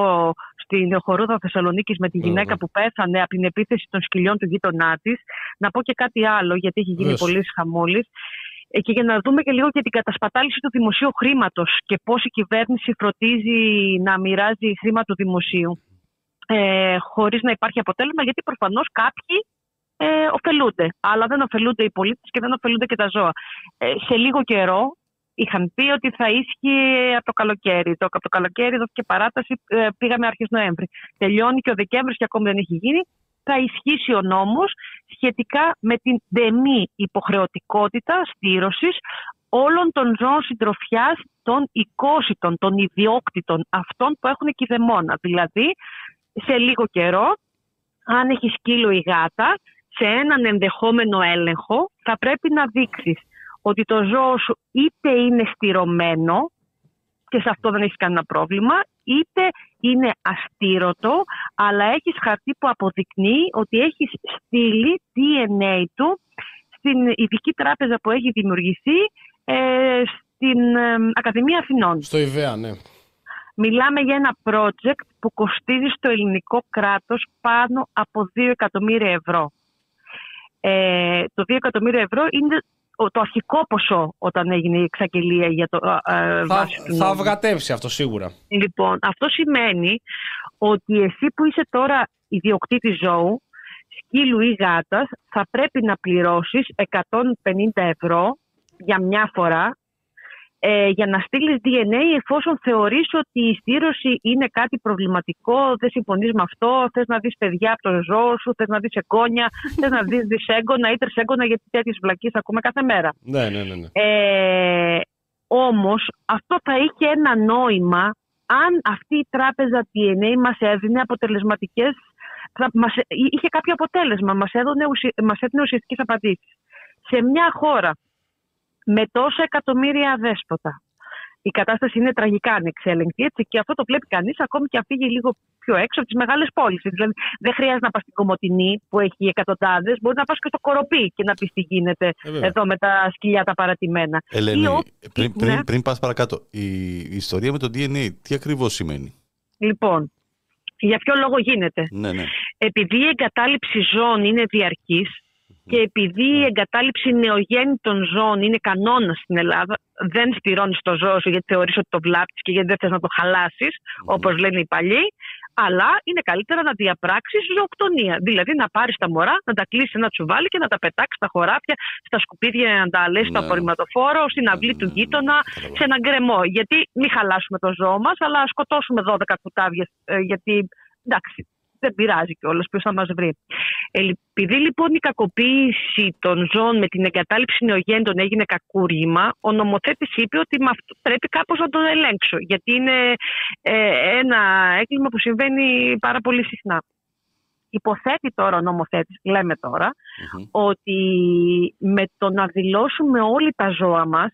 στην Χορούδα Θεσσαλονίκης με τη γυναίκα που πέθανε από την επίθεση των σκυλιών του γείτονά της, να πω και κάτι άλλο, γιατί έχει γίνει Βεβαίως. πολύ χαμόλης. Ε, Και για να δούμε και λίγο και την κατασπατάληση του δημοσίου χρήματος και πώς η κυβέρνηση φροντίζει να μοιράζει χρήμα του δημοσίου. Ε, Χωρίς να υπάρχει αποτέλεσμα, γιατί προφανώς κάποιοι ε, ωφελούνται. Αλλά δεν ωφελούνται οι πολίτες και δεν ωφελούνται και τα ζώα. Ε, σε λίγο καιρό είχαν πει ότι θα ίσχυε από το καλοκαίρι. Το, από το καλοκαίρι δόθηκε παράταση, ε, πήγαμε αρχές Νοέμβρη. Τελειώνει και ο Δεκέμβρης και ακόμη δεν έχει γίνει. Θα ισχύσει ο νόμος σχετικά με την δεμή υποχρεωτικότητα στήρωσης όλων των ζώων συντροφιάς των οικόσιτων, των ιδιόκτητων, αυτών που έχουν κηδεμόνα. Δηλαδή, σε λίγο καιρό, αν έχει σκύλο ή γάτα, σε έναν ενδεχόμενο έλεγχο θα πρέπει να δείξεις ότι το ζώο σου είτε είναι στηρωμένο και σε αυτό δεν έχεις κανένα πρόβλημα, είτε είναι αστήρωτο, αλλά έχεις χαρτί που αποδεικνύει ότι έχεις στείλει DNA του στην ειδική τράπεζα που έχει δημιουργηθεί ε, στην ε, Ακαδημία Αθηνών. Στο ΙΒΕΑ, ναι. Μιλάμε για ένα project που κοστίζει στο ελληνικό κράτος πάνω από 2 εκατομμύρια ευρώ. Ε, το 2 εκατομμύρια ευρώ είναι ο- το αρχικό ποσό όταν έγινε η εξαγγελία για το ε, Θα, βάση του θα νόμου. αυγατεύσει αυτό σίγουρα. Λοιπόν, αυτό σημαίνει ότι εσύ που είσαι τώρα ιδιοκτήτης ζώου, σκύλου ή γάτας, θα πρέπει να πληρώσεις 150 ευρώ για μια φορά ε, για να στείλεις DNA εφόσον θεωρείς ότι η στήρωση είναι κάτι προβληματικό, δεν συμφωνείς με αυτό, θες να δεις παιδιά από το ζώο σου, θες να δεις εγγόνια, θες να δεις δυσέγγωνα ή τρισέγγωνα γιατί τέτοιες βλακίες ακούμε κάθε μέρα. Ναι, ναι, ναι. ναι. Ε, όμως αυτό θα είχε ένα νόημα αν αυτή η τράπεζα DNA μας έδινε αποτελεσματικές, θα, μας, είχε κάποιο αποτέλεσμα, μας, έδωνε, ουσι- μας έδινε ουσιαστικές απαντήσεις. Σε μια χώρα με τόσα εκατομμύρια δέσποτα, η κατάσταση είναι τραγικά ανεξέλεγκτη έτσι, και αυτό το βλέπει κανείς ακόμη και αν φύγει λίγο πιο έξω από τις μεγάλες πόλεις. Δηλαδή δεν χρειάζεται να πας στην Κομωτινή που έχει εκατοντάδες, μπορεί να πας και στο Κοροπή και να πεις τι γίνεται Ε, βέβαια. εδώ με τα σκυλιά τα παρατημένα. Ελένη, Ή ο- πριν, ναι. πριν, πριν πας παρακάτω, η, η ιστορία με το DNA τι ακριβώς σημαίνει; Λοιπόν, για ποιο λόγο γίνεται; Ναι, ναι. Επειδή η εγκατάλειψη ζώων είναι διαρκής και επειδή η εγκατάλειψη νεογέννητων ζώων είναι κανόνας στην Ελλάδα, δεν στηρώνει το ζώο σου γιατί θεωρείς ότι το βλάπτεις και γιατί δεν θες να το χαλάσεις, όπως λένε οι παλιοί, αλλά είναι καλύτερα να διαπράξεις ζωοκτονία. Δηλαδή να πάρεις τα μωρά, να τα κλείσεις σε ένα τσουβάλι και να τα πετάξεις στα χωράφια, στα σκουπίδια, να τα λες στο Ναι. απορριμματοφόρο, στην αυλή του γείτονα, σε έναν γκρεμό. Γιατί μην χαλάσουμε το ζώο μας, αλλά σκοτώσουμε 12 κουτάβια, ε, γιατί εντάξει, δεν πειράζει κιόλας, ποιος θα μας βρει. Ε, επειδή λοιπόν η κακοποίηση των ζώων με την εγκατάλειψη νεογέννητων έγινε κακούργημα, ο νομοθέτης είπε ότι με αυτό πρέπει κάπως να τον ελέγξω. Γιατί είναι ε, ένα έγκλημα που συμβαίνει πάρα πολύ συχνά. Υποθέτει τώρα ο νομοθέτης, λέμε τώρα, ότι με το να δηλώσουμε όλοι τα ζώα μας,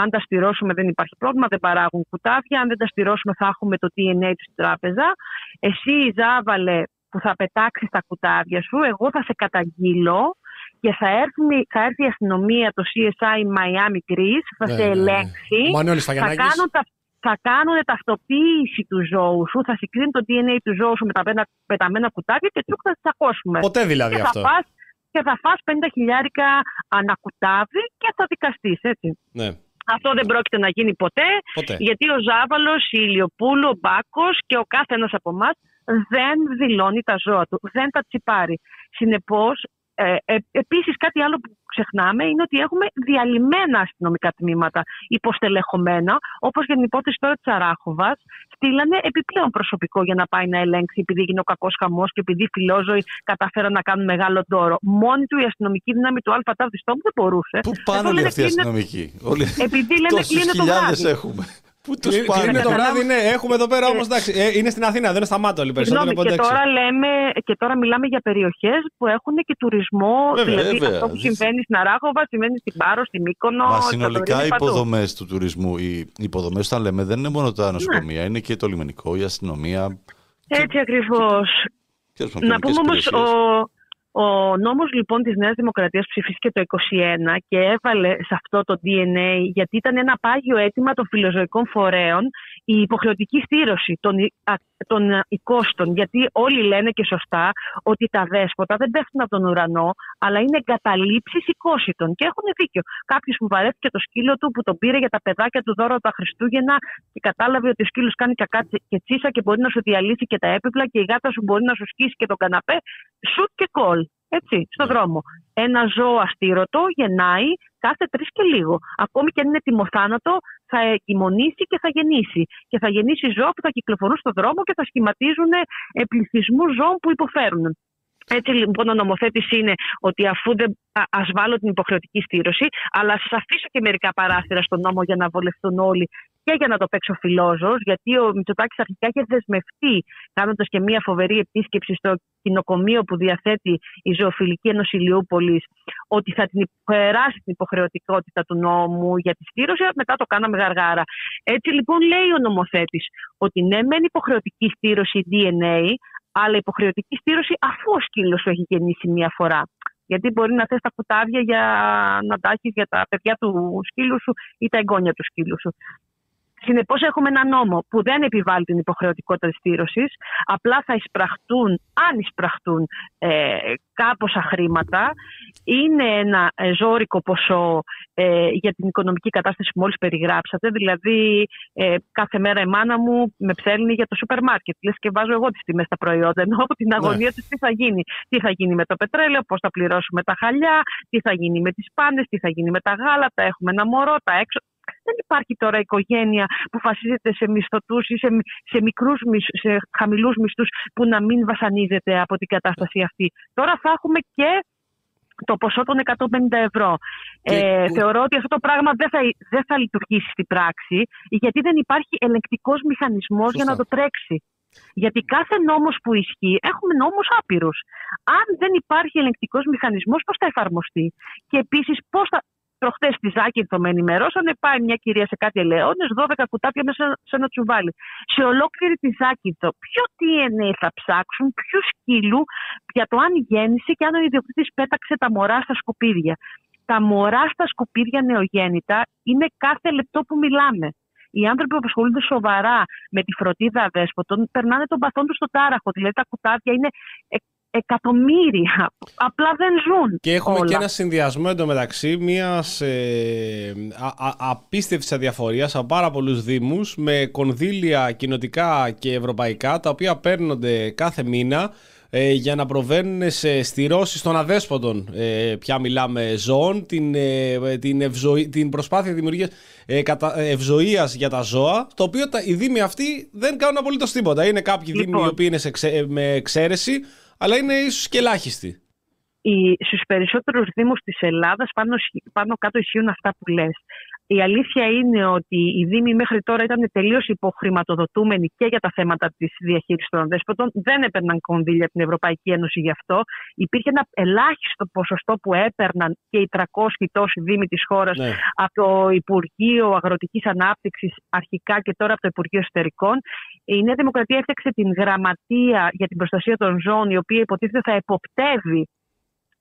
αν τα στηρώσουμε δεν υπάρχει πρόβλημα, δεν παράγουν κουτάβια, αν δεν τα στηρώσουμε θα έχουμε το DNA της τράπεζα. Εσύ Ζάβαλε που θα πετάξεις τα κουτάβια σου, εγώ θα σε καταγγείλω και θα έρθει, θα έρθει η αστυνομία, το CSI Miami Greece, θα Ναι, σε ναι, ναι. ελέγξει, Ο Μανώλης θα Σταγιαννάκης. κάνουν, τα, θα κάνουν ταυτοποίηση του ζώου σου, θα συγκρίνουν το DNA του ζώου σου με τα πένα- πεταμένα κουτάκια και τσούκ θα σε τσακώσουμε. Ποτέ δηλαδή και αυτό. Θα φας, και θα φας 50 χιλιάρικα ανακουτάβι και θα δικαστείς, έτσι. Ναι, Αυτό δεν πρόκειται να γίνει ποτέ, ποτέ. γιατί ο Ζάβαλος, η Ηλιοπούλου, ο Μπάκος και ο κάθε ένας από εμάς δεν δηλώνει τα ζώα του, δεν τα τσιπάρει. Συνεπώς, ε, ε, επίσης κάτι άλλο που ξεχνάμε είναι ότι έχουμε διαλυμένα αστυνομικά τμήματα, υποστελεχωμένα, όπως για την υπόθεση τώρα της Αράχοβας, στείλανε επιπλέον προσωπικό για να πάει να ελέγξει επειδή έγινε ο κακός χαμός και επειδή οι φιλόζωοι καταφέραν να κάνουν μεγάλο δώρο. Μόνη του η αστυνομική δύναμη του ΑΤΑ Στόμπου δεν μπορούσε. Πού Εδώ πάνε όλοι λένε αυτοί οι κλείνε- αστυνομικοί; Όλοι... Επειδή λένε Τόσους κλείνε το χιλιάδες βράδυ. έχουμε. Πού τους Κλείνει πάνε. κλείνει το Καταλάβω. βράδυ, ναι. Έχουμε εδώ πέρα όμως. εντάξει, ε, Είναι στην Αθήνα, δεν είναι στα Μάτολη περισσότερο Συγγνώμη, από και έξω. τώρα, λέμε, και τώρα μιλάμε για περιοχές που έχουν και τουρισμό. Βέβαια, δηλαδή βέβαια. αυτό που συμβαίνει στην Αράχοβα, συμβαίνει στην Πάρο, στη Μύκονο. Μα στα συνολικά Δωρήνη, οι παντού. υποδομές του τουρισμού, οι υποδομές όταν λέμε δεν είναι μόνο τα νοσοκομεία, είναι και το λιμενικό, η αστυνομία. Έτσι ακριβώς. και τις Να πούμε όμως, υπηρεσίες. Ο, ο νόμος λοιπόν της Νέας Δημοκρατίας ψηφίστηκε το 2021 και έβαλε σε αυτό το DNA γιατί ήταν ένα πάγιο αίτημα των φιλοζωικών φορέων η υποχρεωτική στήρωση των, ι- α- των ε, οικόστων. Γιατί όλοι λένε και σωστά ότι τα δέσποτα δεν πέφτουν από τον ουρανό, αλλά είναι εγκαταλείψεις οικόσιτων. Και έχουν δίκιο. Κάποιος που βαρέθηκε το σκύλο του, που τον πήρε για τα παιδάκια του δώρο τα Χριστούγεννα και κατάλαβε ότι ο σκύλος κάνει κακά τσι- και τσίσα και μπορεί να σου διαλύσει και τα έπιπλα και η γάτα σου μπορεί να σου σκίσει και τον καναπέ. Σουτ και κολ. Έτσι, στο δρόμο. Ένα ζώο αστήρωτο γεννάει κάθε τρεις και λίγο. Ακόμη και αν είναι τιμοθάνατο, θα εγκυμονήσει και θα γεννήσει. Και θα γεννήσει ζώα που θα κυκλοφορούν στον δρόμο και θα σχηματίζουν πληθυσμούς ζώων που υποφέρουν. Έτσι λοιπόν ο νομοθέτης είναι ότι αφού δεν α βάλω την υποχρεωτική στήρωση, αλλά ας σα αφήσω και μερικά παράθυρα στον νόμο για να βολευτούν όλοι και για να το παίξω φιλόζω, γιατί ο Μητσοτάκης αρχικά είχε δεσμευτεί, κάνοντας και μια φοβερή επίσκεψη στο κοινοκομείο που διαθέτει η Ζωοφιλική Ένωση Ηλιούπολης, ότι θα την περάσει την υποχρεωτικότητα του νόμου για τη στήρωση. Μετά το κάναμε γαργάρα. Έτσι λοιπόν λέει ο νομοθέτης ότι ναι, μεν υποχρεωτική στήρωση DNA, αλλά υποχρεωτική στήρωση αφού ο σκύλος σου έχει γεννήσει μία φορά. Γιατί μπορεί να θες τα κουτάβια για να τα έχεις για τα παιδιά του σκύλου σου ή τα εγγόνια του σκύλου σου. Συνεπώ, έχουμε ένα νόμο που δεν επιβάλλει την υποχρεωτικότητα της στήρωσης, απλά θα εισπραχτούν, αν εισπραχτούν ε, κάποσα χρήματα. Είναι ένα ε, ζώρικο ποσό ε, για την οικονομική κατάσταση που μόλις περιγράψατε. Δηλαδή, ε, κάθε μέρα η μάνα μου με ψέλνει για το σούπερ μάρκετ. Λες και βάζω εγώ τις τιμές στα προϊόντα. Ενώ από την αγωνία της τι θα γίνει. Τι θα γίνει με το πετρέλαιο, πώς θα πληρώσουμε τα χαλιά, τι θα γίνει με τις πάνες, τι θα γίνει με τα γάλα, τα έχουμε ένα μωρό, τα έξω. Δεν υπάρχει τώρα οικογένεια που βασίζεται σε μισθωτούς ή σε, σε, μικρούς, σε χαμηλούς μισθούς που να μην βασανίζεται από την κατάσταση αυτή. Τώρα θα έχουμε και το ποσό των 150 ευρώ. Ε, θεωρώ ότι αυτό το πράγμα δεν θα, δεν θα λειτουργήσει στην πράξη, γιατί δεν υπάρχει ελεγκτικός μηχανισμός για να το τρέξει. Γιατί κάθε νόμος που ισχύει, έχουμε νόμους άπειρους. Αν δεν υπάρχει ελεγκτικός μηχανισμός, πώς θα εφαρμοστεί; Και επίσης πώς θα, Προχτές στη Ζάκυνθο με ενημερώσανε, πάει μια κυρία σε κάτι ελαιώνες, 12 κουτάπια μέσα σε ένα τσουβάλι. Σε ολόκληρη τη Ζάκυνθο, ποιο DNA θα ψάξουν, ποιου σκύλου, για το αν γέννησε και αν ο ιδιοκτήτης πέταξε τα μωρά στα σκουπίδια. Τα μωρά στα σκουπίδια νεογέννητα είναι κάθε λεπτό που μιλάμε. Οι άνθρωποι που ασχολούνται σοβαρά με τη φροντίδα δέσποτων περνάνε τον παθόν τους στο τάραχο. Δηλαδή τα κουτάβια είναι εκατομμύρια. Απλά δεν ζουν. Και έχουμε όλα. και ένα συνδυασμό εντωμεταξύ μιας ε, απίστευτης αδιαφορίας από πάρα πολλούς Δήμους με κονδύλια κοινοτικά και ευρωπαϊκά τα οποία παίρνονται κάθε μήνα ε, για να προβαίνουν σε στηρώσεις των αδέσποτων ε, πια μιλάμε ζώων την, ε, την, ευζωή, την προσπάθεια δημιουργίας ε, ευζοίας για τα ζώα το οποίο τα, οι δήμοι αυτοί δεν κάνουν απολύτως τίποτα είναι κάποιοι λοιπόν. δήμοι οι οποίοι είναι σε, με εξαίρεση αλλά είναι ίσως και ελάχιστοι. Στους περισσότερους Δήμους της Ελλάδας πάνω, πάνω κάτω ισχύουν αυτά που λες. Η αλήθεια είναι ότι οι Δήμοι μέχρι τώρα ήταν τελείως υποχρηματοδοτούμενοι και για τα θέματα της διαχείρισης των αδέσποτων. Δεν έπαιρναν κονδύλια από την Ευρωπαϊκή Ένωση γι' αυτό. Υπήρχε ένα ελάχιστο ποσοστό που έπαιρναν και οι 300 τόσοι Δήμοι της χώρας ναι. από το Υπουργείο Αγροτικής Ανάπτυξης αρχικά και τώρα από το Υπουργείο Εσωτερικών. Η Νέα Δημοκρατία έφτιαξε την Γραμματεία για την Προστασία των Ζώων, η οποία υποτίθεται θα εποπτεύει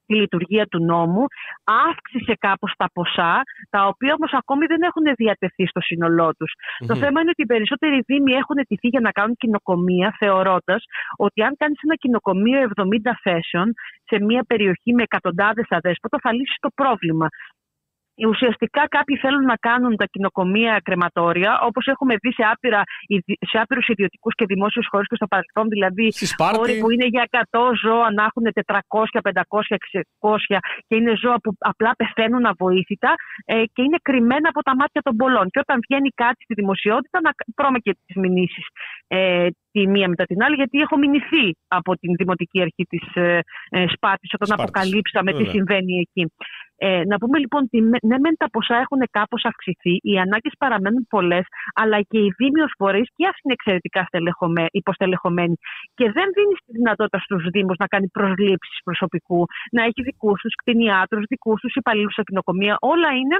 τη λειτουργία του νόμου, αύξησε κάπως τα ποσά, τα οποία όμως ακόμη δεν έχουν διατεθεί στο σύνολό τους. Το θέμα είναι ότι οι περισσότεροι δήμοι έχουν τηθεί για να κάνουν κοινοκομεία, θεωρώντας ότι αν κάνεις ένα κοινοκομείο 70 θέσεων σε μια περιοχή με εκατοντάδες αδέσποτα θα λύσεις το πρόβλημα. Ουσιαστικά κάποιοι θέλουν να κάνουν τα κοινοκομεία κρεματόρια, όπως έχουμε δει σε, άπειρα, σε άπειρους ιδιωτικούς και δημόσιους χώρους και στο παρελθόν. Δηλαδή, χώροι που είναι για 100 ζώα να έχουν 400, 500, 600 και είναι ζώα που απλά πεθαίνουν αβοήθητα ε, και είναι κρυμμένα από τα μάτια των πολλών. Και όταν βγαίνει κάτι στη δημοσιότητα, να τρώμε και τις μηνύσεις ε, τη μία μετά την άλλη, γιατί έχω μηνυθεί από την Δημοτική Αρχή της ε, ε, Σπάτης όταν Σπάτης. αποκαλύψαμε Βέβαια. τι συμβαίνει εκεί. Ε, να πούμε λοιπόν ότι ναι, μεν τα ποσά έχουν κάπως αυξηθεί, οι ανάγκες παραμένουν πολλές, αλλά και οι δήμοι ω φορείς και αυτοί είναι εξαιρετικά υποστελεχωμένοι. Και δεν δίνεις τη δυνατότητα στους Δήμους να κάνει προσλήψεις προσωπικού, να έχει δικούς τους κτηνιάτρους, δικούς τους υπαλλήλους στα κοινοκομεία. Όλα είναι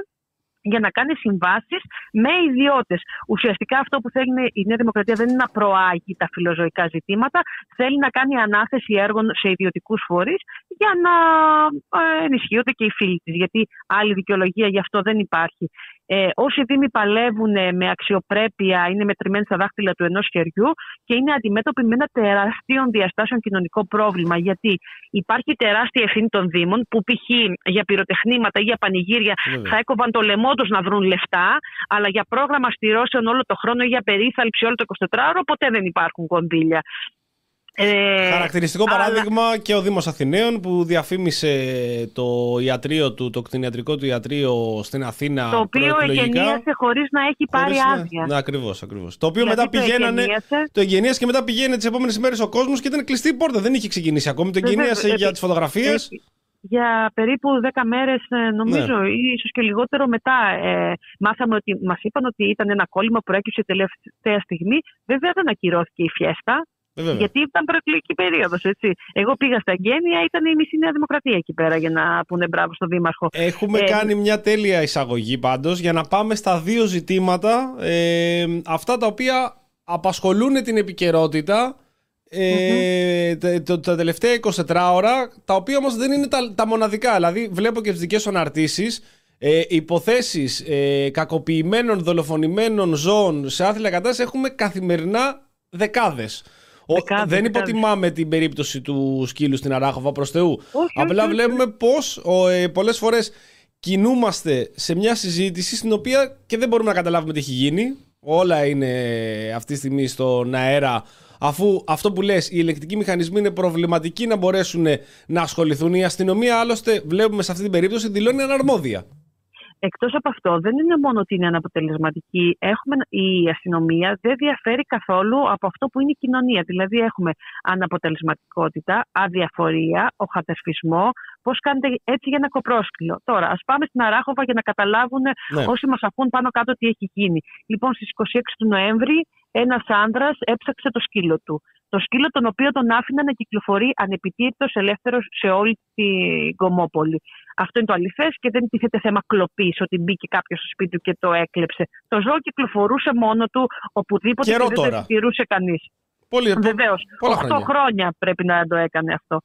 για να κάνει συμβάσεις με ιδιώτες. Ουσιαστικά αυτό που θέλει η Νέα Δημοκρατία δεν είναι να προάγει τα φιλοζωικά ζητήματα, θέλει να κάνει ανάθεση έργων σε ιδιωτικούς φορείς για να ε, ενισχύονται και οι φίλοι της. Γιατί άλλη δικαιολογία γι' αυτό δεν υπάρχει. Ε, όσοι δήμοι παλεύουν με αξιοπρέπεια, είναι μετρημένοι στα δάχτυλα του ενός χεριού και είναι αντιμέτωποι με ένα τεράστιο διαστάσεων κοινωνικό πρόβλημα. Γιατί υπάρχει τεράστια ευθύνη των Δήμων που π.χ. για πυροτεχνήματα ή για πανηγύρια θα έκοβαν το λαιμό του να βρουν λεφτά, αλλά για πρόγραμμα στηρώσεων όλο το χρόνο ή για περίθαλψη όλο το 24ωρο ποτέ δεν υπάρχουν κονδύλια. Ε, Χαρακτηριστικό παράδειγμα και ο Δήμος Αθηναίων που διαφήμισε το ιατρείο του, το κτηνιατρικό του ιατρείο στην Αθήνα Το οποίο εγγενίασε χωρίς να έχει πάρει άδεια. Ναι, ακριβώς, ακριβώς. Το οποίο μετά πηγαίνανε, το εγγενίασε και μετά πηγαίνει τις επόμενες ημέρες ο κόσμος και ήταν κλειστή η πόρτα, δεν είχε ξεκινήσει ακόμη. Το εγγενίασε για τις φωτογραφίες. Για περίπου 10 μέρες ε, νομίζω ναι. ή ίσως και λιγότερο μετά ε, μάθαμε ότι μας είπαν ότι ήταν ένα κόλλημα που έκυψε τελευταία στιγμή. Βέβαια δεν ακυρώθηκε η φιέστα, ε, Γιατί ήταν προεκλογική περίοδος, έτσι. Εγώ πήγα στα Γένεια, ήταν η μισή Νέα Δημοκρατία εκεί πέρα για να πούνε μπράβο στον Δήμαρχο. Έχουμε ε, κάνει μια τέλεια εισαγωγή πάντως για να πάμε στα δύο ζητήματα. Ε, αυτά τα οποία απασχολούν την επικαιρότητα ε, τα, τα, τελευταία 24 ώρα, τα οποία όμως δεν είναι τα, τα μοναδικά. Δηλαδή, βλέπω και τις δικές σου αναρτήσεις. Ε, υποθέσεις ε, κακοποιημένων, δολοφονημένων ζώων σε άθλια κατάσταση έχουμε καθημερινά δεκάδες. Ο, δεν υποτιμάμε την περίπτωση του σκύλου στην Αράχοβα προς Θεού. Απλά βλέπουμε πώς ε, πολλές φορές κινούμαστε σε μια συζήτηση στην οποία και δεν μπορούμε να καταλάβουμε τι έχει γίνει. Όλα είναι αυτή τη στιγμή στον αέρα αφού αυτό που λες, οι ελεκτικοί μηχανισμοί είναι προβληματικοί να μπορέσουν να ασχοληθούν. Η αστυνομία άλλωστε βλέπουμε σε αυτή την περίπτωση δηλώνει αναρμόδια. Εκτός από αυτό, δεν είναι μόνο ότι είναι αναποτελεσματική. Έχουμε, η αστυνομία δεν διαφέρει καθόλου από αυτό που είναι η κοινωνία. Δηλαδή έχουμε αναποτελεσματικότητα, αδιαφορία, οχατερφισμό. Πώς κάνετε έτσι για ένα κοπρόσκυλο; Τώρα, ας πάμε στην Αράχοβα για να καταλάβουν Ναι. όσοι μας ακούν πάνω κάτω τι έχει γίνει. Λοιπόν, στις 26 του Νοέμβρη ένας άντρας έψαξε το σκύλο του. Το σκύλο τον οποίο τον άφηνε να κυκλοφορεί ανεπιτήρητος ελεύθερος σε όλη την Κομόπολη. Αυτό είναι το αληθές και δεν τίθεται θέμα κλοπής, ότι μπήκε κάποιος στο σπίτι του και το έκλεψε. Το ζώο κυκλοφορούσε μόνο του οπουδήποτε Καιρό και δεν το τώρα. επιτηρούσε κανείς. Πολύ, Βεβαίως. πολλά 8 χρόνια. χρόνια. πρέπει να το έκανε αυτό.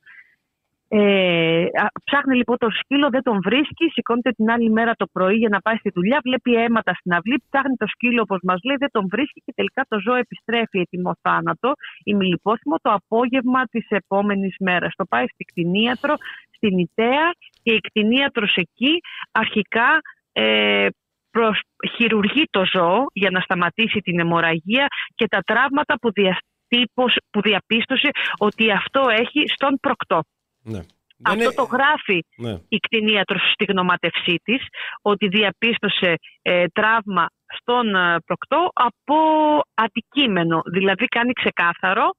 Ε, α, ψάχνει λοιπόν το σκύλο, δεν τον βρίσκει. Σηκώνεται την άλλη μέρα το πρωί για να πάει στη δουλειά. Βλέπει αίματα στην αυλή. Ψάχνει το σκύλο, όπως μας λέει, δεν τον βρίσκει και τελικά το ζώο επιστρέφει έτοιμο θάνατο, ημιλιπόθυμο, το απόγευμα της επόμενης μέρας. Το πάει στην κτηνίατρο, στην Ιταία και η κτηνίατρος εκεί αρχικά ε, προς, χειρουργεί το ζώο για να σταματήσει την αιμορραγία και τα τραύματα που, διατύπωσε, που διαπίστωσε ότι αυτό έχει στον προκτό. Ναι. Αυτό Δεν το γράφει Ναι. η κτηνίατρος στη γνωματευσή της, ότι διαπίστωσε ε, τραύμα στον ε, προκτό από αντικείμενο. Δηλαδή κάνει ξεκάθαρο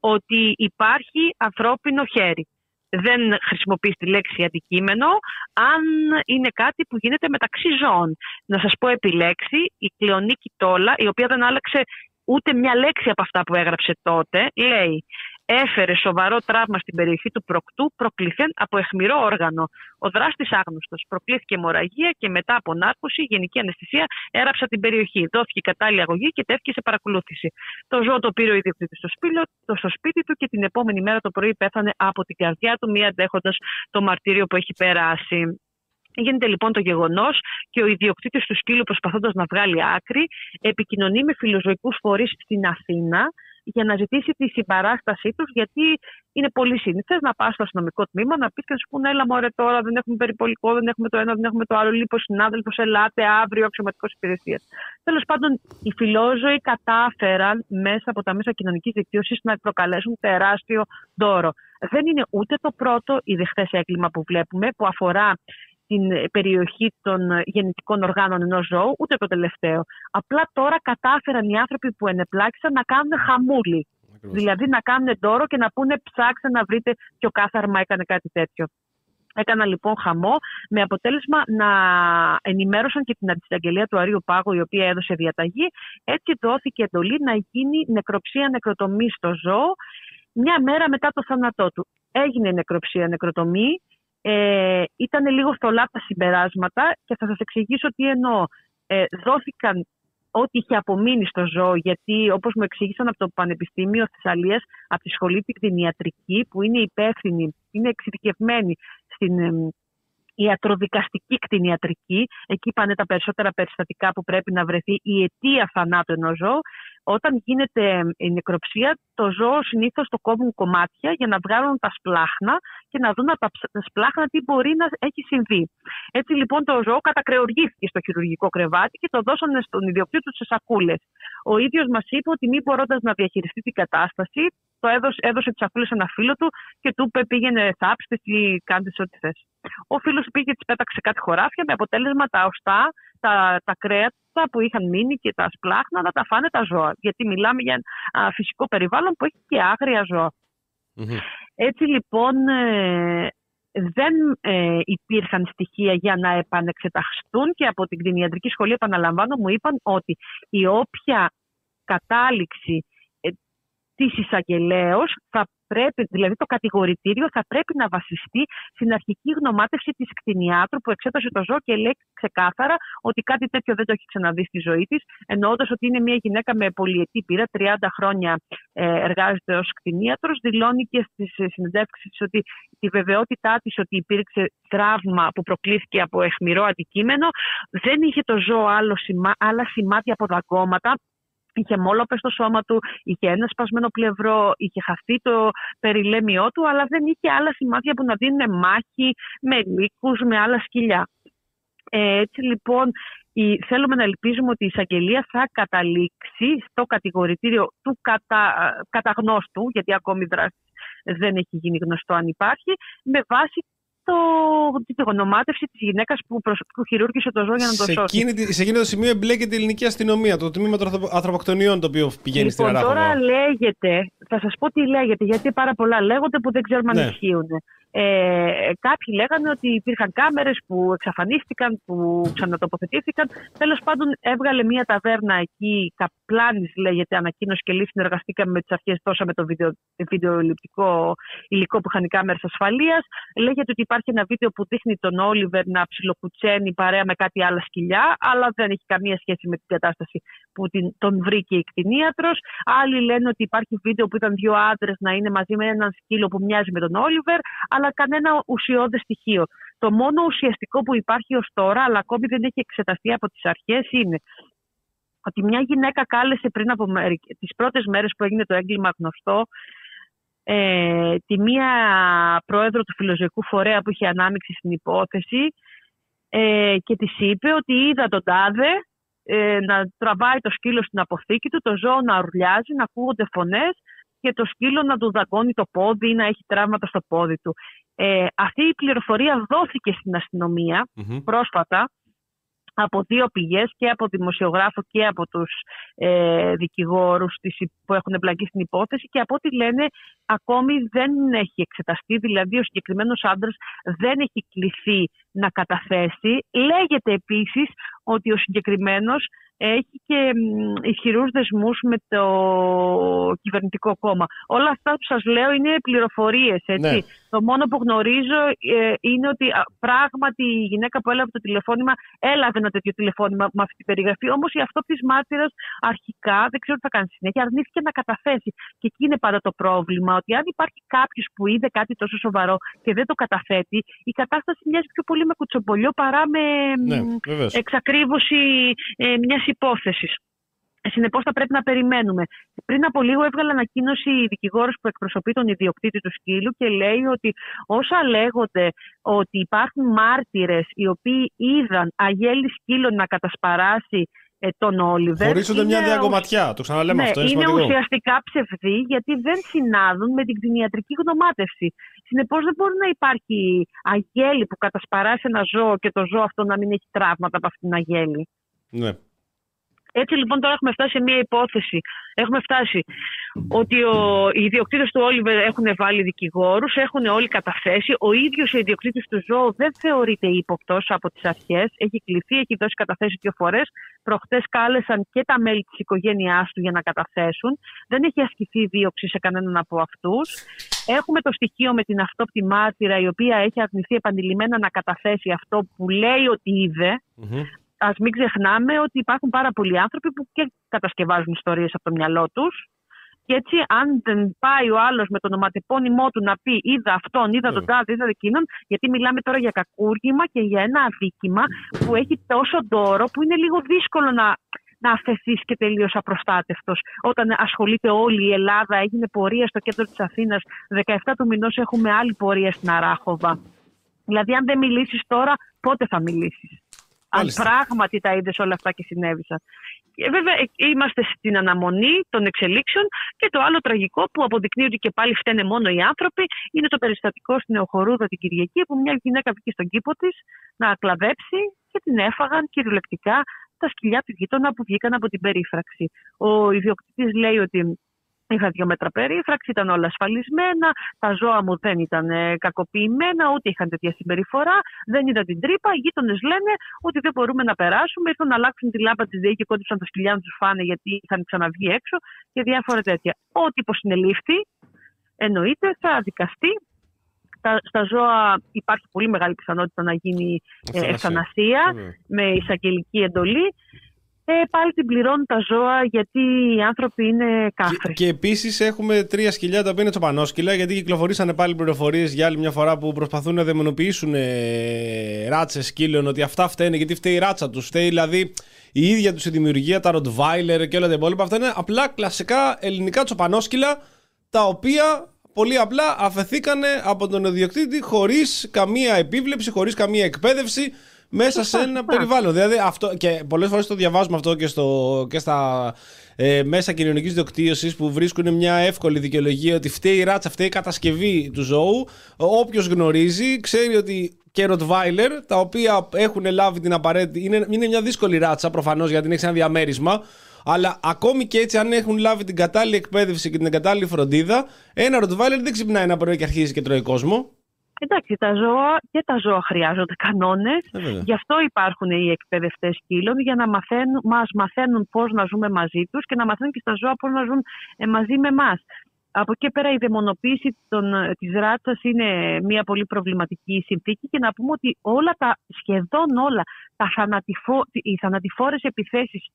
ότι υπάρχει ανθρώπινο χέρι. Δεν χρησιμοποιείς τη λέξη αντικείμενο αν είναι κάτι που γίνεται μεταξύ ζώων. Να σας πω επιλέξει η Κλεονίκη Τόλα, η οποία δεν άλλαξε ούτε μια λέξη από αυτά που έγραψε τότε, λέει έφερε σοβαρό τραύμα στην περιοχή του προκτού προκληθέν από αιχμηρό όργανο. Ο δράστης άγνωστος. Προκλήθηκε αιμορραγία και μετά από νάρκωση, γενική αναισθησία, έραψα την περιοχή. Δόθηκε κατάλληλη αγωγή και τέθηκε σε παρακολούθηση. Το ζώο το πήρε ο ιδιοκτήτης στο, σπίτι- το- στο σπίτι του και την επόμενη μέρα το πρωί πέθανε από την καρδιά του, μία αντέχοντας το μαρτύριο που έχει περάσει. Γίνεται λοιπόν το γεγονός και ο ιδιοκτήτης του σκύλου, προσπαθώντας να βγάλει άκρη, επικοινωνεί με φιλοζωικούς φορείς στην Αθήνα για να ζητήσει τη συμπαράστασή τους, γιατί είναι πολύ σύνηθες να πας στο αστυνομικό τμήμα να πεις και να σου πούνε: Έλα, μωρέ τώρα, δεν έχουμε περιπολικό, δεν έχουμε το ένα, δεν έχουμε το άλλο. Λοιπόν, συνάδελφος, ελάτε αύριο, αξιωματικός υπηρεσίας. Τέλος πάντων, οι φιλόζωοι κατάφεραν μέσα από τα μέσα κοινωνικής δικτύωσης να προκαλέσουν τεράστιο δώρο. Δεν είναι ούτε το πρώτο ιδεχθέ έγκλημα που βλέπουμε, που αφορά την περιοχή των γεννητικών οργάνων ενός ζώου, ούτε το τελευταίο. Απλά τώρα κατάφεραν οι άνθρωποι που ενεπλάκησαν να κάνουν χαμούλη. Ακριβώς. Δηλαδή να κάνουν δώρο και να πούνε ψάξτε να βρείτε ποιο κάθαρμα έκανε κάτι τέτοιο. Έκανα λοιπόν χαμό με αποτέλεσμα να ενημέρωσαν και την αντισαγγελία του Αρίου Πάγου η οποία έδωσε διαταγή. Έτσι δόθηκε εντολή να γίνει νεκροψία νεκροτομή στο ζώο μια μέρα μετά το θάνατό του. Έγινε νεκροψία νεκροτομή. Ε, ήταν λίγο θολά τα συμπεράσματα και θα σας εξηγήσω τι εννοώ. Ε, δόθηκαν ό,τι είχε απομείνει στο ζώο, γιατί όπως μου εξήγησαν από το Πανεπιστήμιο Θεσσαλίας, από τη σχολή την κτηνιατρική, που είναι υπεύθυνη, είναι εξειδικευμένη στην εμ, ιατροδικαστική κτηνιατρική, εκεί πάνε τα περισσότερα περιστατικά που πρέπει να βρεθεί η αιτία θανάτου ενός ζώου, όταν γίνεται εμ, η νεκροψία, το ζώο συνήθως το κόβουν κομμάτια για να βγάλουν τα σπλάχνα και να δουν από τα ψ- τα σπλάχνα τι μπορεί να έχει συμβεί. Έτσι λοιπόν το ζώο κατακρεουργήθηκε στο χειρουργικό κρεβάτι και το δώσανε στον ιδιοκτήτη του σε σακούλες. Ο ίδιος μας είπε ότι μη μπορώντας να διαχειριστεί την κατάσταση, το έδωσε, έδωσε τις σακούλε σε ένα φίλο του και του είπε πήγαινε θάψτε ή κάντε σε ό,τι θες. Ο φίλος πήγε και τη πέταξε κάτι χωράφια με αποτέλεσμα τα οστά, τα, τα κρέατα που είχαν μείνει και τα σπλάχνα να τα φάνε τα ζώα. Γιατί μιλάμε για ένα α, φυσικό περιβάλλον που έχει και άγρια ζώα. Μμμ. Έτσι λοιπόν ε, δεν ε, υπήρχαν στοιχεία για να επανεξεταστούν και από την κτηνιατρική σχολή επαναλαμβάνω μου είπαν ότι η όποια κατάληξη ε, της εισαγγελέως θα πρέπει, δηλαδή το κατηγορητήριο θα πρέπει να βασιστεί στην αρχική γνωμάτευση της κτηνιάτρου που εξέτασε το ζώο και λέει ξεκάθαρα ότι κάτι τέτοιο δεν το έχει ξαναδεί στη ζωή της εννοώντας ότι είναι μια γυναίκα με πολυετή πείρα, 30 χρόνια ε, εργάζεται ως κτηνίατρος, δηλώνει και στις ε, συνεντεύξεις της ότι τη βεβαιότητά της ότι υπήρξε τραύμα που προκλήθηκε από αιχμηρό αντικείμενο, δεν είχε το ζώο άλλο σημά, άλλα σημάδια από δαγκώματα, Είχε μόλοπες στο σώμα του, είχε ένα σπασμένο πλευρό, είχε χαθεί το περιλέμιό του, αλλά δεν είχε άλλα σημάδια που να δίνουν μάχη με λύκους, με άλλα σκυλιά. Ε, έτσι λοιπόν η, θέλουμε να ελπίζουμε ότι η εισαγγελία θα καταλήξει στο κατηγορητήριο του κατα, καταγνώστου, γιατί ακόμη η δράση δεν έχει γίνει γνωστό αν υπάρχει, με βάση το, την γνωμάτευση της γυναίκας που, προσ- που χειρούργησε το ζώο για να το σε, σώσει. εκείνη, τη- σε εκείνο το σημείο εμπλέκεται η ελληνική αστυνομία, το τμήμα των ανθρωπο- ανθρωποκτονιών το οποίο πηγαίνει στην Λοιπόν, Αράχοβα. τώρα λέγεται, θα σας πω τι λέγεται, γιατί πάρα πολλά λέγονται που δεν ξέρουμε αν Ναι. ισχύουν. Ε, κάποιοι λέγανε ότι υπήρχαν κάμερες που εξαφανίστηκαν, που ξανατοποθετήθηκαν. Τέλος πάντων έβγαλε μια ταβέρνα εκεί, Καπλάνης λέγεται, ανακοίνωση και λύση, συνεργαστήκαμε με τις αρχές τόσο με το βίντεο, βιντεοληπτικό υλικό που είχαν οι κάμερες ασφαλείας. Λέγεται ότι υπάρχει ένα βίντεο που δείχνει τον Όλιβερ να ψιλοκουτσένει παρέα με κάτι άλλα σκυλιά, αλλά δεν έχει καμία σχέση με την κατάσταση που την, τον βρήκε η κτηνίατρος. Άλλοι λένε ότι υπάρχει βίντεο που ήταν δύο άντρες να είναι μαζί με έναν σκύλο που μοιάζει με τον Όλιβερ, αλλά κανένα ουσιώδες στοιχείο. Το μόνο ουσιαστικό που υπάρχει ως τώρα, αλλά ακόμη δεν έχει εξεταστεί από τις αρχές, είναι ότι μια γυναίκα κάλεσε πριν από μερικ- τις πρώτες μέρες που έγινε το έγκλημα γνωστό ε, τη μία πρόεδρο του φιλοζωικού φορέα που είχε ανάμειξη στην υπόθεση ε, και της είπε ότι είδα τον τάδε ε, να τραβάει το σκύλο στην αποθήκη του, το ζώο να ουρλιάζει, να ακούγονται φωνές και το σκύλο να του δαγκώνει το πόδι ή να έχει τραύματα στο πόδι του. Ε, αυτή η πληροφορία δόθηκε στην αστυνομία Μμμ. πρόσφατα από δύο πηγές και από δημοσιογράφο και από τους ε, δικηγόρους της, υ- που έχουν εμπλακεί στην υπόθεση και από ό,τι λένε ακόμη δεν έχει εξεταστεί, δηλαδή ο συγκεκριμένος άντρας δεν έχει κληθεί να καταθέσει. Λέγεται επίσης ότι ο συγκεκριμένος έχει και μ, ισχυρούς δεσμούς με το κυβερνητικό κόμμα. Όλα αυτά που σας λέω είναι πληροφορίες, έτσι. Ναι. Το μόνο που γνωρίζω ε, είναι ότι α, πράγματι η γυναίκα που έλαβε το τηλεφώνημα έλαβε ένα τέτοιο τηλεφώνημα με αυτή την περιγραφή. Όμως η αυτόπτη μάρτυρας αρχικά, δεν ξέρω τι θα κάνει στη συνέχεια, αρνήθηκε να καταθέσει. Και εκεί είναι πάντα το πρόβλημα, ότι αν υπάρχει κάποιος που είδε κάτι τόσο σοβαρό και δεν το καταθέτει, η κατάσταση μοιάζει πιο πολύ με κουτσομπολιό παρά με Ναι, μ, βεβαίως. εξακρίβωση ε, μιας υπόθεσης. Συνεπώς, θα πρέπει να περιμένουμε. Πριν από λίγο έβγαλε ανακοίνωση η δικηγόρος που εκπροσωπεί τον ιδιοκτήτη του σκύλου και λέει ότι όσα λέγονται ότι υπάρχουν μάρτυρες οι οποίοι είδαν αγέλη σκύλων να κατασπαράσει ε, τον Όλιβερ. Χωρίζονται μια είναι διαγκωματιά. Το ξαναλέμε ναι, αυτό. Είναι, είναι σημαντικό. ουσιαστικά ψευδή γιατί δεν συνάδουν με την κτηνιατρική γνωμάτευση. Συνεπώς δεν μπορεί να υπάρχει αγέλη που κατασπαράσει ένα ζώο και το ζώο αυτό να μην έχει τραύματα από αυτήν την αγέλη. Ναι. Έτσι λοιπόν τώρα έχουμε φτάσει σε μια υπόθεση. Έχουμε φτάσει ότι ο, οι ιδιοκτήτες του Όλιβερ έχουν βάλει δικηγόρους, έχουν όλοι καταθέσει. Ο ίδιος ο ιδιοκτήτης του ζώου δεν θεωρείται ύποπτος από τις αρχές. Έχει κληθεί, έχει δώσει καταθέσεις δύο φορές. Προχτές κάλεσαν και τα μέλη της οικογένειάς του για να καταθέσουν. Δεν έχει ασκηθεί δίωξη σε κανέναν από αυτούς. Έχουμε το στοιχείο με την αυτόπτη μάρτυρα, η οποία έχει αρνηθεί επανειλημμένα να καταθέσει αυτό που λέει ότι είδε Μμμ. Ας μην ξεχνάμε ότι υπάρχουν πάρα πολλοί άνθρωποι που και κατασκευάζουν ιστορίες από το μυαλό τους. Και έτσι, αν δεν πάει ο άλλος με τον οματεπώνυμό του να πει είδα αυτόν, είδα τον Βέβαια. τάδε, είδα εκείνον, γιατί μιλάμε τώρα για κακούργημα και για ένα αδίκημα που έχει τόσο ντόρο που είναι λίγο δύσκολο να, να αφαιθείς και τελείως απροστάτευτος. Όταν ασχολείται όλη η Ελλάδα, έγινε πορεία στο κέντρο της Αθήνας, 17 του μηνός έχουμε άλλη πορεία στην Αράχοβα. Δηλαδή, αν δεν μιλήσεις τώρα, πότε θα μιλήσεις; Αν Μάλιστα. πράγματι τα είδες όλα αυτά και συνέβησαν. Και βέβαια ε, είμαστε στην αναμονή των εξελίξεων και το άλλο τραγικό που αποδεικνύει ότι και πάλι φταίνε μόνο οι άνθρωποι είναι το περιστατικό στην Εοχορούδα την Κυριακή που μια γυναίκα βγήκε στον κήπο της να κλαδέψει και την έφαγαν κυριολεκτικά τα σκυλιά του γείτονα που βγήκαν από την περίφραξη. Ο ιδιοκτήτης λέει ότι Είχα δύο μέτρα περίφραξη, ήταν όλα ασφαλισμένα. Τα ζώα μου δεν ήταν ε, κακοποιημένα, ούτε είχαν τέτοια συμπεριφορά. Δεν είδα την τρύπα. Οι γείτονες λένε ότι δεν μπορούμε να περάσουμε. Ήρθαν να αλλάξουν τη λάμπα της ΔΕΗ και κόντυψαν τα σκυλιά να τους φάνε γιατί είχαν ξαναβγεί έξω και διάφορα τέτοια. Ο τύπο συνελήφθη, εννοείται, θα δικαστεί. Τα, στα ζώα υπάρχει πολύ μεγάλη πιθανότητα να γίνει ε, Ευθανασία. ευθανασία Βέβαια. με εισαγγελική εντολή. Ε, πάλι την πληρώνουν τα ζώα γιατί οι άνθρωποι είναι κάφροι. Και, και επίσης έχουμε τρία σκυλιά τα οποία είναι τσοπανόσκυλα γιατί κυκλοφορήσανε πάλι πληροφορίες για άλλη μια φορά που προσπαθούν να δαιμονοποιήσουν ε, ράτσες σκύλων ότι αυτά φταίνε γιατί φταίει η ράτσα τους. Φταίει δηλαδή η ίδια τους η δημιουργία, τα Rottweiler και όλα τα υπόλοιπα. Αυτά είναι απλά κλασικά ελληνικά τσοπανόσκυλα τα οποία πολύ απλά αφαιθήκανε από τον ιδιοκτήτη χωρίς καμία επίβλεψη, χωρίς καμία εκπαίδευση. Μέσα σε ένα περιβάλλον. Δηλαδή αυτό, και πολλές φορές το διαβάζουμε αυτό και, στο, και στα ε, μέσα κοινωνικής δικτύωση που βρίσκουν μια εύκολη δικαιολογία ότι φταίει η ράτσα, φταίει η κατασκευή του ζώου. Όποιος γνωρίζει ξέρει ότι και Rottweiler, τα οποία έχουν λάβει την απαραίτητη. Είναι, είναι μια δύσκολη ράτσα προφανώς γιατί έχει ένα διαμέρισμα. Αλλά ακόμη και έτσι, αν έχουν λάβει την κατάλληλη εκπαίδευση και την κατάλληλη φροντίδα, ένα Rottweiler δεν ξυπνάει ένα πρωί και αρχίζει και τρώει κόσμο. Εντάξει, τα ζώα και τα ζώα χρειάζονται κανόνες. Ε, βέβαια. Γι' αυτό υπάρχουν οι εκπαιδευτές σκύλων, για να μαθαίνουν, μας μαθαίνουν πώς να ζούμε μαζί τους και να μαθαίνουν και στα ζώα πώς να ζουν ε, μαζί με εμά. Από εκεί πέρα η δαιμονοποίηση των, ε, της ράτσας είναι μια πολύ προβληματική συνθήκη και να πούμε ότι όλα τα, σχεδόν όλα τα θανατηφο, οι θανατηφόρες επιθέσεις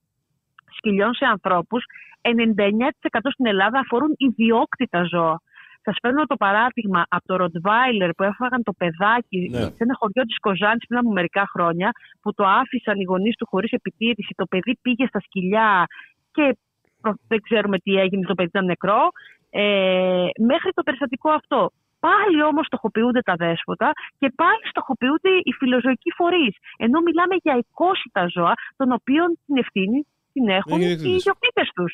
σκυλιών σε ανθρώπους 99% στην Ελλάδα αφορούν ιδιόκτητα ζώα. Σας παίρνω το παράδειγμα από το Ροτβάιλερ που έφαγαν το παιδάκι Ναι. σε ένα χωριό της Κοζάνης πριν από μερικά χρόνια, που το άφησαν οι γονείς του χωρίς επιτήρηση. Το παιδί πήγε στα σκυλιά και προ- δεν ξέρουμε τι έγινε, το παιδί ήταν νεκρό. Ε, μέχρι το περιστατικό αυτό. Πάλι όμως στοχοποιούνται τα δέσποτα και πάλι στοχοποιούνται οι φιλοζωικοί φορείς. Ενώ μιλάμε για εικόσιτα ζώα, των οποίων την ευθύνη την έχουν οι οι ιδιοκτήτες. ιδιοκτήτε τους.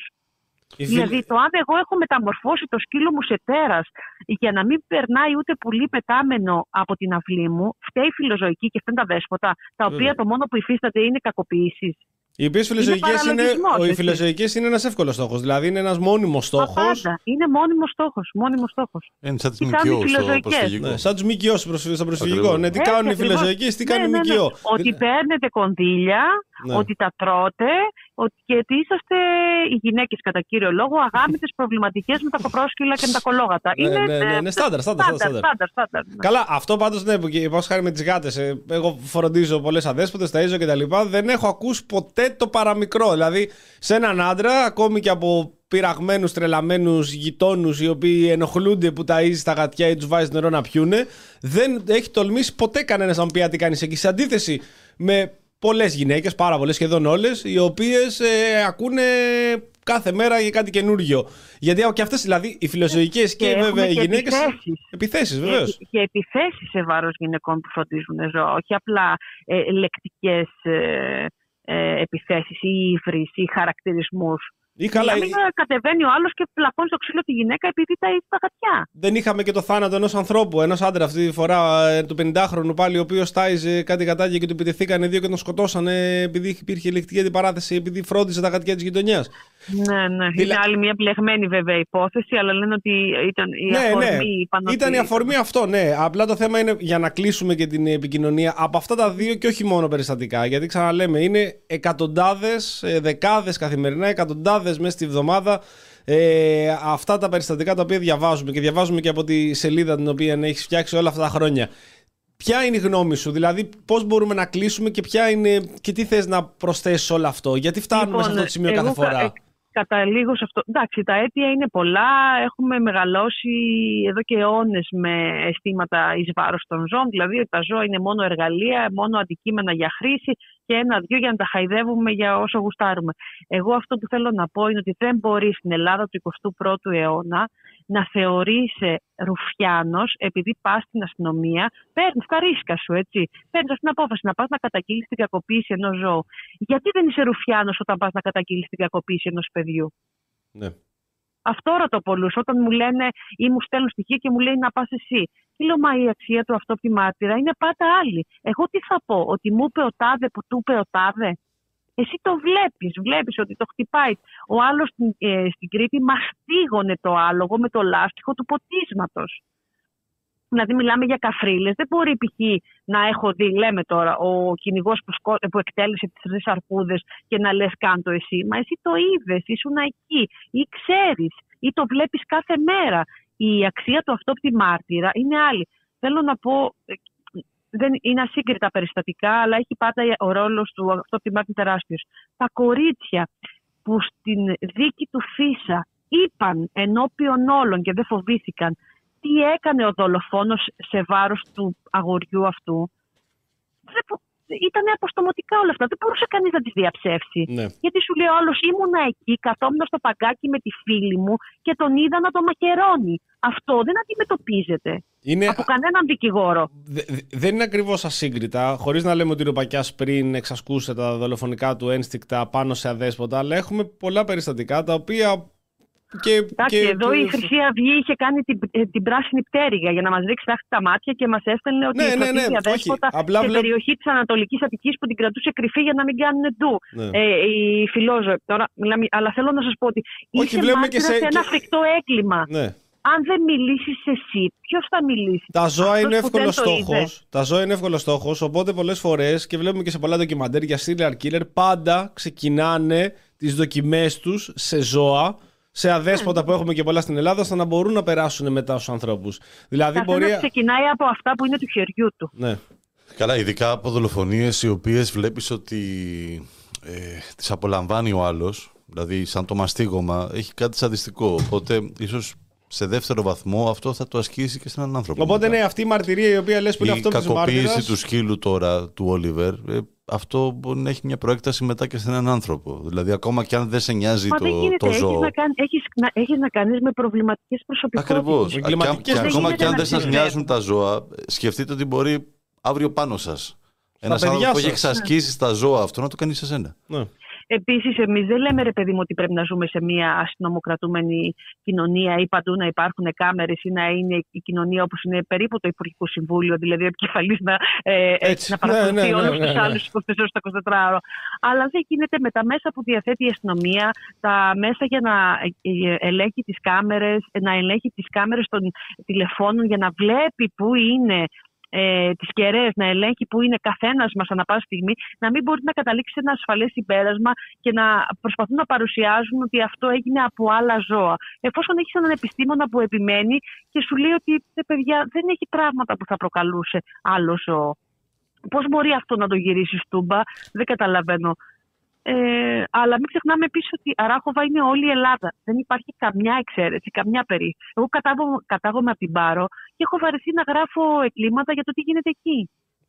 Η Δηλαδή, το αν εγώ έχω μεταμορφώσει το σκύλο μου σε τέρας για να μην περνάει ούτε πουλί πετάμενο από την αυλή μου, φταίει η φιλοζωική και φταίνουν τα δέσποτα, τα οποία Βέβαια. το μόνο που υφίστανται είναι κακοποιήσεις. Οι οποίες φιλοζωικές είναι, παραλογισμός, ο- οι έτσι. φιλοζωικές είναι ένας εύκολος στόχος. Δηλαδή είναι ένας μόνιμος στόχος. Πάντα. Είναι μόνιμος στόχος. Μόνιμος στόχος. Είναι σαν τις Τι κάνουν οι ΜΚΟ στο φιλοζωικές; προσφυγικό. Ναι, σαν τους ΜΚΟ στο προσφυ- στο προσφυγικό. Ακριβώς. Ναι, τι Έτσι κάνουν οι ακριβώς. φιλοζωικές, τι Ναι, κάνουν οι ναι, ναι. ΜΚΟ. Ότι παίρνετε κονδύλια, Ναι. ότι τα τρώτε ότι, και ότι είσαστε οι γυναίκες κατά κύριο λόγο αγάμητε προβληματικές με τα κοπρόσκυλα και με τα κολόγατα. Ναι, είναι ναι, ναι, ε, ναι, στάνταρ, στάνταρ, στάνταρ, στάνταρ. στάνταρ, στάνταρ, ναι. Καλά, αυτό πάντως ναι, που και πάω χάρη με τις γάτες. Εγώ φροντίζω πολλές αδέσποτες, ταΐζω και τα λοιπά. Δεν έχω ακούσει ποτέ το παραμικρό. Δηλαδή, σε έναν άντρα, ακόμη και από πειραγμένους, τρελαμένους γειτόνους οι οποίοι ενοχλούνται που ταΐζει τα γατιά ή τους βάζει νερό να πιούνε, δεν έχει τολμήσει ποτέ κανένας να μου πει «Α, τι κάνεις εκεί. Σε αντίθεση με πολλές γυναίκες, πάρα πολλές σχεδόν όλες, οι οποίες ακούνε κάθε μέρα για κάτι καινούργιο. Γιατί και αυτές, δηλαδή, οι φιλοσοφικές και, Και έχουμε βέβαια οι και γυναίκες. επιθέσεις. Επιθέσεις, βεβαίως. Και, και επιθέσεις σε βάρος γυναικών που φροντίζουν ζώα, όχι απλά ε, λεκτικές ε, ε, επιθέσεις ή ύφρις ή χαρακτηρισμούς. Ή καλά, να μην ε, κατεβαίνει ο άλλος και πλακώνει στο ξύλο τη γυναίκα επειδή τα έχει τα γατιά. δεν είχαμε και το θάνατο ενός ανθρώπου, ενός άντρα αυτή τη φορά, ε, του 50χρονου πάλι, ο οποίος τάιζε κάτι γατάκια και του επιτεθήκανε δύο και τον σκοτώσανε επειδή υπήρχε ηλεκτρική αντιπαράθεση, επειδή φρόντιζε τα γατιά της γειτονιάς. Ναι, ναι. Δηλα- Είναι άλλη μια μπλεγμένη βέβαια υπόθεση, αλλά λένε ότι ήταν η Ναι, αφορμή. ναι. είπαν Ήταν ότι- η αφορμή αυτό, ναι. Απλά το θέμα είναι για να κλείσουμε και την επικοινωνία από αυτά τα δύο και όχι μόνο περιστατικά. Γιατί ξαναλέμε, είναι εκατοντάδες, δεκάδες καθημερινά, εκατοντάδες μέσα στη βδομάδα ε, αυτά τα περιστατικά τα οποία διαβάζουμε και διαβάζουμε και από τη σελίδα την οποία έχεις φτιάξει όλα αυτά τα χρόνια. Ποια είναι η γνώμη σου, δηλαδή πώς μπορούμε να κλείσουμε και, ποια είναι, και τι θες να προσθέσεις όλο αυτό, γιατί φτάνουμε Λοιπόν, σε αυτό το σημείο εγώ κάθε κα- φορά; Ε, Καταλήγω σε αυτό. Εντάξει, τα αίτια είναι πολλά. Έχουμε μεγαλώσει εδώ και αιώνες με αισθήματα εις βάρος των ζώων. Δηλαδή ότι τα ζώα είναι μόνο εργαλεία, μόνο αντικείμενα για χρήση και ένα-δυο για να τα χαϊδεύουμε για όσο γουστάρουμε. Εγώ αυτό που θέλω να πω είναι ότι δεν μπορεί στην Ελλάδα του 21ου αιώνα να θεωρείσαι ρουφιάνος επειδή πας στην αστυνομία, παίρνεις τα ρίσκα σου, έτσι. Παίρνεις την απόφαση να πας να καταγγείλεις την κακοποίηση ενός ζώου. Γιατί δεν είσαι ρουφιάνος όταν πας να καταγγείλεις την κακοποίηση ενός παιδιού; Ναι. Αυτό ρωτώ πολλούς. Όταν μου λένε ή μου στέλνουν στοιχεία και μου λέει να πας εσύ. Τι λέω, μα η αξία του αυτό τη μάρτυρα είναι πάντα άλλη. Εγώ τι θα πω, ότι μου είπε ο τάδε που του είπε ο τάδε; Εσύ το βλέπεις, βλέπεις ότι το χτυπάει. Ο άλλος στην, ε, στην Κρήτη μαστίγωνε το άλογο με το λάστιχο του ποτίσματος. Δηλαδή, μιλάμε για καφρίλες. Δεν μπορεί π.χ. να έχω δει, λέμε τώρα, ο κυνηγός που, σκό... που εκτέλεσε τις τρεις αρκούδες και να λες: Κάντο εσύ. Μα εσύ το είδες, ήσουν εκεί, ή ξέρεις, ή το βλέπεις κάθε μέρα. Η αξία του αυτόπτη μάρτυρα είναι άλλη. Θέλω να πω, ε, δεν είναι ασύγκριτα περιστατικά, αλλά έχει πάντα ο ρόλος του αυτόπτη μάρτυρα τεράστιος. Τα κορίτσια που στην δίκη του Φίσα είπαν ενώπιον όλων και δεν φοβήθηκαν τι έκανε ο δολοφόνος σε βάρος του αγοριού αυτού; Δεν, ήταν αποστομωτικά όλα αυτά. Δεν μπορούσε κανείς να τις διαψεύσει. Ναι. Γιατί σου λέει ο άλλος, ήμουνα εκεί, καθόμουν στο παγκάκι με τη φίλη μου και τον είδα να το μαχαιρώνει. Αυτό δεν αντιμετωπίζεται Είναι, από κανέναν δικηγόρο. δε- δε- δεν είναι ακριβώς ασύγκριτα, χωρίς να λέμε ότι ο Ροπακιά πριν εξασκούσε τα δολοφονικά του ένστικτα πάνω σε αδέσποτα, αλλά έχουμε πολλά περιστατικά τα οποία. Και, Εντάξει, και- εδώ και- η Χρυσή Αυγή είχε κάνει την, ε, την πράσινη πτέρυγα για να μας ρίξει τάχτη τα μάτια και μας έστελνε ότι Ναι, ναι, ναι, φροντίζει όχι. αδέσποτα Απλά σε βλέπ- περιοχή της Ανατολικής Αττικής που την κρατούσε κρυφή για να μην κάνουν ντου. Ναι. Ε, οι φιλόζωοι. Τώρα, μιλάμε, αλλά θέλω να σας πω ότι Όχι, είσαι βλέπουμε μάρτυρας και σε- σε ένα και- φρικτό έγκλημα. ναι. Αν δεν μιλήσεις εσύ, ποιος θα μιλήσει; Τα ζώα Αυτός είναι που εύκολος δεν το είδες. στόχος. Τα ζώα είναι εύκολος στόχος. Οπότε πολλές φορές και βλέπουμε και σε πολλά ντοκιμαντέρ για serial killer πάντα ξεκινάνε τις δοκιμές τους σε ζώα, σε αδέσποτα που έχουμε και πολλά στην Ελλάδα, ώστε να μπορούν να περάσουν μετά στους ανθρώπους. Δηλαδή Καθένας μπορεί. ξεκινάει από αυτά που είναι του χεριού του. Ναι. Καλά, ειδικά από δολοφονίες οι οποίες βλέπεις ότι ε, τις απολαμβάνει ο άλλος. Δηλαδή, σαν το μαστίγωμα, έχει κάτι σαντιστικό. Οπότε, ίσως σε δεύτερο βαθμό αυτό θα το ασκήσει και σε έναν άνθρωπο. Οπότε μετά. ναι, αυτή η μαρτυρία η οποία λες που είναι Η αυτό που κακοποίηση του σκύλου τώρα του Όλιβερ, ε, αυτό μπορεί να έχει μια προέκταση μετά και σε έναν άνθρωπο. Δηλαδή, ακόμα και αν δεν σε νοιάζει Μα δεν το, γίνεται. το Έχεις ζώο. να, κάνει, έχεις, να, έχεις να κάνεις με προβληματικές προσωπικότητες. Ακριβώς. Και, αν- Εγκληματικές και δεν ακόμα γίνεται και αν να δεν σας τις νοιάζουν τα ζώα, σκεφτείτε ότι μπορεί αύριο πάνω σας. Ένας παιδιά άνθρωπος που έχει σας. εξασκήσει τα ζώα αυτό να το κάνει σε σένα. Ναι. Επίσης, εμείς δεν λέμε ρε παιδί μου ότι πρέπει να ζούμε σε μια αστυνομοκρατούμενη κοινωνία ή παντού να υπάρχουν κάμερες ή να είναι η κοινωνία όπως είναι περίπου το Υπουργικό Συμβούλιο, δηλαδή ο επικεφαλής να, ε, Έτσι. να παρακολουθεί Ναι, ναι, ναι, όλους ναι, τους ναι. άλλους 24 στα 24 ώρα. Αλλά δεν γίνεται με τα μέσα που διαθέτει η αστυνομία, τα μέσα για να ε, ελέγχει τις κάμερες, να ελέγχει τις κάμερες των τηλεφώνων για να βλέπει πού είναι ε, τις κεραίες, να ελέγχει που είναι καθένας μας ανά πάση στιγμή, να μην μπορεί να καταλήξει σε ένα ασφαλές συμπέρασμα και να προσπαθούν να παρουσιάζουν ότι αυτό έγινε από άλλα ζώα. Εφόσον έχεις έναν επιστήμονα που επιμένει και σου λέει ότι «Ε, παιδιά δεν έχει πράγματα που θα προκαλούσε άλλο ζώο. Πώς μπορεί αυτό να το γυρίσεις στούμπα, δεν καταλαβαίνω. Ε, αλλά μην ξεχνάμε επίσης ότι η Αράχοβα είναι όλη η Ελλάδα. Δεν υπάρχει καμιά εξαίρεση, καμιά περίπτωση. Εγώ κατάγομαι, κατάγομαι από την Πάρο και έχω βαρεθεί να γράφω εγκλήματα για το τι γίνεται εκεί.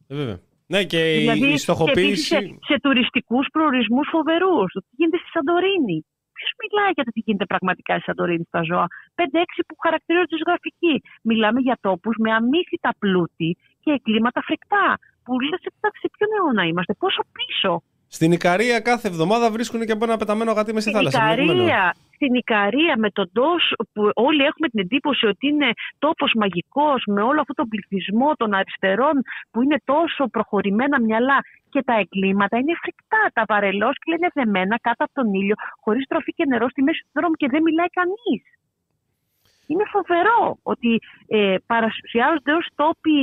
Ε, βέβαια. Ναι, και η- δηλαδή, η και επίσης στοχοποίηση. σε, σε τουριστικούς προορισμούς φοβερούς. Το τι γίνεται στη Σαντορίνη. Ποιος μιλάει για το τι γίνεται πραγματικά στη Σαντορίνη στα ζώα; 5-6 που χαρακτηρίζονται ζωγραφικοί. Μιλάμε για τόπους με αμύθιτα πλούτη και εγκλήματα φρικτά. Που λε, εντάξει, σε ποιον αιώνα είμαστε, πόσο πίσω. Στην Ικαρία κάθε εβδομάδα βρίσκουν και από ένα πεταμένο γατί με στη Στην θάλασσα. βλέπουμε, ναι. Ικαρία, στην Ικαρία με τον τόσο που όλοι έχουμε την εντύπωση ότι είναι τόπος μαγικός με όλο αυτό τον πληθυσμό των αριστερών που είναι τόσο προχωρημένα μυαλά και τα εγκλήματα είναι φρικτά. Τα βαρελόσκυλα είναι δεμένα κάτω από τον ήλιο χωρίς τροφή και νερό στη μέση του δρόμου και δεν μιλάει κανείς. Είναι φοβερό ότι ε, παρουσιάζονται ως τόποι,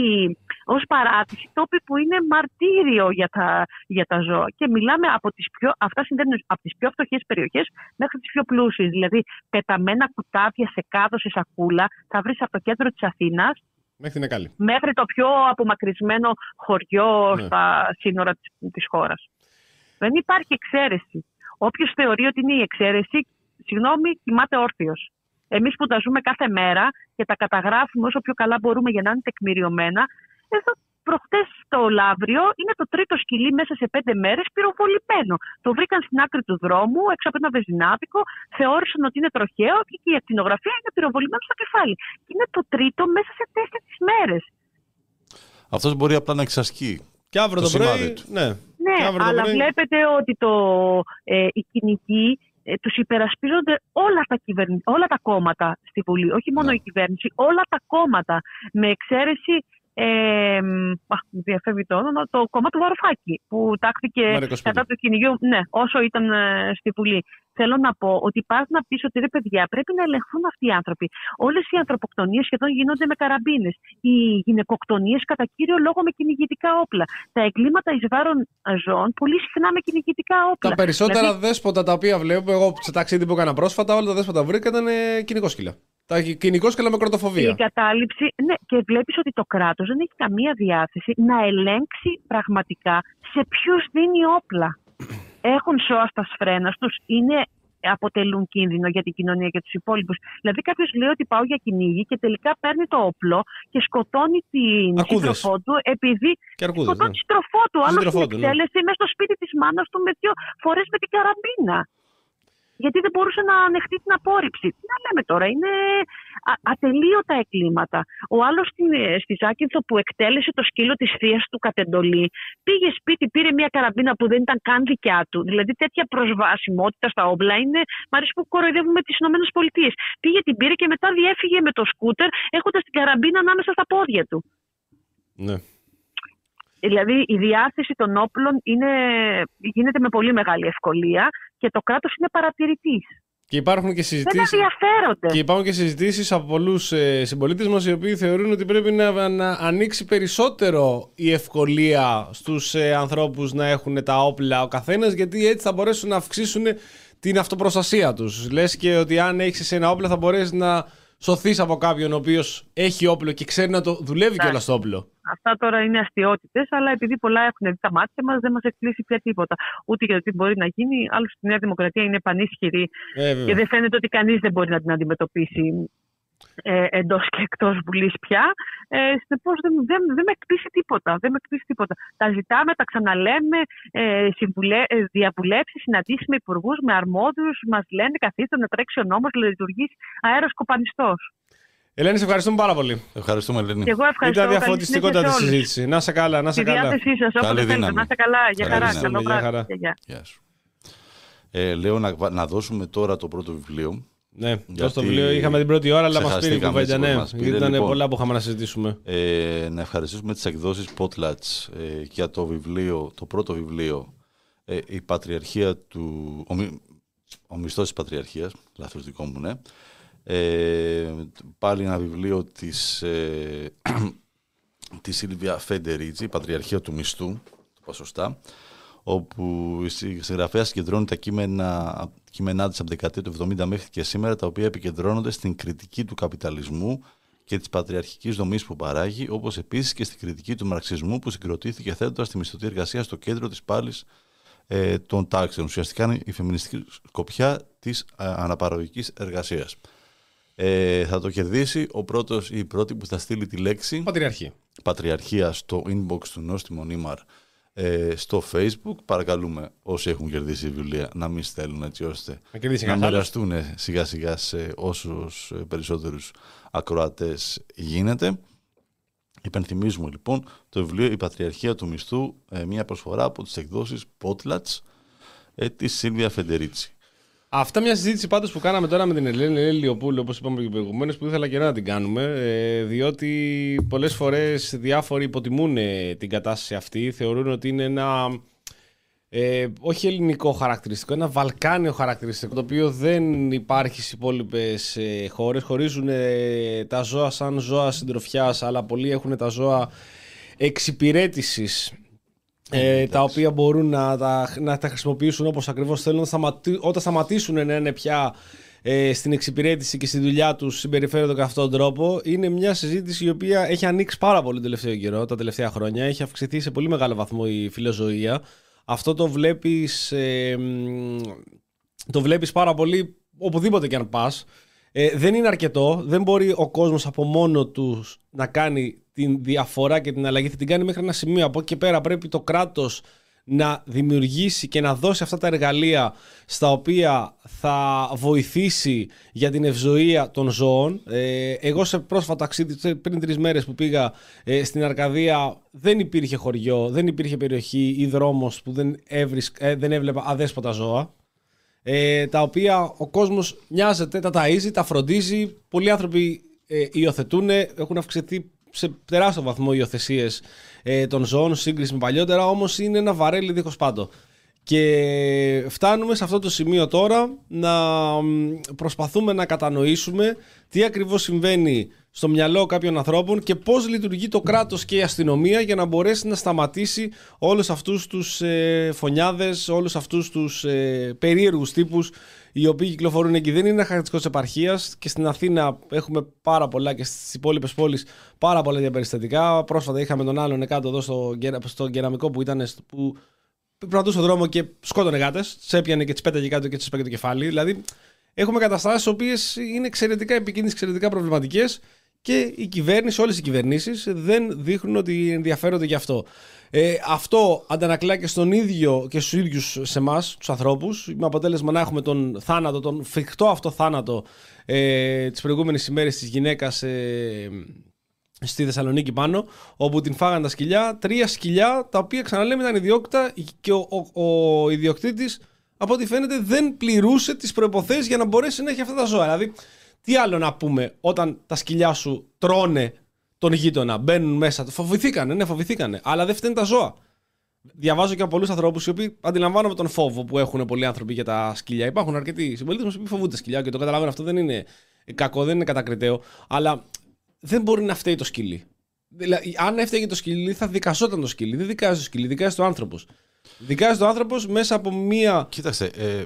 ως παράτηση, τόποι που είναι μαρτύριο για τα, για τα ζώα. Και μιλάμε από τις πιο, αυτά συνδέουν από τις πιο φτωχές περιοχές μέχρι τις πιο πλούσιες. Δηλαδή πεταμένα κουτάβια σε κάδο, σε σακούλα, θα βρεις από το κέντρο της Αθήνας Μέχρι την Εκάλη. μέχρι το πιο απομακρυσμένο χωριό Ναι. στα σύνορα της, της χώρας. Δεν υπάρχει εξαίρεση. Όποιος θεωρεί ότι είναι η εξαίρεση, συγγνώμη, κοιμάται όρθιος. Εμείς που τα ζούμε κάθε μέρα και τα καταγράφουμε όσο πιο καλά μπορούμε για να είναι τεκμηριωμένα, εδώ προχτές το Λαύριο είναι το τρίτο σκυλί μέσα σε πέντε μέρες πυροβολημένο. Το βρήκαν στην άκρη του δρόμου, έξω από ένα βεζινάδικο, θεώρησαν ότι είναι τροχαίο και η ακτινογραφία είναι πυροβολημένο στο κεφάλι. Και είναι το τρίτο μέσα σε τέσσερις μέρες. Αυτός μπορεί απλά να εξασκεί. Και αύριο Το το, πρωί. σημάδι του. Ναι, Ναι, Και αύριο το αλλά πρωί- βλέπετε ότι το, ε, οι κυνηγοί ε, τους υπερασπίζονται όλα τα, κυβερνη... όλα τα κόμματα στη Βουλή. Όχι μόνο Ναι. η κυβέρνηση, όλα τα κόμματα. Με εξαίρεση, ε, μ, αχ, μου διαφεύγει το όνομα, το κόμμα του Βαρουφάκη που τάχθηκε Μάρια Κοσμίδη. κατά του κυνηγιού, ναι, όσο ήταν ε, στη Βουλή. Θέλω να πω ότι υπάρχει να πεις ότι ρε παιδιά πρέπει να ελεγχθούν αυτοί οι άνθρωποι. Όλες οι ανθρωποκτονίες σχεδόν γίνονται με καραμπίνες. Οι γυναικοκτονίες κατά κύριο λόγο με κυνηγητικά όπλα. Τα εγκλήματα εις βάρον ζώων πολύ συχνά με κυνηγητικά όπλα. Τα περισσότερα Δηλαδή, δέσποτα τα οποία βλέπω, εγώ σε ταξίδι που έκανα πρόσφατα, όλα τα δέσποτα που βρήκα ήταν κυνηγόσκυλα. Τα κυνηγόσκυλα με η κροτοφοβία. εγκατάλειψη, ναι, και βλέπεις ότι το κράτος δεν έχει καμία διάθεση να ελέγξει πραγματικά σε ποιους δίνει όπλα. Έχουν σώα στα σφρένα τους, είναι αποτελούν κίνδυνο για την κοινωνία και τους υπόλοιπους. Δηλαδή, κάποιος λέει ότι πάω για κυνήγι και τελικά παίρνει το όπλο και σκοτώνει την Αρκούδες. σύντροφό του επειδή. Και αρκούδες, σκοτώνει ναι. τη σύντροφό του. Τη Άλλο σύντροφό στην του, ναι. εκτέλεση μέσα στο σπίτι της μάνας του με δύο φορές με την καραμπίνα. Γιατί δεν μπορούσε να ανεχτεί την απόρριψη. Τι να λέμε τώρα, είναι α- ατελείωτα εγκλήματα. Ο άλλος στη Ζάκυνθο που εκτέλεσε το σκύλο της θείας του κατ' εντολή, πήγε σπίτι, πήρε μια καραμπίνα που δεν ήταν καν δικιά του. Δηλαδή τέτοια προσβασιμότητα στα όπλα είναι. Μ' αρέσει που κοροϊδεύουμε τις ΗΠΑ. Πήγε, την πήρε και μετά διέφυγε με το σκούτερ έχοντας την καραμπίνα ανάμεσα στα πόδια του. Ναι. Δηλαδή η διάθεση των όπλων είναι, γίνεται με πολύ μεγάλη ευκολία και το κράτος είναι παρατηρητής. Και υπάρχουν και Δεν συζητήσει. ενδιαφέρονται. Και υπάρχουν και συζητήσεις από πολλούς ε, συμπολίτες μας οι οποίοι θεωρούν ότι πρέπει να, να ανοίξει περισσότερο η ευκολία στους ε, ανθρώπους να έχουν τα όπλα ο καθένας, γιατί έτσι θα μπορέσουν να αυξήσουν την αυτοπροστασία τους. Λες και ότι αν έχεις ένα όπλο θα μπορέσεις να σωθείς από κάποιον ο οποίος έχει όπλο και ξέρει να το δουλεύει Ναι. κιόλας το όπλο. Αυτά τώρα είναι αστείωτητες, αλλά επειδή πολλά έχουν δει τα μάτια μας, δεν μας εκπλήσει πια τίποτα. Ούτε για το τι μπορεί να γίνει. Άλλωστε, η Νέα Δημοκρατία είναι πανίσχυρη Ε, βέβαια. και δεν φαίνεται ότι κανείς δεν μπορεί να την αντιμετωπίσει ε, εντός και εκτός Βουλής πια. Ε, Συνεπώ δεν, δεν, δεν με εκπλήσει τίποτα. Δεν με εκπλήσει τίποτα. Τα ζητάμε, τα ξαναλέμε, ε, συμβουλέ, ε, διαβουλεύσει, συναντήσεις με υπουργούς, με αρμόδιους. Μας λένε καθίστε να τρέξει ο νόμος, να λειτουργήσει αέρος κοπανιστός. Ελένη, σε ευχαριστούμε πάρα πολύ. Ευχαριστούμε, Ελένη. Και εγώ ευχαριστώ. Ήταν καλή διαφωτιστικότατη συνέχεια σε όλους. συζήτηση. Να σε καλά, να σε Στη καλά. διάθεσή σας, όποτε Καλή θέλετε. δύναμη. Να είστε καλά. Για Καλή χαρά. δύναμη. Καλό Για βράδυ. χαρά. Και γεια. Γεια σου. Ε, λέω να, να δώσουμε τώρα το πρώτο βιβλίο. Ναι, Γιατί δώσ' το βιβλίο. Είχαμε την πρώτη ώρα, αλλά μας πήρε η ξεχαστήκαμε κουβέντα. έτσι Ναι, που μας πήρε. γιατί ήταν Λοιπόν. πολλά που είχαμε να συζητήσουμε. Ε, να ευχαριστήσουμε τις εκδόσεις Potlatch ε, για το βιβλίο, το πρώτο βιβλίο ε, η Πατριαρχία του, ο, μι- ο μισθός της Πατριαρχίας, λάθος δικό μου, ναι. Ε, πάλι ένα βιβλίο της, ε, της Σίλβια Φεντερίτζη, η Πατριαρχία του Μισθού, το πω σωστά, όπου η συγγραφέα συγκεντρώνει τα κείμενα, κείμενά της από την δεκαετία του 70 μέχρι και σήμερα, τα οποία επικεντρώνονται στην κριτική του καπιταλισμού και της πατριαρχικής δομής που παράγει, όπως επίσης και στην κριτική του μαρξισμού που συγκροτήθηκε θέτοντας τη μισθωτή εργασία στο κέντρο της πάλης ε, των τάξεων. Ουσιαστικά είναι η φεμινιστική σκοπιά της ε, αναπαραγωγικής εργασίας. Ε, θα το κερδίσει ο πρώτος ή η πρώτη που θα στείλει τη λέξη Πατριαρχή. Πατριαρχία στο inbox του Νόστιμο Νίμαρ ε, στο facebook. Παρακαλούμε όσοι έχουν κερδίσει βιβλία να μην στέλνουν έτσι ώστε Να κερδίσει να κανένα άλλος. μοιραστούν σιγά σιγά σε όσους ε, περισσότερους ακροατές γίνεται. Υπενθυμίζουμε λοιπόν το βιβλίο «Η Πατριαρχία του Μισθού», ε, μια προσφορά από τις εκδόσεις Potlatch ε, της Σίλβια Φεντερίτσι. Αυτά μια συζήτηση πάντως που κάναμε τώρα με την Ελένη Ελένη Λιοπούλου, όπως είπαμε και προηγουμένως, που ήθελα και να την κάνουμε, ε, διότι πολλές φορές διάφοροι υποτιμούν ε, την κατάσταση αυτή, θεωρούν ότι είναι ένα ε, όχι ελληνικό χαρακτηριστικό, ένα βαλκάνιο χαρακτηριστικό, το οποίο δεν υπάρχει στις υπόλοιπες ε, χώρες. Χωρίζουν ε, τα ζώα σαν ζώα συντροφιάς, αλλά πολλοί έχουν τα ζώα εξυπηρέτησης ε, τα οποία μπορούν να τα, να τα χρησιμοποιήσουν όπως ακριβώς θέλουν σταματή- όταν σταματήσουν να είναι πια ε, στην εξυπηρέτηση και στη δουλειά τους συμπεριφέρονται κατά αυτόν τον τρόπο είναι μια συζήτηση η οποία έχει ανοίξει πάρα πολύ τον τελευταίο καιρό, τα τελευταία χρόνια. Έχει αυξηθεί σε πολύ μεγάλο βαθμό η φιλοζωία. Αυτό το βλέπεις ε, μ, το βλέπεις πάρα πολύ οπουδήποτε και αν πας. Ε, δεν είναι αρκετό. Δεν μπορεί ο κόσμος από μόνο τους να κάνει την διαφορά και την αλλαγή. Θα την κάνει μέχρι ένα σημείο. Από εκεί και πέρα πρέπει το κράτος να δημιουργήσει και να δώσει αυτά τα εργαλεία στα οποία θα βοηθήσει για την ευζοία των ζώων. Ε, εγώ σε πρόσφατο ταξίδι, τε- πριν τρεις μέρες που πήγα ε, στην Αρκαδία, δεν υπήρχε χωριό, δεν υπήρχε περιοχή ή δρόμος που δεν, έβρισ- ε, δεν έβλεπα αδέσποτα ζώα ε, τα οποία ο κόσμος νοιάζεται, τα ταΐζει, τα φροντίζει. Πολλοί άνθρωποι ε, υιοθετούν, έχουν αυξηθεί σε τεράστιο βαθμό υιοθεσίες ε, των ζώων, σύγκριση με παλιότερα, όμως είναι ένα βαρέλι δίχως πάντο. Και φτάνουμε σε αυτό το σημείο τώρα να μ, προσπαθούμε να κατανοήσουμε τι ακριβώς συμβαίνει στο μυαλό κάποιων ανθρώπων και πώς λειτουργεί το κράτος και η αστυνομία για να μπορέσει να σταματήσει όλους αυτούς τους ε, φωνιάδες, όλους αυτούς τους ε, περίεργους τύπους οι οποίοι κυκλοφορούν εκεί. Δεν είναι ένα χαρακτηριστικός της επαρχίας και στην Αθήνα έχουμε πάρα πολλά και στις υπόλοιπες πόλεις πάρα πολλά διαπεριστατικά. Πρόσφατα είχαμε τον άλλον κάτω εδώ στο, γερα- στο κεραμικό που ήταν στο- που περπατούσε στον δρόμο και σκότωνε γάτες, τι έπιανε και τις πέταγε κάτω και τις σπάγε το κεφάλι. Δηλαδή, έχουμε καταστάσεις οι οποίες είναι εξαιρετικά επικίνδυνες, εξαιρετικά προβληματικές και η κυβέρνηση, όλες οι κυβερνήσεις δεν δείχνουν ότι ενδιαφέρονται γι' αυτό. Ε, αυτό αντανακλά και στον ίδιο και στους ίδιους σε εμάς, τους ανθρώπους, με αποτέλεσμα να έχουμε τον θάνατο, τον φρικτό αυτό θάνατο ε, τι προηγούμενε ημέρες της γυναίκας ε, στη Θεσσαλονίκη πάνω, όπου την φάγαν τα σκυλιά. Τρία σκυλιά, τα οποία ξαναλέμε ήταν ιδιόκτητα και ο, ο, ο ιδιοκτήτης, από ό,τι φαίνεται, δεν πληρούσε τις προποθέσει για να μπορέσει να έχει αυτά τα ζώα. Δηλαδή, τι άλλο να πούμε όταν τα σκυλιά σου τρώνε τον γείτονα, μπαίνουν μέσα. Φοβηθήκανε, ναι, φοβηθήκανε. Αλλά δεν φταίνουν τα ζώα. Διαβάζω και από πολλούς ανθρώπους οι οποίοι αντιλαμβάνομαι τον φόβο που έχουν πολλοί άνθρωποι για τα σκυλιά. Υπάρχουν αρκετοί συμπολίτες μας που φοβούνται σκυλιά και το καταλαβαίνω αυτό δεν είναι κακό, δεν είναι κατακριτέο. Αλλά δεν μπορεί να φταίει το σκυλί. Δηλαδή, αν έφταιγε το σκυλί, θα δικασόταν το σκυλί. Δεν δικάζει το σκυλί, δικάζει το άνθρωπος. Δικάζει το άνθρωπος μέσα από μία. Κοίταξε, ε,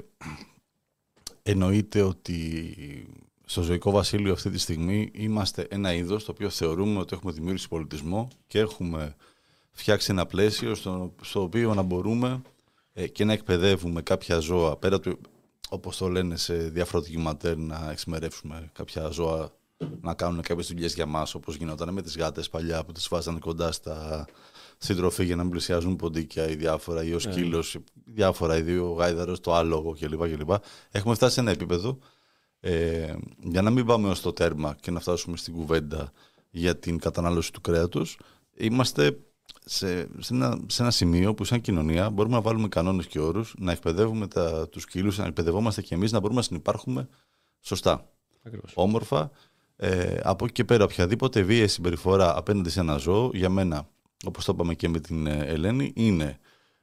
εννοείται ότι στο ζωικό βασίλειο αυτή τη στιγμή είμαστε ένα είδος το οποίο θεωρούμε ότι έχουμε δημιουργήσει πολιτισμό και έχουμε φτιάξει ένα πλαίσιο στο, στο οποίο να μπορούμε ε, και να εκπαιδεύουμε κάποια ζώα πέρα του, όπως το λένε σε διάφορα ντοκιματέρ, να εξημερεύσουμε κάποια ζώα να κάνουν κάποιες δουλειές για μας, όπως γινόταν με τις γάτες παλιά που τις βάζανε κοντά στα, στην τροφή για να μην πλησιάζουν ποντίκια ή διάφορα, ή ο σκύλος, διάφορα, ή ο γάιδαρο, το άλογο κλπ. Έχουμε φτάσει σε ένα επίπεδο ε, για να μην πάμε ως το τέρμα και να φτάσουμε στην κουβέντα για την κατανάλωση του κρέατος, είμαστε σε, σε, ένα, σε ένα σημείο που σαν κοινωνία μπορούμε να βάλουμε κανόνες και όρους, να εκπαιδεύουμε τα, τους σκύλους, να εκπαιδευόμαστε και εμείς, να μπορούμε να συνεπάρχουμε σωστά, Ακριβώς. όμορφα. Ε, από εκεί και πέρα οποιαδήποτε βία συμπεριφορά απέναντι σε ένα ζώο, για μένα, όπως το είπαμε και με την ε, Ελένη, είναι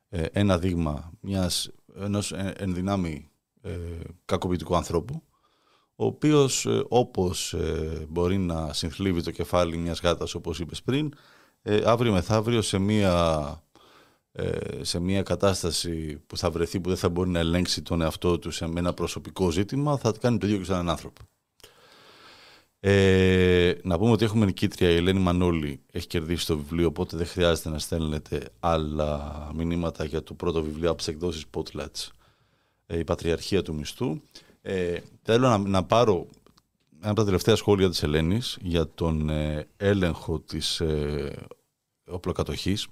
ε, ένα δείγμα μιας, ενός ε, ενδυνάμει ε, κακοποιητικού ανθρώπου, ο οποίος ε, όπως ε, μπορεί να συνθλίβει το κεφάλι μιας γάτας όπως είπες πριν, ε, αύριο μεθαύριο σε μια, σε μια κατάσταση που θα βρεθεί που δεν θα μπορεί να ελέγξει τον εαυτό του σε ένα προσωπικό ζήτημα, θα κάνει το ίδιο και σε έναν άνθρωπο. Ε, να πούμε ότι έχουμε νικήτρια η Ελένη Μανώλη έχει κερδίσει το βιβλίο οπότε δεν χρειάζεται να στέλνετε άλλα μηνύματα για το πρώτο βιβλίο από τις εκδόσεις Potlatch η Πατριαρχία του Μισθού ε, θέλω να, να πάρω ένα από τα τελευταία σχόλια της Ελένης για τον ε, έλεγχο της ε, οπλοκατοχής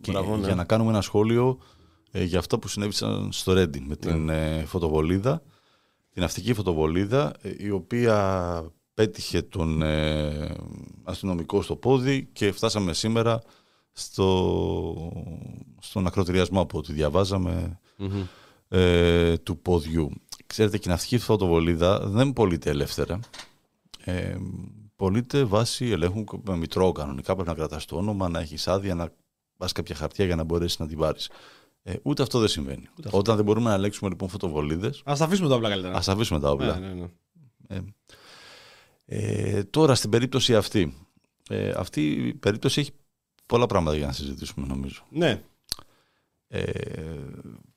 και Μπράβο, ναι. για να κάνουμε ένα σχόλιο ε, για αυτό που συνέβησαν στο Ρέντιν με την ε, φωτοβολίδα, την ναυτική φωτοβολίδα ε, η οποία πέτυχε τον ε, αστυνομικό στο πόδι και φτάσαμε σήμερα στο, στον ακροτηριασμό από ό,τι διαβάζαμε ε, του ποδιού. Ξέρετε, και η ναυτική φωτοβολίδα δεν πωλείται ελεύθερα. Ε, πωλείται βάσει ελέγχου με μητρό κανονικά. Πρέπει να κρατάς το όνομα, να έχεις άδεια, να πας κάποια χαρτιά για να μπορέσεις να την πάρεις. Ε, ούτε αυτό δεν συμβαίνει. Όταν δεν μπορούμε να ελέγξουμε λοιπόν φωτοβολίδες, Α τα αφήσουμε τα όπλα καλύτερα. ας αφήσουμε τα όπλα. Ναι, ναι, ναι. Ε, ε, τώρα στην περίπτωση αυτή, ε, αυτή η περίπτωση έχει πολλά πράγματα για να συζητήσουμε νομίζω. ναι. Ε,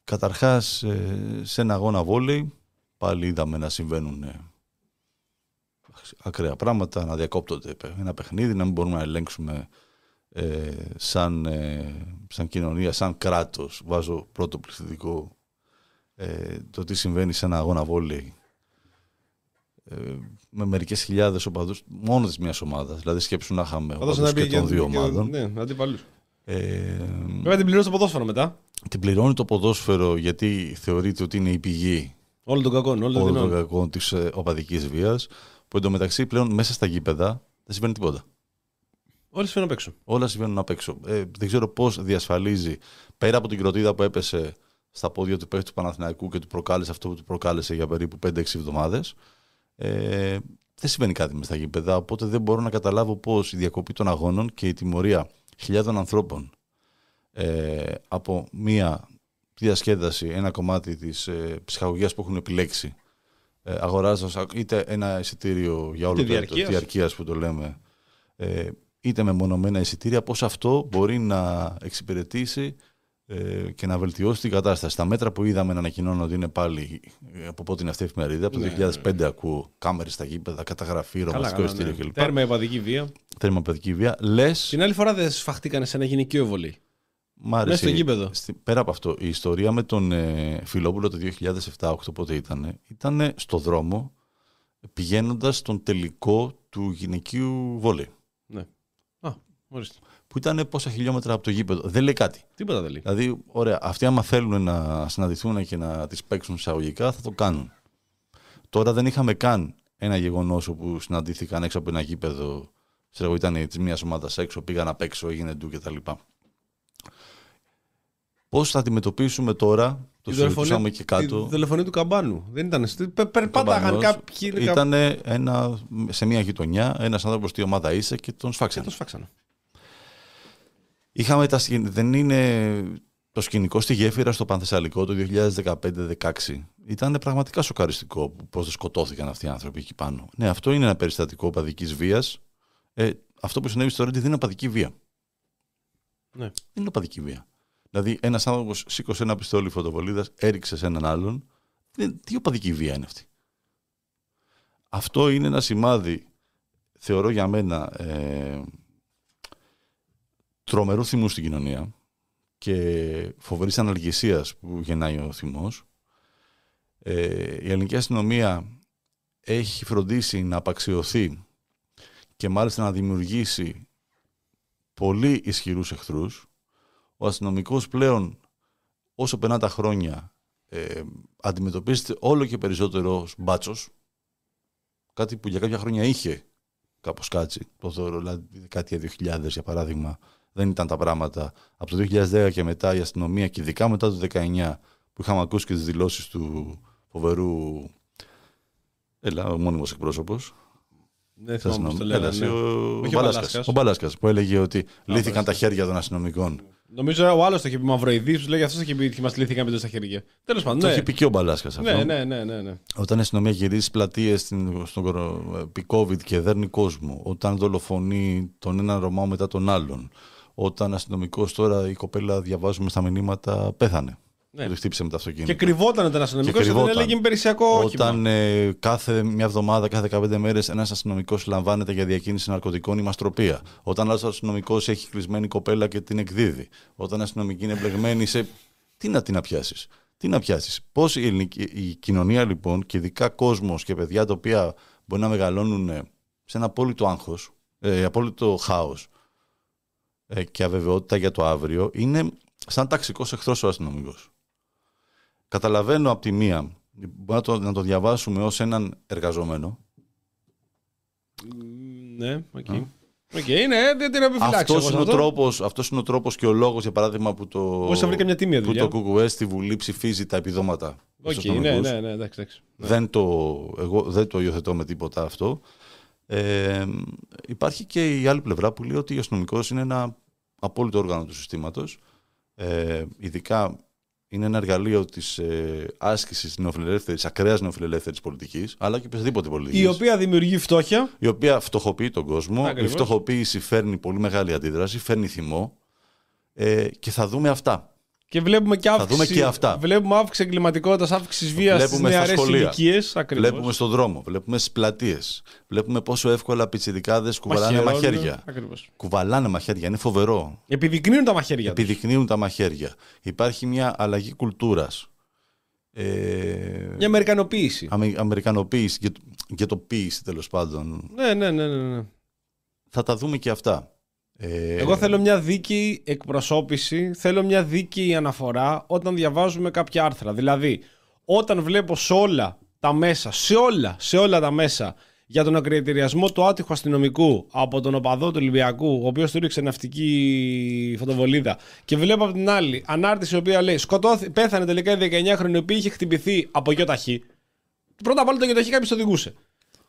καταρχάς ε, σε ένα αγώνα βόλεϊ πάλι είδαμε να συμβαίνουν ε, ακραία πράγματα, να διακόπτονται ένα παιχνίδι, να μην μπορούμε να ελέγξουμε ε, σαν, ε, σαν κοινωνία, σαν κράτος, βάζω πρώτο πληθυντικό, ε, το τι συμβαίνει σε ένα αγώνα βόλεϊ ε, με μερικές χιλιάδες οπαδούς μόνος τη μιας ομάδας. Δηλαδή, σκέψου να είχαμε Θα δώσω οπαδούς να και πει των και- δύο και- ομάδων. Ναι, αντιπαλούς. Ε, Βέβαια την πληρώσει το ποδόσφαιρο μετά. την πληρώνει το ποδόσφαιρο γιατί θεωρείται ότι είναι η πηγή Όλο τον κακό, όλο τον όλων των δεινό. κακών της οπαδικής βίας. Που εντωμεταξύ πλέον μέσα στα γήπεδα δεν συμβαίνει τίποτα. Όλοι συμβαίνουν απ' έξω. Όλα συμβαίνουν απ' έξω. Ε, δεν ξέρω πώς διασφαλίζει πέρα από την κροτίδα που έπεσε στα πόδια του παίχτης του Παναθηναϊκού και του προκάλεσε αυτό που του προκάλεσε για περίπου 5-6 εβδομάδες. Ε, δεν συμβαίνει κάτι μες στα γήπεδα. Οπότε δεν μπορώ να καταλάβω πώς η διακοπή των αγώνων και η τιμωρία χιλιάδων ανθρώπων ε, από μία διασκέδαση, ένα κομμάτι της ε, ψυχαγωγίας που έχουν επιλέξει ε, αγοράζοντας είτε ένα εισιτήριο για όλο Τη το έτος, διαρκείας. διαρκείας που το λέμε ε, είτε με μονομένα εισιτήρια, πώς αυτό μπορεί να εξυπηρετήσει ε, και να βελτιώσει την κατάσταση. Τα μέτρα που είδαμε να ανακοινώνονται είναι πάλι ε, από πότε είναι αυτή η εφημερίδα. Από το 2005 ακούω κάμερες στα γήπεδα, καταγραφή, Καλά, ρομαστικό καλά. εισιτήριο Ναι. κλπ. Τέρμα επαδική βία. Θέρμα παιδική βία. Λες, Την άλλη φορά δεν σφαχτήκανε σε ένα γυναικείο βολή. Μ' άρεσε. Μέσα στο γήπεδο. Στη- πέρα από αυτό, η ιστορία με τον ε, Φιλόπουλο το 2007-2008 πότε ήταν, ήταν στο δρόμο πηγαίνοντας στον τελικό του γυναικείου βόλεϊ. Ναι. Α, ορίστε. Που ήταν πόσα χιλιόμετρα από το γήπεδο. Δεν λέει κάτι. Τίποτα δεν λέει. Δηλαδή, ωραία, αυτοί άμα θέλουν να συναντηθούν και να τις παίξουν εισαγωγικά θα το κάνουν. Τώρα δεν είχαμε καν ένα γεγονός όπου συναντήθηκαν έξω από ένα γήπεδο, ξέρω εγώ, ήταν της μιας ομάδας έξω, πήγαν απ' έξω, έγινε ντου κτλ. Πώς θα αντιμετωπίσουμε τώρα, το Τη συζητούσαμε δολοφονία- και κάτω; Τη δολοφονία του καμπάνου. Δεν ήταν. στη- πε- Περπάταγαν Καμπανός. κάποιοι. είναι Ήταν ένα, σε μια γειτονιά, ένας άνθρωπος τι ομάδα είσαι και τον Και σφάξανε. το σφάξανε. Είχαμε τα, σκη- δεν είναι το σκηνικό στη γέφυρα στο Πανθεσσαλικό το 2015-16. Ήταν πραγματικά σοκαριστικό πώς σκοτώθηκαν αυτοί οι άνθρωποι εκεί πάνω. Ναι, αυτό είναι ένα περιστατικό παδική βίας. Ε, αυτό που συνέβη στο Ρέντι δεν είναι παδική βία. Ναι. Δεν είναι παδική βία. Δηλαδή, ένας άνθρωπος σήκωσε ένα πιστόλι φωτοβολίδας, έριξε σε έναν άλλον. Δεν- Τι οπαδική βία είναι αυτή. Αυτό είναι ένα σημάδι, θεωρώ για μένα, ε, τρομερού θυμού στην κοινωνία και φοβερής αναλγησίας που γεννάει ο θυμός. Ε, η ελληνική αστυνομία έχει φροντίσει να απαξιωθεί και μάλιστα να δημιουργήσει πολύ ισχυρούς εχθρούς. Ο αστυνομικός πλέον όσο περνά τα χρόνια ε, αντιμετωπίζεται όλο και περισσότερο ως μπάτσος. Κάτι που για κάποια χρόνια είχε κάπως κάτσει. Το θεωρώ, δηλαδή δεκαετία 2000 για παράδειγμα δεν ήταν τα πράγματα. Από το 2010 και μετά η αστυνομία και ειδικά μετά το 2019 που είχαμε ακούσει και τις δηλώσεις του φοβερού Έλα, ο μόνιμος εκπρόσωπος. Δεν θυμάμαι πώς το Έλα, λέγανε. εσύ, ναι. ο, Όχι ο Μπαλάσκας. Μπαλάσκας. Ο Μπαλάσκας που έλεγε ότι λύθηκαν Μπαλάσκας. τα χέρια των αστυνομικών. Νομίζω ο άλλος το είχε πει Μαυροειδή, του λέει αυτός το είχε πει ότι μας λύθηκαν πέντε στα χέρια. Τέλος πάντων. Το Ναι. έχει πει και ο Μπαλάσκας αυτό. ναι, ναι, ναι, ναι, ναι. Όταν η αστυνομία γυρίζει στις πλατείες στον κορο- επί COVID και δέρνει κόσμο, όταν δολοφονεί τον έναν Ρωμαίο μετά τον άλλον, όταν αστυνομικός τώρα η κοπέλα διαβάζουμε στα μηνύματα πέθανε. Ναι. Ότι χτύπησε με το αυτοκίνητο. Και κρυβόταν ένα αστυνομικό Και και δεν κρυβόταν. έλεγε υπηρεσιακό όχημα. Όταν ε, κάθε μια εβδομάδα, κάθε 15 μέρες, ένας αστυνομικός λαμβάνεται για διακίνηση ναρκωτικών ή μαστροπία. Όταν άλλος αστυνομικός έχει κλεισμένη κοπέλα και την εκδίδει. Όταν η αστυνομική είναι μπλεγμένη σε. Τι να την πιάσεις; Τι να πιάσεις; Πώς η, ελληνική- η κοινωνία λοιπόν και ειδικά κόσμος και παιδιά τα οποία μπορεί να μεγαλώνουν ε, σε ένα απόλυτο άγχος, ε, απόλυτο χάος ε, και αβεβαιότητα για το αύριο, είναι σαν ταξικός εχθρός ο αστυνομικός. Καταλαβαίνω από τη μία, μπορεί να το, να το διαβάσουμε ως έναν εργαζόμενο. Ναι, OK. OK, είναι, δεν την επιφυλάξει. Αυτός είναι, ο τρόπος, αυτός είναι ο τρόπος και ο λόγος, για παράδειγμα, που το, Πώς θα βρει καμιά τίμια που δουλειά. το ΚΚΕ στη Βουλή ψηφίζει τα επιδόματα. Οκ, στους ναι, αστυνομικούς. ναι, ναι, εντάξει, εντάξει. Δεν το, εγώ δεν το υιοθετώ με τίποτα αυτό. Ε, υπάρχει και η άλλη πλευρά που λέει ότι ο αστυνομικός είναι ένα απόλυτο όργανο του συστήματος. Ε, ειδικά είναι ένα εργαλείο της ε, άσκησης νεοφιλελεύθερης, ακραίας νεοφιλελεύθερης πολιτικής, αλλά και οποιασδήποτε πολιτικής. Η οποία δημιουργεί φτώχεια. η οποία φτωχοποιεί τον κόσμο. Ακριβώς. Η φτωχοποίηση φέρνει πολύ μεγάλη αντίδραση, φέρνει θυμό. Ε, και θα δούμε αυτά. Και βλέπουμε και αύξηση. δούμε και αυτά. Βλέπουμε αύξηση εγκληματικότητας, αύξηση βίας στις Βλέπουμε στα νεαρές σχολεία. ηλικίες. Βλέπουμε στον δρόμο, βλέπουμε στις πλατείες. Βλέπουμε πόσο εύκολα πιτσιρικάδες κουβαλάνε μαχαίρια. Ακριβώς. Κουβαλάνε μαχαίρια, είναι φοβερό. Επιδεικνύουν τα μαχαίρια. τους. Επιδεικνύουν τα μαχαίρια. Υπάρχει μια αλλαγή κουλτούρας. Ε, Μια αμερικανοποίηση. αμε- αμερικανοποίηση, γε- γετοποίηση τέλος πάντων. Ναι, ναι, ναι, ναι. ναι. Θα τα δούμε και αυτά. Ε, Εγώ θέλω μια δίκαιη εκπροσώπηση, θέλω μια δίκαιη αναφορά όταν διαβάζουμε κάποια άρθρα. Δηλαδή, όταν βλέπω σε όλα τα μέσα, σε όλα, σε όλα τα μέσα, για τον ακριτηριασμό του άτυχου αστυνομικού από τον οπαδό του Ολυμπιακού, ο οποίος του ρίξε ναυτική φωτοβολίδα, και βλέπω από την άλλη ανάρτηση η οποία λέει Σκοτώθη, πέθανε τελικά η 19χρονη, η οποία είχε χτυπηθεί από γιοταχή. Πρώτα απ' όλα το γιοταχή κάποιος το οδηγούσε.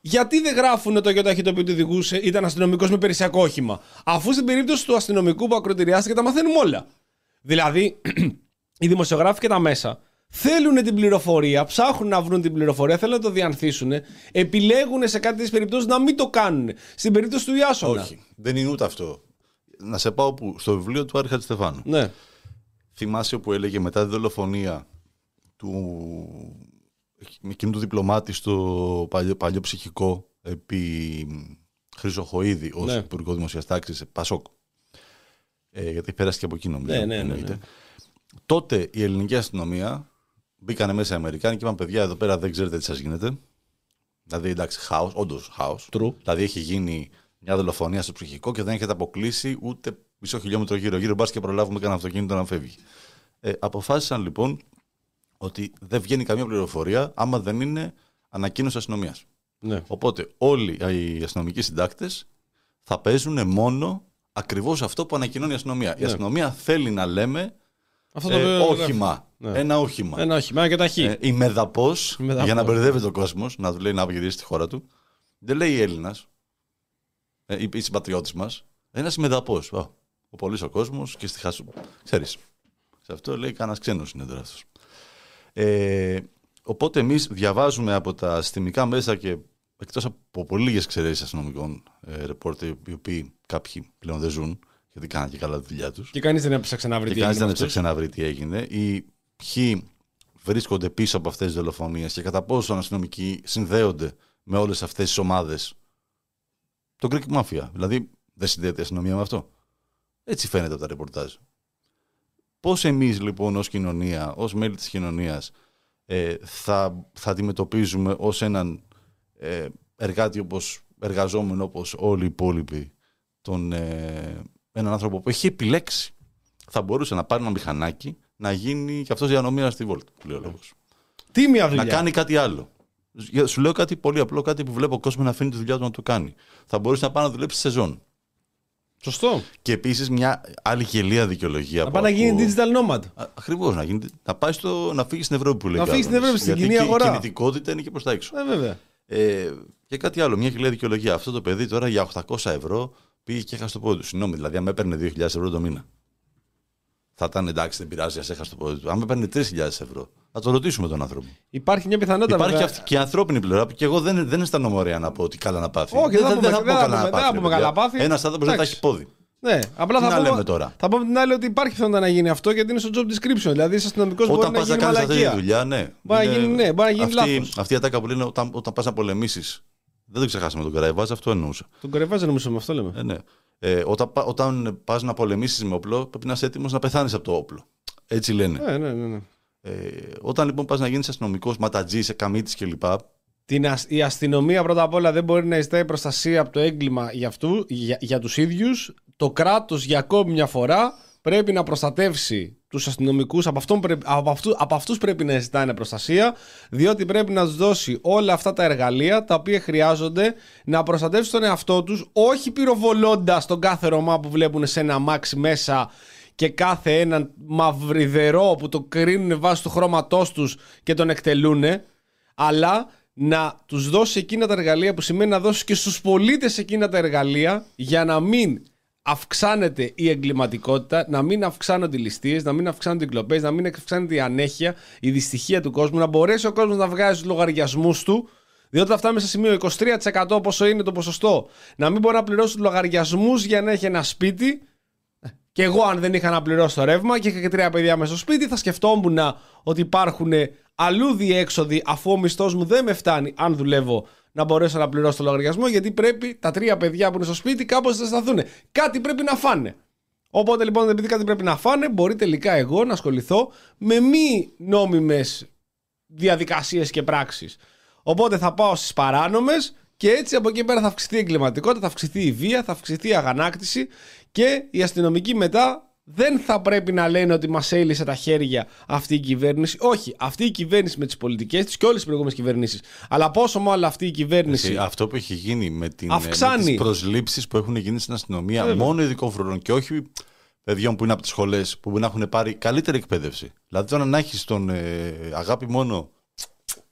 Γιατί δεν γράφουν το γιοταχή το οποίο του οδηγούσε ήταν αστυνομικός με περισσιακό όχημα, αφού στην περίπτωση του αστυνομικού που ακροτηριάστηκε τα μαθαίνουμε όλα. Δηλαδή, οι δημοσιογράφοι και τα μέσα θέλουν την πληροφορία, ψάχνουν να βρουν την πληροφορία, θέλουν να το διανθίσουν, επιλέγουν σε κάτι περιπτώσεις να μην το κάνουν. Στην περίπτωση του Ιάσονα. Όχι, δεν είναι ούτε αυτό. Να σε πάω που, στο βιβλίο του Άρχα Στεφάνου. Ναι. Θυμάσαι που έλεγε μετά τη δολοφονία του εκείνου του διπλωμάτη στο παλιό, παλιό ψυχικό επί Χρυσοχοίδη ως Ναι. Υπουργός Δημοσίας Τάξης Πασόκ. Ε, γιατί πέρασε και από εκεί νομίζω. Ναι, ναι, ναι, εννοείται. ναι. Τότε η ελληνική αστυνομία μπήκανε μέσα οι Αμερικάνοι και είπαν: Παιδιά, εδώ πέρα δεν ξέρετε τι σας γίνεται. Δηλαδή, εντάξει, χάος, όντως χάος. True. Δηλαδή, έχει γίνει μια δολοφονία στο ψυχικό και δεν έχετε αποκλείσει ούτε μισό χιλιόμετρο γύρω-γύρω. Μπας και προλάβουμε κανένα αυτοκίνητο να φεύγει. Ε, αποφάσισαν λοιπόν ότι δεν βγαίνει καμία πληροφορία άμα δεν είναι ανακοίνωση αστυνομίας. Ναι. Οπότε όλοι οι αστυνομικοί συντάκτες θα παίζουν μόνο ακριβώς αυτό που ανακοινώνει η αστυνομία. Η αστυνομία θέλει να λέμε Ναι. Αυτό το ε, οποίο- όχημα. Ναι. Ένα όχημα. Ένα όχι, ένα και ταχύ. Ε, η μεδαπός, Η μεδαπός. για να μπερδεύεται ο κόσμος, να του λέει να γυρίσει στη χώρα του, δεν λέει Έλληνας, ε, ή συμπατριώτης μας, ένας μεδαπός. Ο πολύς ο κόσμος και στη χάσου. Ξέρεις. Σε αυτό λέει κανένας ξένος είναι τώρα αυτός. Ε, οπότε εμείς διαβάζουμε από τα αστυνομικά μέσα και εκτός από πολύ λίγες εξαιρέσεις αστυνομικών ε, ρεπόρτερ, οι οποίοι κάποιοι πλέον δεν ζουν, γιατί κάναν και καλά τη δουλειά τους. Και κανείς δεν έψαξε να βρει Και τι κανείς έγινε δεν με έψαξε να βρει τι έγινε. Ή ποιοι βρίσκονται πίσω από αυτές τις δολοφονίες και κατά πόσο οι αστυνομικοί συνδέονται με όλες αυτές τις ομάδες. Το Greek Mafia. Δηλαδή, δεν συνδέεται η αστυνομία με αυτό. Έτσι φαίνεται από τα ρεπορτάζ. Πώς εμείς λοιπόν ως κοινωνία, ως μέλη της κοινωνίας, ε, θα, θα αντιμετωπίζουμε ως έναν ε, εργάτη όπως εργαζόμενο όπως όλοι οι υπόλοιποι τον, ε, έναν άνθρωπο που έχει επιλέξει; Θα μπορούσε να πάρει ένα μηχανάκι να γίνει και αυτός διανομία στη Volt. Που λέει ο λόγος. Τίμια δουλειά. Να κάνει κάτι άλλο. Για- Σου λέω κάτι πολύ απλό, κάτι που βλέπω ο κόσμος να αφήνει τη δουλειά του να το κάνει. Θα μπορούσε να πάει να δουλέψει σεζόν. Σωστό. Και επίσης μια άλλη γελία δικαιολογία. Να πάει να γίνει digital nomad. Ακριβώς. Να, γίνει, να, πάει στο, να φύγει στην Ευρώπη που λέει. Να ο φύγει στην άλλος. Ευρώπη, στην Γιατί κοινή και η αγορά. κινητικότητα είναι και προς τα έξω. Ε, βέβαια. Ε, και κάτι άλλο, μια γελία δικαιολογία. Αυτό το παιδί τώρα για 800 ευρώ πήγε και έχασε το πόδι του. Συγγνώμη, δηλαδή, αν με έπαιρνε 2.000 ευρώ το μήνα. Θα ήταν εντάξει, δεν πειράζει, ας έχασε το πόδι του. Αν με έπαιρνε 3.000 ευρώ, θα το ρωτήσουμε τον άνθρωπο. Υπάρχει μια πιθανότητα Υπάρχει βέβαια. αυτή και η ανθρώπινη πλευρά που και εγώ δεν, δεν αισθάνομαι ωραία να πω ότι καλά να πάθει. Όχι, δεν θα πούμε- πω δεν θα καλά πούμε- να δεν θα πάθει. πούμε καλά πάθη. Ένας άνθρωπος δεν θα Εντάξει. έχει πόδι. Ναι, απλά Τι θα να πούμε, λέμε τώρα; θα πούμε την άλλη ότι υπάρχει πιθανότητα να γίνει αυτό γιατί είναι στο job description. Δηλαδή, είσαι αστυνομικός μπορεί Όταν να πας να γίνει κάνεις αυτή τη μαλακία. δουλειά, ναι. Μπορεί να Είναι- γίνει- ναι, μπορεί να γίνει αυτή, λάθος. αυτή η ατάκα που λένε όταν, όταν πας να πολεμήσεις. Δεν το ξεχάσαμε τον Καραϊβάζ, αυτό εννοούσα. Τον κορεβάζει νομίζω με αυτό λέμε. Ε, ναι. Ε, όταν πα- όταν πας να πολεμήσεις με όπλο, πρέπει να είσαι έτοιμος να πεθάνεις από το όπλο. Έτσι λένε. Ναι, ναι, ναι. ναι. Ε, όταν λοιπόν πας να γίνεις αστυνομικός, ματατζής, σε καμίτη κλπ. Την ασ- η αστυνομία πρώτα απ' όλα δεν μπορεί να ζητάει προστασία από το έγκλημα για, αυτού, για, για τους ίδιους. Το κράτος για ακόμη μια φορά πρέπει να προστατεύσει τους αστυνομικούς. Από, αυτόν πρέπει, από, αυτού, από αυτούς πρέπει να ζητάνε προστασία διότι πρέπει να τους δώσει όλα αυτά τα εργαλεία τα οποία χρειάζονται να προστατεύσουν τον εαυτό τους όχι πυροβολώντας τον κάθε Ρωμά που βλέπουν σε ένα αμάξι μέσα και κάθε έναν μαυριδερό που το κρίνουν βάσει του χρώματός τους και τον εκτελούν αλλά να τους δώσει εκείνα τα εργαλεία που σημαίνει να δώσει και στους πολίτες εκείνα τα εργαλεία για να μην αυξάνεται η εγκληματικότητα, να μην αυξάνονται οι ληστείες, να μην αυξάνονται οι κλοπές, να μην αυξάνεται η ανέχεια, η δυστυχία του κόσμου, να μπορέσει ο κόσμος να βγάζει τους λογαριασμούς του διότι θα φτάνουμε σε σημείο 23% πόσο είναι το ποσοστό. Να μην μπορεί να πληρώσει τους λογαριασμούς για να έχει ένα σπίτι. Και εγώ, αν δεν είχα να πληρώσω το ρεύμα και είχα και τρία παιδιά μέσα στο σπίτι, θα σκεφτόμουν ότι υπάρχουν αλλού διέξοδοι αφού ο μισθός μου δεν με φτάνει, αν δουλεύω, να μπορέσω να πληρώσω το λογαριασμό, γιατί πρέπει τα τρία παιδιά που είναι στο σπίτι κάπως να σταθούν. Κάτι πρέπει να φάνε. Οπότε λοιπόν, επειδή κάτι πρέπει να φάνε, μπορεί τελικά εγώ να ασχοληθώ με μη νόμιμες διαδικασίες και πράξεις. Οπότε θα πάω στις παράνομες και έτσι από εκεί πέρα θα αυξηθεί η εγκληματικότητα, θα αυξηθεί η βία, θα αυξηθεί η αγανάκτηση και οι αστυνομικοί μετά δεν θα πρέπει να λένε ότι μας έλυσε τα χέρια αυτή η κυβέρνηση. Όχι, αυτή η κυβέρνηση με τις πολιτικές της και όλες οι προηγούμενες κυβερνήσεις. Αλλά πόσο μάλλον αυτή η κυβέρνηση... Εσύ, αυτό που έχει γίνει με, την, Αυξάνει. με τις προσλήψεις που έχουν γίνει στην αστυνομία μόνο ειδικών φρουρών και όχι παιδιών που είναι από τις σχολές που μπορεί να έχουν πάρει καλύτερη εκπαίδευση. Δηλαδή τώρα να έχεις τον ε, αγάπη μόνο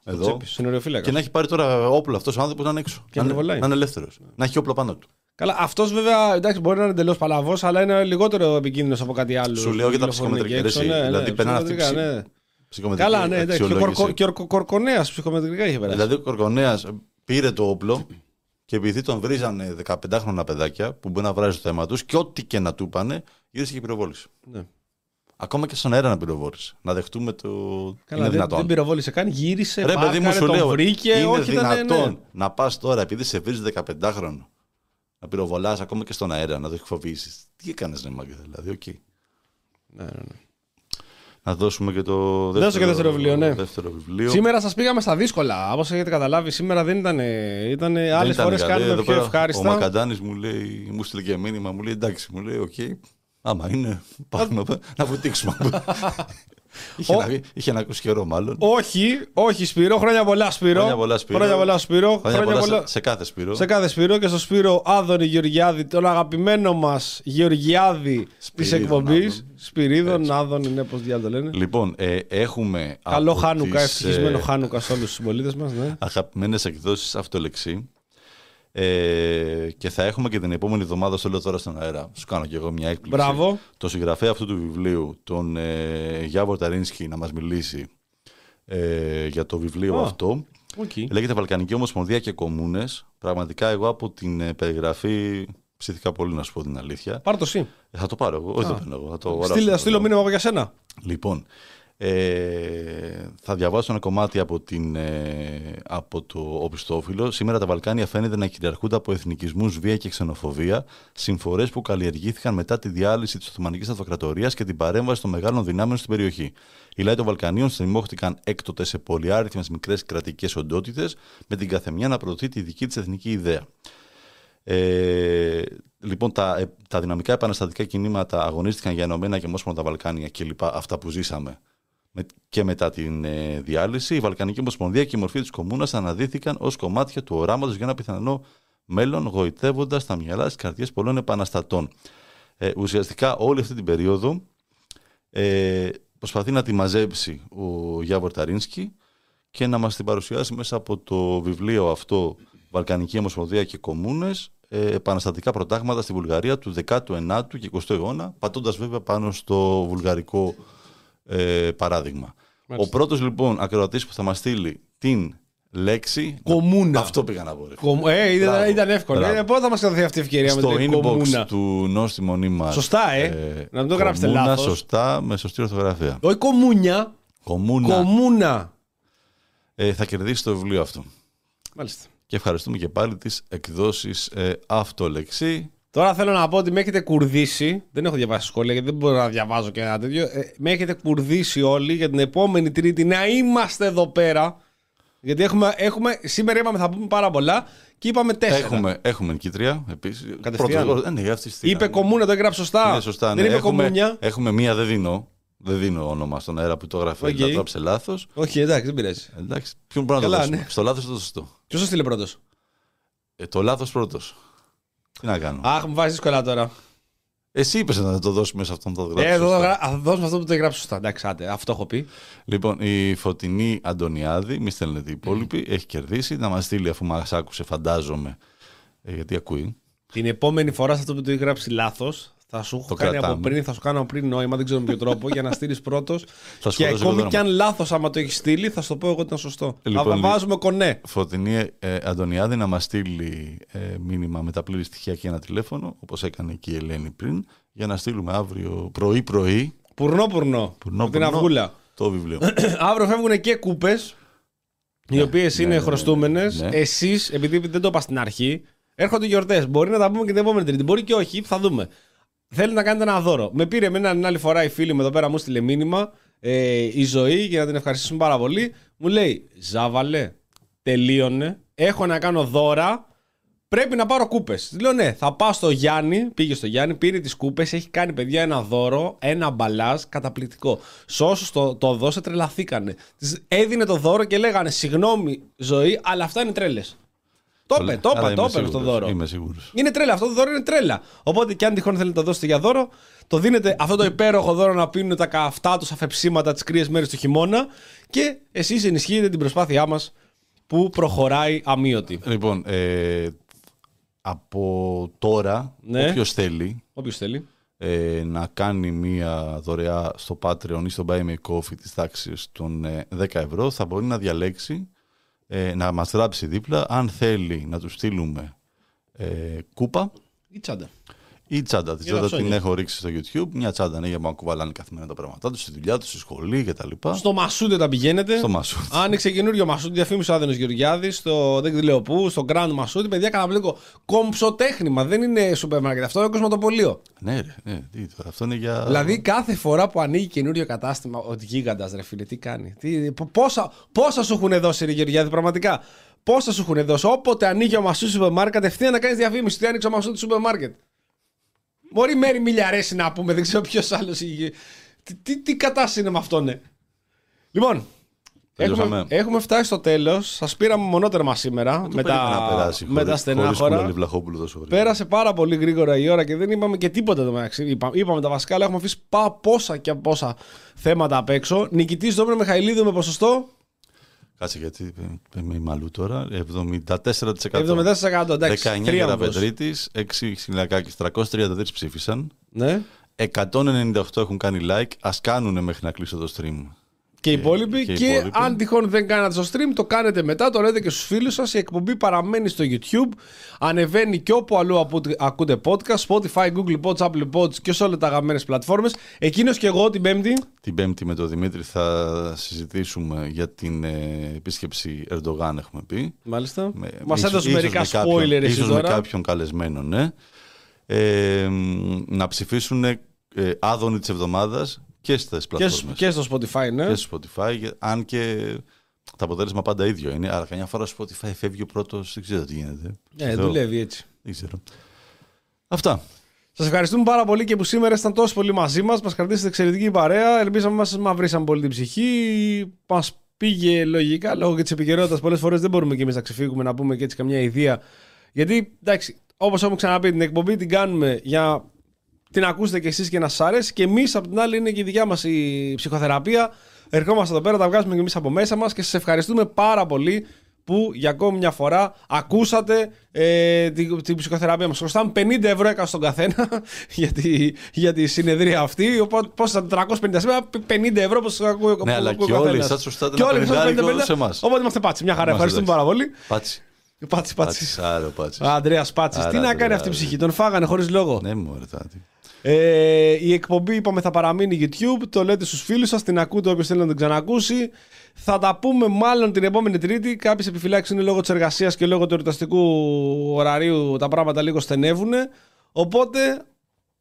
εδώ τσέπη, συνοριοφύλακας. και να έχει πάρει τώρα όπλο αυτός ο άνθρωπος να είναι έξω. Και να, να είναι, βολάει. να είναι ελεύθερος. Να έχει όπλο πάνω του. Καλά, αυτός βέβαια εντάξει, μπορεί να είναι εντελώς παλαβός, αλλά είναι λιγότερο επικίνδυνος από κάτι άλλο. Σου λέω για τα Κυκλοφορούν ψυχομετρικά, εκεί έξω, ρε, εσύ. ναι, Δηλαδή, ναι, περνάνε αυτή ψυχομετρικά, ψη- ναι. Ψυχομετρική Καλά, ναι, εντάξει. Και ο, αξιολόγηση. Κορκο, και ο Κορκονέας ψυχομετρικά είχε περάσει. Δηλαδή ο Κορκονέας πήρε το όπλο και επειδή τον βρίζανε 15χρονα παιδάκια που μπορεί να βράζει το θέμα τους και ό,τι και να του είπανε, γύρισε και πυροβόλησε. Ναι. Ακόμα και στον αέρα να πυροβόλησε. Να δεχτούμε το. Καλά, είναι δεν, δυνατόν. δεν πυροβόλησε καν, γύρισε, Ρε παιδί μου, πάρκαρε, σου τον λέω. βρήκε, είναι όχι ήταν, δυνατόν ναι. να πας τώρα επειδή σε βρίζει 15χρονο να πυροβολάς ακόμα και στον αέρα, να το εκφοβήσεις. Τι έκανες, ναι, μάγκα, δηλαδή, οκ. Ναι, ναι, ναι. Να δώσουμε και το δεύτερο, Δώσε και δεύτερο βιβλίο, ναι. δεύτερο βιβλίο. Σήμερα σας πήγαμε στα δύσκολα. Όπως έχετε καταλάβει, σήμερα δεν ήταν. Ήταν Δεν άλλε ήταν φορές καλή. κάνουμε Εδώ πιο πέρα ευχάριστα. Ο Μακαντάνης μου λέει, μου στείλε και μήνυμα, μου λέει εντάξει, μου λέει, οκ. Άμα είναι, πάμε να βουτήξουμε. είχε, Ο- να, είχε να ακούσει καιρό, μάλλον. Όχι, όχι Σπύρο, χρόνια πολλά Σπύρο. Χρόνια πολλά, Σπύρο. Χρόνια πολλά, Σπύρο. Χρόνια Χρόνια πολλά πολλά- σε, σε κάθε Σπύρο. Σε κάθε Σπύρο και στο Σπύρο Άδωνη Γεωργιάδη, τον αγαπημένο μας Γεωργιάδη της Σπυρίδων, εκπομπής. Άδων. Σπυρίδων, Άδων είναι πώς διάλογο το λένε. Λοιπόν, ε, έχουμε. Καλό από Χάνουκα, τις, ευτυχισμένο ε, Χάνουκα σε όλους τους συμπολίτες μας. Ναι. Αγαπημένες εκδόσεις Αυτολεξεί. Ε, και θα έχουμε και την επόμενη εβδομάδα, στο λέω τώρα στον αέρα. Σου κάνω και εγώ μια έκπληξη. Μπράβο. Το συγγραφέα αυτού του βιβλίου, τον ε, Γιάβορ Ταρίνσκι, να μας μιλήσει ε, για το βιβλίο Α. αυτό. Οκ. Λέγεται Βαλκανική Ομοσπονδία και Κομμούνες. Πραγματικά εγώ από την ε, περιγραφή ψήθηκα πολύ να σου πω την αλήθεια. Πάρ' το εσύ. Ε, θα το πάρω εγώ. Όχι, το παίρνω εγώ. Θα το Στείλε, αγοράσω. θα στείλω μήνυμα εγώ για σένα. Λοιπόν, ε, θα διαβάσω ένα κομμάτι από, την, ε, από το οπισθόφυλλο. Σήμερα τα Βαλκάνια φαίνεται να κυριαρχούνται από εθνικισμούς, βία και ξενοφοβία, συμφορές που καλλιεργήθηκαν μετά τη διάλυση της Οθωμανικής Αυτοκρατορίας και την παρέμβαση των μεγάλων δυνάμεων στην περιοχή. Οι λαοί των Βαλκανίων στριμώχτηκαν έκτοτε σε πολυάριθμες μικρές κρατικές οντότητες, με την καθεμιά να προωθεί τη δική της εθνική ιδέα. Ε, λοιπόν, τα, ε, τα δυναμικά επαναστατικά κινήματα αγωνίστηκαν για ενωμένα και ομόσπονδα Βαλκάνια και λοιπά, αυτά που ζήσαμε με, και μετά την ε, διάλυση. Η Βαλκανική Ομοσπονδία και η μορφή της κομμούνας αναδύθηκαν ως κομμάτια του οράματος για ένα πιθανό μέλλον, γοητεύοντας τα μυαλά της καρδιές πολλών επαναστατών. Ε, ουσιαστικά όλη αυτή την περίοδο ε, προσπαθεί να τη μαζέψει ο Γιάβορ Ταρίνσκι και να μας την παρουσιάσει μέσα από το βιβλίο αυτό Βαλκανική Ομοσπονδία και Κομμούνες ε, επαναστατικά προτάγματα στη Βουλγαρία του 19ου και 20ου αιώνα πατώντας βέβαια πάνω στο βουλγαρικό ε, παράδειγμα. Ο πρώτος λοιπόν ακροατής που θα μας στείλει την λέξη Κομμούνα. αυτό πήγα να πω ρε. Κομ- Ε, ήταν, Μπράβο. ήταν εύκολο. Μπράβο. Ε, πότε θα μας καταθεί αυτή η ευκαιρία με στο την inbox κομμούνα. του νόστιμου νήμα Σωστά, ε. Να μην το γράψετε κομμούνα, λάθος. σωστά με σωστή ορθογραφία Όχι κομμούνια, κομμούνα κομμούνα. ε, θα κερδίσει το βιβλίο αυτό Μάλιστα. και ευχαριστούμε και πάλι τις εκδόσεις ε, Αυτολεξή. Τώρα θέλω να πω ότι με έχετε κουρδίσει. Δεν έχω διαβάσει σχόλια γιατί δεν μπορώ να διαβάζω και ένα τέτοιο. Ε, με έχετε κουρδίσει όλοι για την επόμενη Τρίτη να είμαστε εδώ πέρα. Γιατί έχουμε, έχουμε, σήμερα είπαμε θα πούμε πάρα πολλά και είπαμε τέσσερα. Έχουμε, έχουμε νικήτρια επίσης. Κατευθείαν. Πρώτος- ε, ναι, αυτή στη- Είπε κομμούνα, το έγραψε σωστά. Ναι, σωστά, Δεν ναι. είπε έχουμε, κομμούνια. έχουμε μία, δεν δίνω. Δεν δίνω όνομα στον αέρα που το έγραφε. OK. Okay. Το έγραψε λάθος. Όχι, εντάξει, δεν πειράζει. Εντάξει, ποιον μπορεί να το Καλά, δώσουμε. ναι. Στο λάθος το σωστό. Ποιος το στείλε πρώτος; Ε, το λάθος πρώτος. Τι να κάνω; Αχ, μου βάζεις δύσκολα τώρα. Εσύ είπες να το δώσουμε σε αυτόν τον το Ε, γράψει. εδώ σωστά. θα γρα- θα δώσουμε αυτό που το έγραψε σωστά. Εντάξει, άντε, αυτό έχω πει. Λοιπόν, η Φωτεινή Αντωνιάδη, μη στέλνετε οι υπόλοιποι, έχει κερδίσει. Να μας στείλει αφού μας άκουσε, φαντάζομαι. Ε, γιατί ακούει. Την επόμενη φορά σε αυτό που το έχει γράψει λάθος, θα σου έχω Το κάνει κρατάμε. από πριν, θα σου κάνω πριν νόημα, δεν ξέρω με ποιο τρόπο, για να στείλεις πρώτος. Θα σου και δώσω ακόμη εγώ κι αν δρόμο. λάθος, άμα το έχεις στείλει, θα σου το πω εγώ ότι ήταν σωστό. Λοιπόν, θα βάζουμε κονέ. Φωτεινή ε, Αντωνιάδη να μας στείλει ε, μήνυμα με τα πλήρη στοιχεία και ένα τηλέφωνο, όπως έκανε και η Ελένη πριν, για να στείλουμε αύριο πρωί-πρωί Πουρνό, πουρνό. Πουρνό, από την πουρνό. αυγούλα. το βιβλίο. Αύριο φεύγουν και κούπες, οι οποίες ναι, είναι ναι, χρωστούμενες. ναι. Εσείς, επειδή δεν το είπα στην αρχή, έρχονται γιορτές. Μπορεί να τα πούμε και την επόμενη Τρίτη. Μπορεί και όχι, θα δούμε. Θέλει να κάνετε ένα δώρο. Με πήρε εμένα την άλλη φορά η φίλη μου εδώ πέρα, μου στείλε μήνυμα ε, η ζωή για να την ευχαριστήσουμε πάρα πολύ. Μου λέει, Ζάβαλε, τελείωνε. Έχω να κάνω δώρα. Πρέπει να πάρω κούπες. Λέω ναι, θα πάω στο Γιάννη. Πήγε στο Γιάννη, πήρε τις κούπες. Έχει κάνει παιδιά ένα δώρο, ένα μπαλάζ καταπληκτικό. Σε όσου το, το δώσε, τρελαθήκανε. Της έδινε το δώρο και λέγανε Συγγνώμη, ζωή, αλλά αυτά είναι τρέλες. Το είπε, το Άρα είπε, το είμαι είπε στο σίγουρος, δώρο. Είμαι σίγουρος. Είναι τρέλα. Αυτό το δώρο είναι τρέλα. Οπότε και αν τυχόν θέλετε να το δώσετε για δώρο, το δίνετε αυτό το υπέροχο δώρο να πίνουν τα καυτά τους αφεψίματα τις κρύες μέρες του χειμώνα και εσείς ενισχύετε την προσπάθειά μας που προχωράει αμύωτη. Λοιπόν, ε, από τώρα, Ναι. όποιος θέλει Όποιος θέλει. ε, να κάνει μία δωρεά στο Patreon ή στο Buy Me Coffee της τάξης των ε, 10 ευρώ θα μπορεί να διαλέξει ε, να μας γράψει δίπλα αν θέλει να του στείλουμε ε, κούπα Ή τσάντα. Η τσάντα. Της Για τα τσάντα την ψώνια. έχω ρίξει στο YouTube. Μια τσάντα είναι για να κουβαλάνε καθημερινά τα πράγματά τους, στη δουλειά τους, στη σχολή κτλ. Στο Μασούντε τα πηγαίνετε. Στο Μασούντε. Άνοιξε καινούριο Μασούντι, διαφήμισε ο Άδενος Γεωργιάδης, στο δεν λέω πού, στο Grand Μασούντι. Παιδιά, καταπληκτικό. Κομψοτέχνημα, δεν είναι σούπερ μάρκετ. Αυτό είναι κοσματοπολείο. Ναι, ρε, ναι, τι τώρα, αυτό είναι για. Δηλαδή, κάθε φορά που ανοίγει καινούριο κατάστημα, ο γίγαντας, ρε φίλε, τι κάνει; Τι, πο- πόσα, πόσα σου έχουν δώσει, ρε Γεωργιάδη, πραγματικά; Πόσα σου έχουν δώσει; Όποτε ανοίγει ο Μασούντι σούπερ μάρκετ, κατευθείαν να κάνεις διαφήμιση. Τι άνοιξε ο Μασούντι σούπερ μάρκετ. Μπορεί μέρη μιλιαρέση να πούμε, δεν ξέρω ποιος άλλος. Τι, τι, τι κατάσταση είναι με αυτό, ναι. Λοιπόν, Τελειώσαμε. έχουμε, έχουμε φτάσει στο τέλος. Σας πήραμε μονότερμα σήμερα Το με περίμενα τα, να περάσει με τα χωρίς- στενά χωρίς χώρα. Κούλαλη Βλαχόπουλου τόσο γρήγορα. Πέρασε πάρα πολύ γρήγορα η ώρα και δεν είπαμε και τίποτα το μεταξύ. Είπα, είπαμε τα βασικά, αλλά έχουμε αφήσει πά, πόσα και πόσα θέματα απ' έξω. Νικητής Δόμηνο Μιχαηλίδου με ποσοστό Κάτσε γιατί είμαι μαλλού τώρα. 74%. 74%. Εντάξει, 19 θρίαμβος. Γεραπετρίτη, 6 Σιλακάκη, 333 ψήφισαν. Ναι. 198 έχουν κάνει like. Α κάνουν μέχρι να κλείσω το stream. Και οι υπόλοιποι. και Και, οι υπόλοιποι. αν τυχόν δεν κάνατε στο stream, το κάνετε μετά, το λέτε και στους φίλους σας. Η εκπομπή παραμένει στο YouTube. Ανεβαίνει και όπου αλλού απο- ακούτε podcast, Spotify, Google Pods, Apple Pods και σε όλε τα αγαπημένε πλατφόρμες. Εκείνος και εγώ την Πέμπτη. Την Πέμπτη με τον Δημήτρη θα συζητήσουμε για την ε, επίσκεψη Ερντογάν, έχουμε πει. Μάλιστα. Με- Μας ίσως- έδωσες ίσως μερικά με κάποιον- spoiler εσύ ίσως με τώρα. κάποιον καλεσμένο, ναι. Ε, μ, να ψηφίσουν ε, άδωνη της εβδομάδας και στις Και, στο- πλατφόρμες. και στο Spotify, ναι. και στο Spotify, για- αν και το αποτέλεσμα πάντα ίδιο είναι. Αλλά καμιά φορά στο Spotify φεύγει ο πρώτος, δεν ξέρω τι γίνεται. Ε, Θεό. δουλεύει έτσι. Δεν ξέρω. Αυτά. Σας ευχαριστούμε πάρα πολύ και που σήμερα ήσταν τόσο πολύ μαζί μας. Μας κρατήσατε εξαιρετική παρέα. Ελπίζαμε μας μαυρίσαν πολύ την ψυχή. Μας πήγε λογικά λόγω και της επικαιρότητας. Πολλές φορές δεν μπορούμε και εμείς να ξεφύγουμε να πούμε και έτσι καμιά ιδέα. Γιατί εντάξει, όπως έχουμε ξαναπεί, την εκπομπή την κάνουμε για την ακούσετε κι εσείς και να σας αρέσει. Και εμείς απ' την άλλη είναι και η δικιά μας η ψυχοθεραπεία. Ερχόμαστε εδώ πέρα, τα βγάζουμε και εμείς από μέσα μας και σας ευχαριστούμε πάρα πολύ που για ακόμη μια φορά ακούσατε ε, την, την ψυχοθεραπεία μας. Χρωστάμε 50 ευρώ έκανα στον καθένα για τη, για τη συνεδρία αυτή. Οπότε πόσα 450 σήμερα, 50 ευρώ πως ακούει Ναι, αλλά ακούει και ο όλοι καθένας. σας χρωστάτε Και ένα όλοι χρωστάμε πενηντάρικο 50. σε εμάς. Οπότε είμαστε πάτσι. Μια χαρά. Είμαστε Ευχαριστούμε πάρα πολύ. Πάτσι. Πάτσι, πάτσι. Πάτσις. Άρα, πάτσις. Αντρέα Πάτσις. Τι Άρα, να κάνει Ανδρέα, αυτή η ρε. ψυχή. Τον φάγανε χωρίς λόγο. Ναι, μου τάτι. Ε, η εκπομπή είπαμε θα παραμείνει YouTube. Το λέτε στους φίλους σας, την ακούτε όποιος θέλει να την ξανακούσει. Θα τα πούμε μάλλον την επόμενη Τρίτη. Κάποιες επιφυλάξεις είναι λόγω της εργασίας και λόγω του εορταστικού ωραρίου. Τα πράγματα λίγο στενεύουν. Οπότε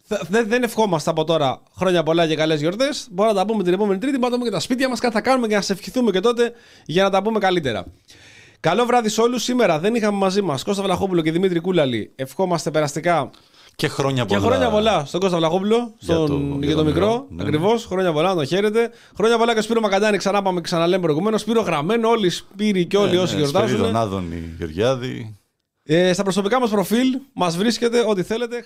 θα- δεν, δεν ευχόμαστε από τώρα χρόνια πολλά και καλές γιορτές. Μπορούμε να τα πούμε την επόμενη Τρίτη. Μπορούμε να πούμε και τα σπίτια μας. Κάτι θα κάνουμε και να σε ευχηθούμε και τότε για να τα πούμε καλύτερα. Καλό βράδυ σε όλους. Σήμερα δεν είχαμε μαζί μας Κώστα Βλαχόπουλο και Δημήτρη Κούλαλη. Ευχόμαστε περαστικά Και χρόνια και πολλά. χρόνια πολλά στον Κώστα Βλαχόπουλο, στον, το- για, το, μικρό. ναι. Ακριβώς. Χρόνια πολλά, να τον χαίρετε. Χρόνια πολλά και Σπύρο Μακαντάνη, ξανά πάμε και ξαναλέμε προηγουμένως. Σπύρο γραμμένο, όλοι οι Σπύροι και όλοι Ναι, όσοι ναι, γιορτάζουν. Σπυρίδων, Άδωνη, Γεωργιάδη. Ε, στα προσωπικά μας προφίλ μας βρίσκεται ό,τι θέλετε.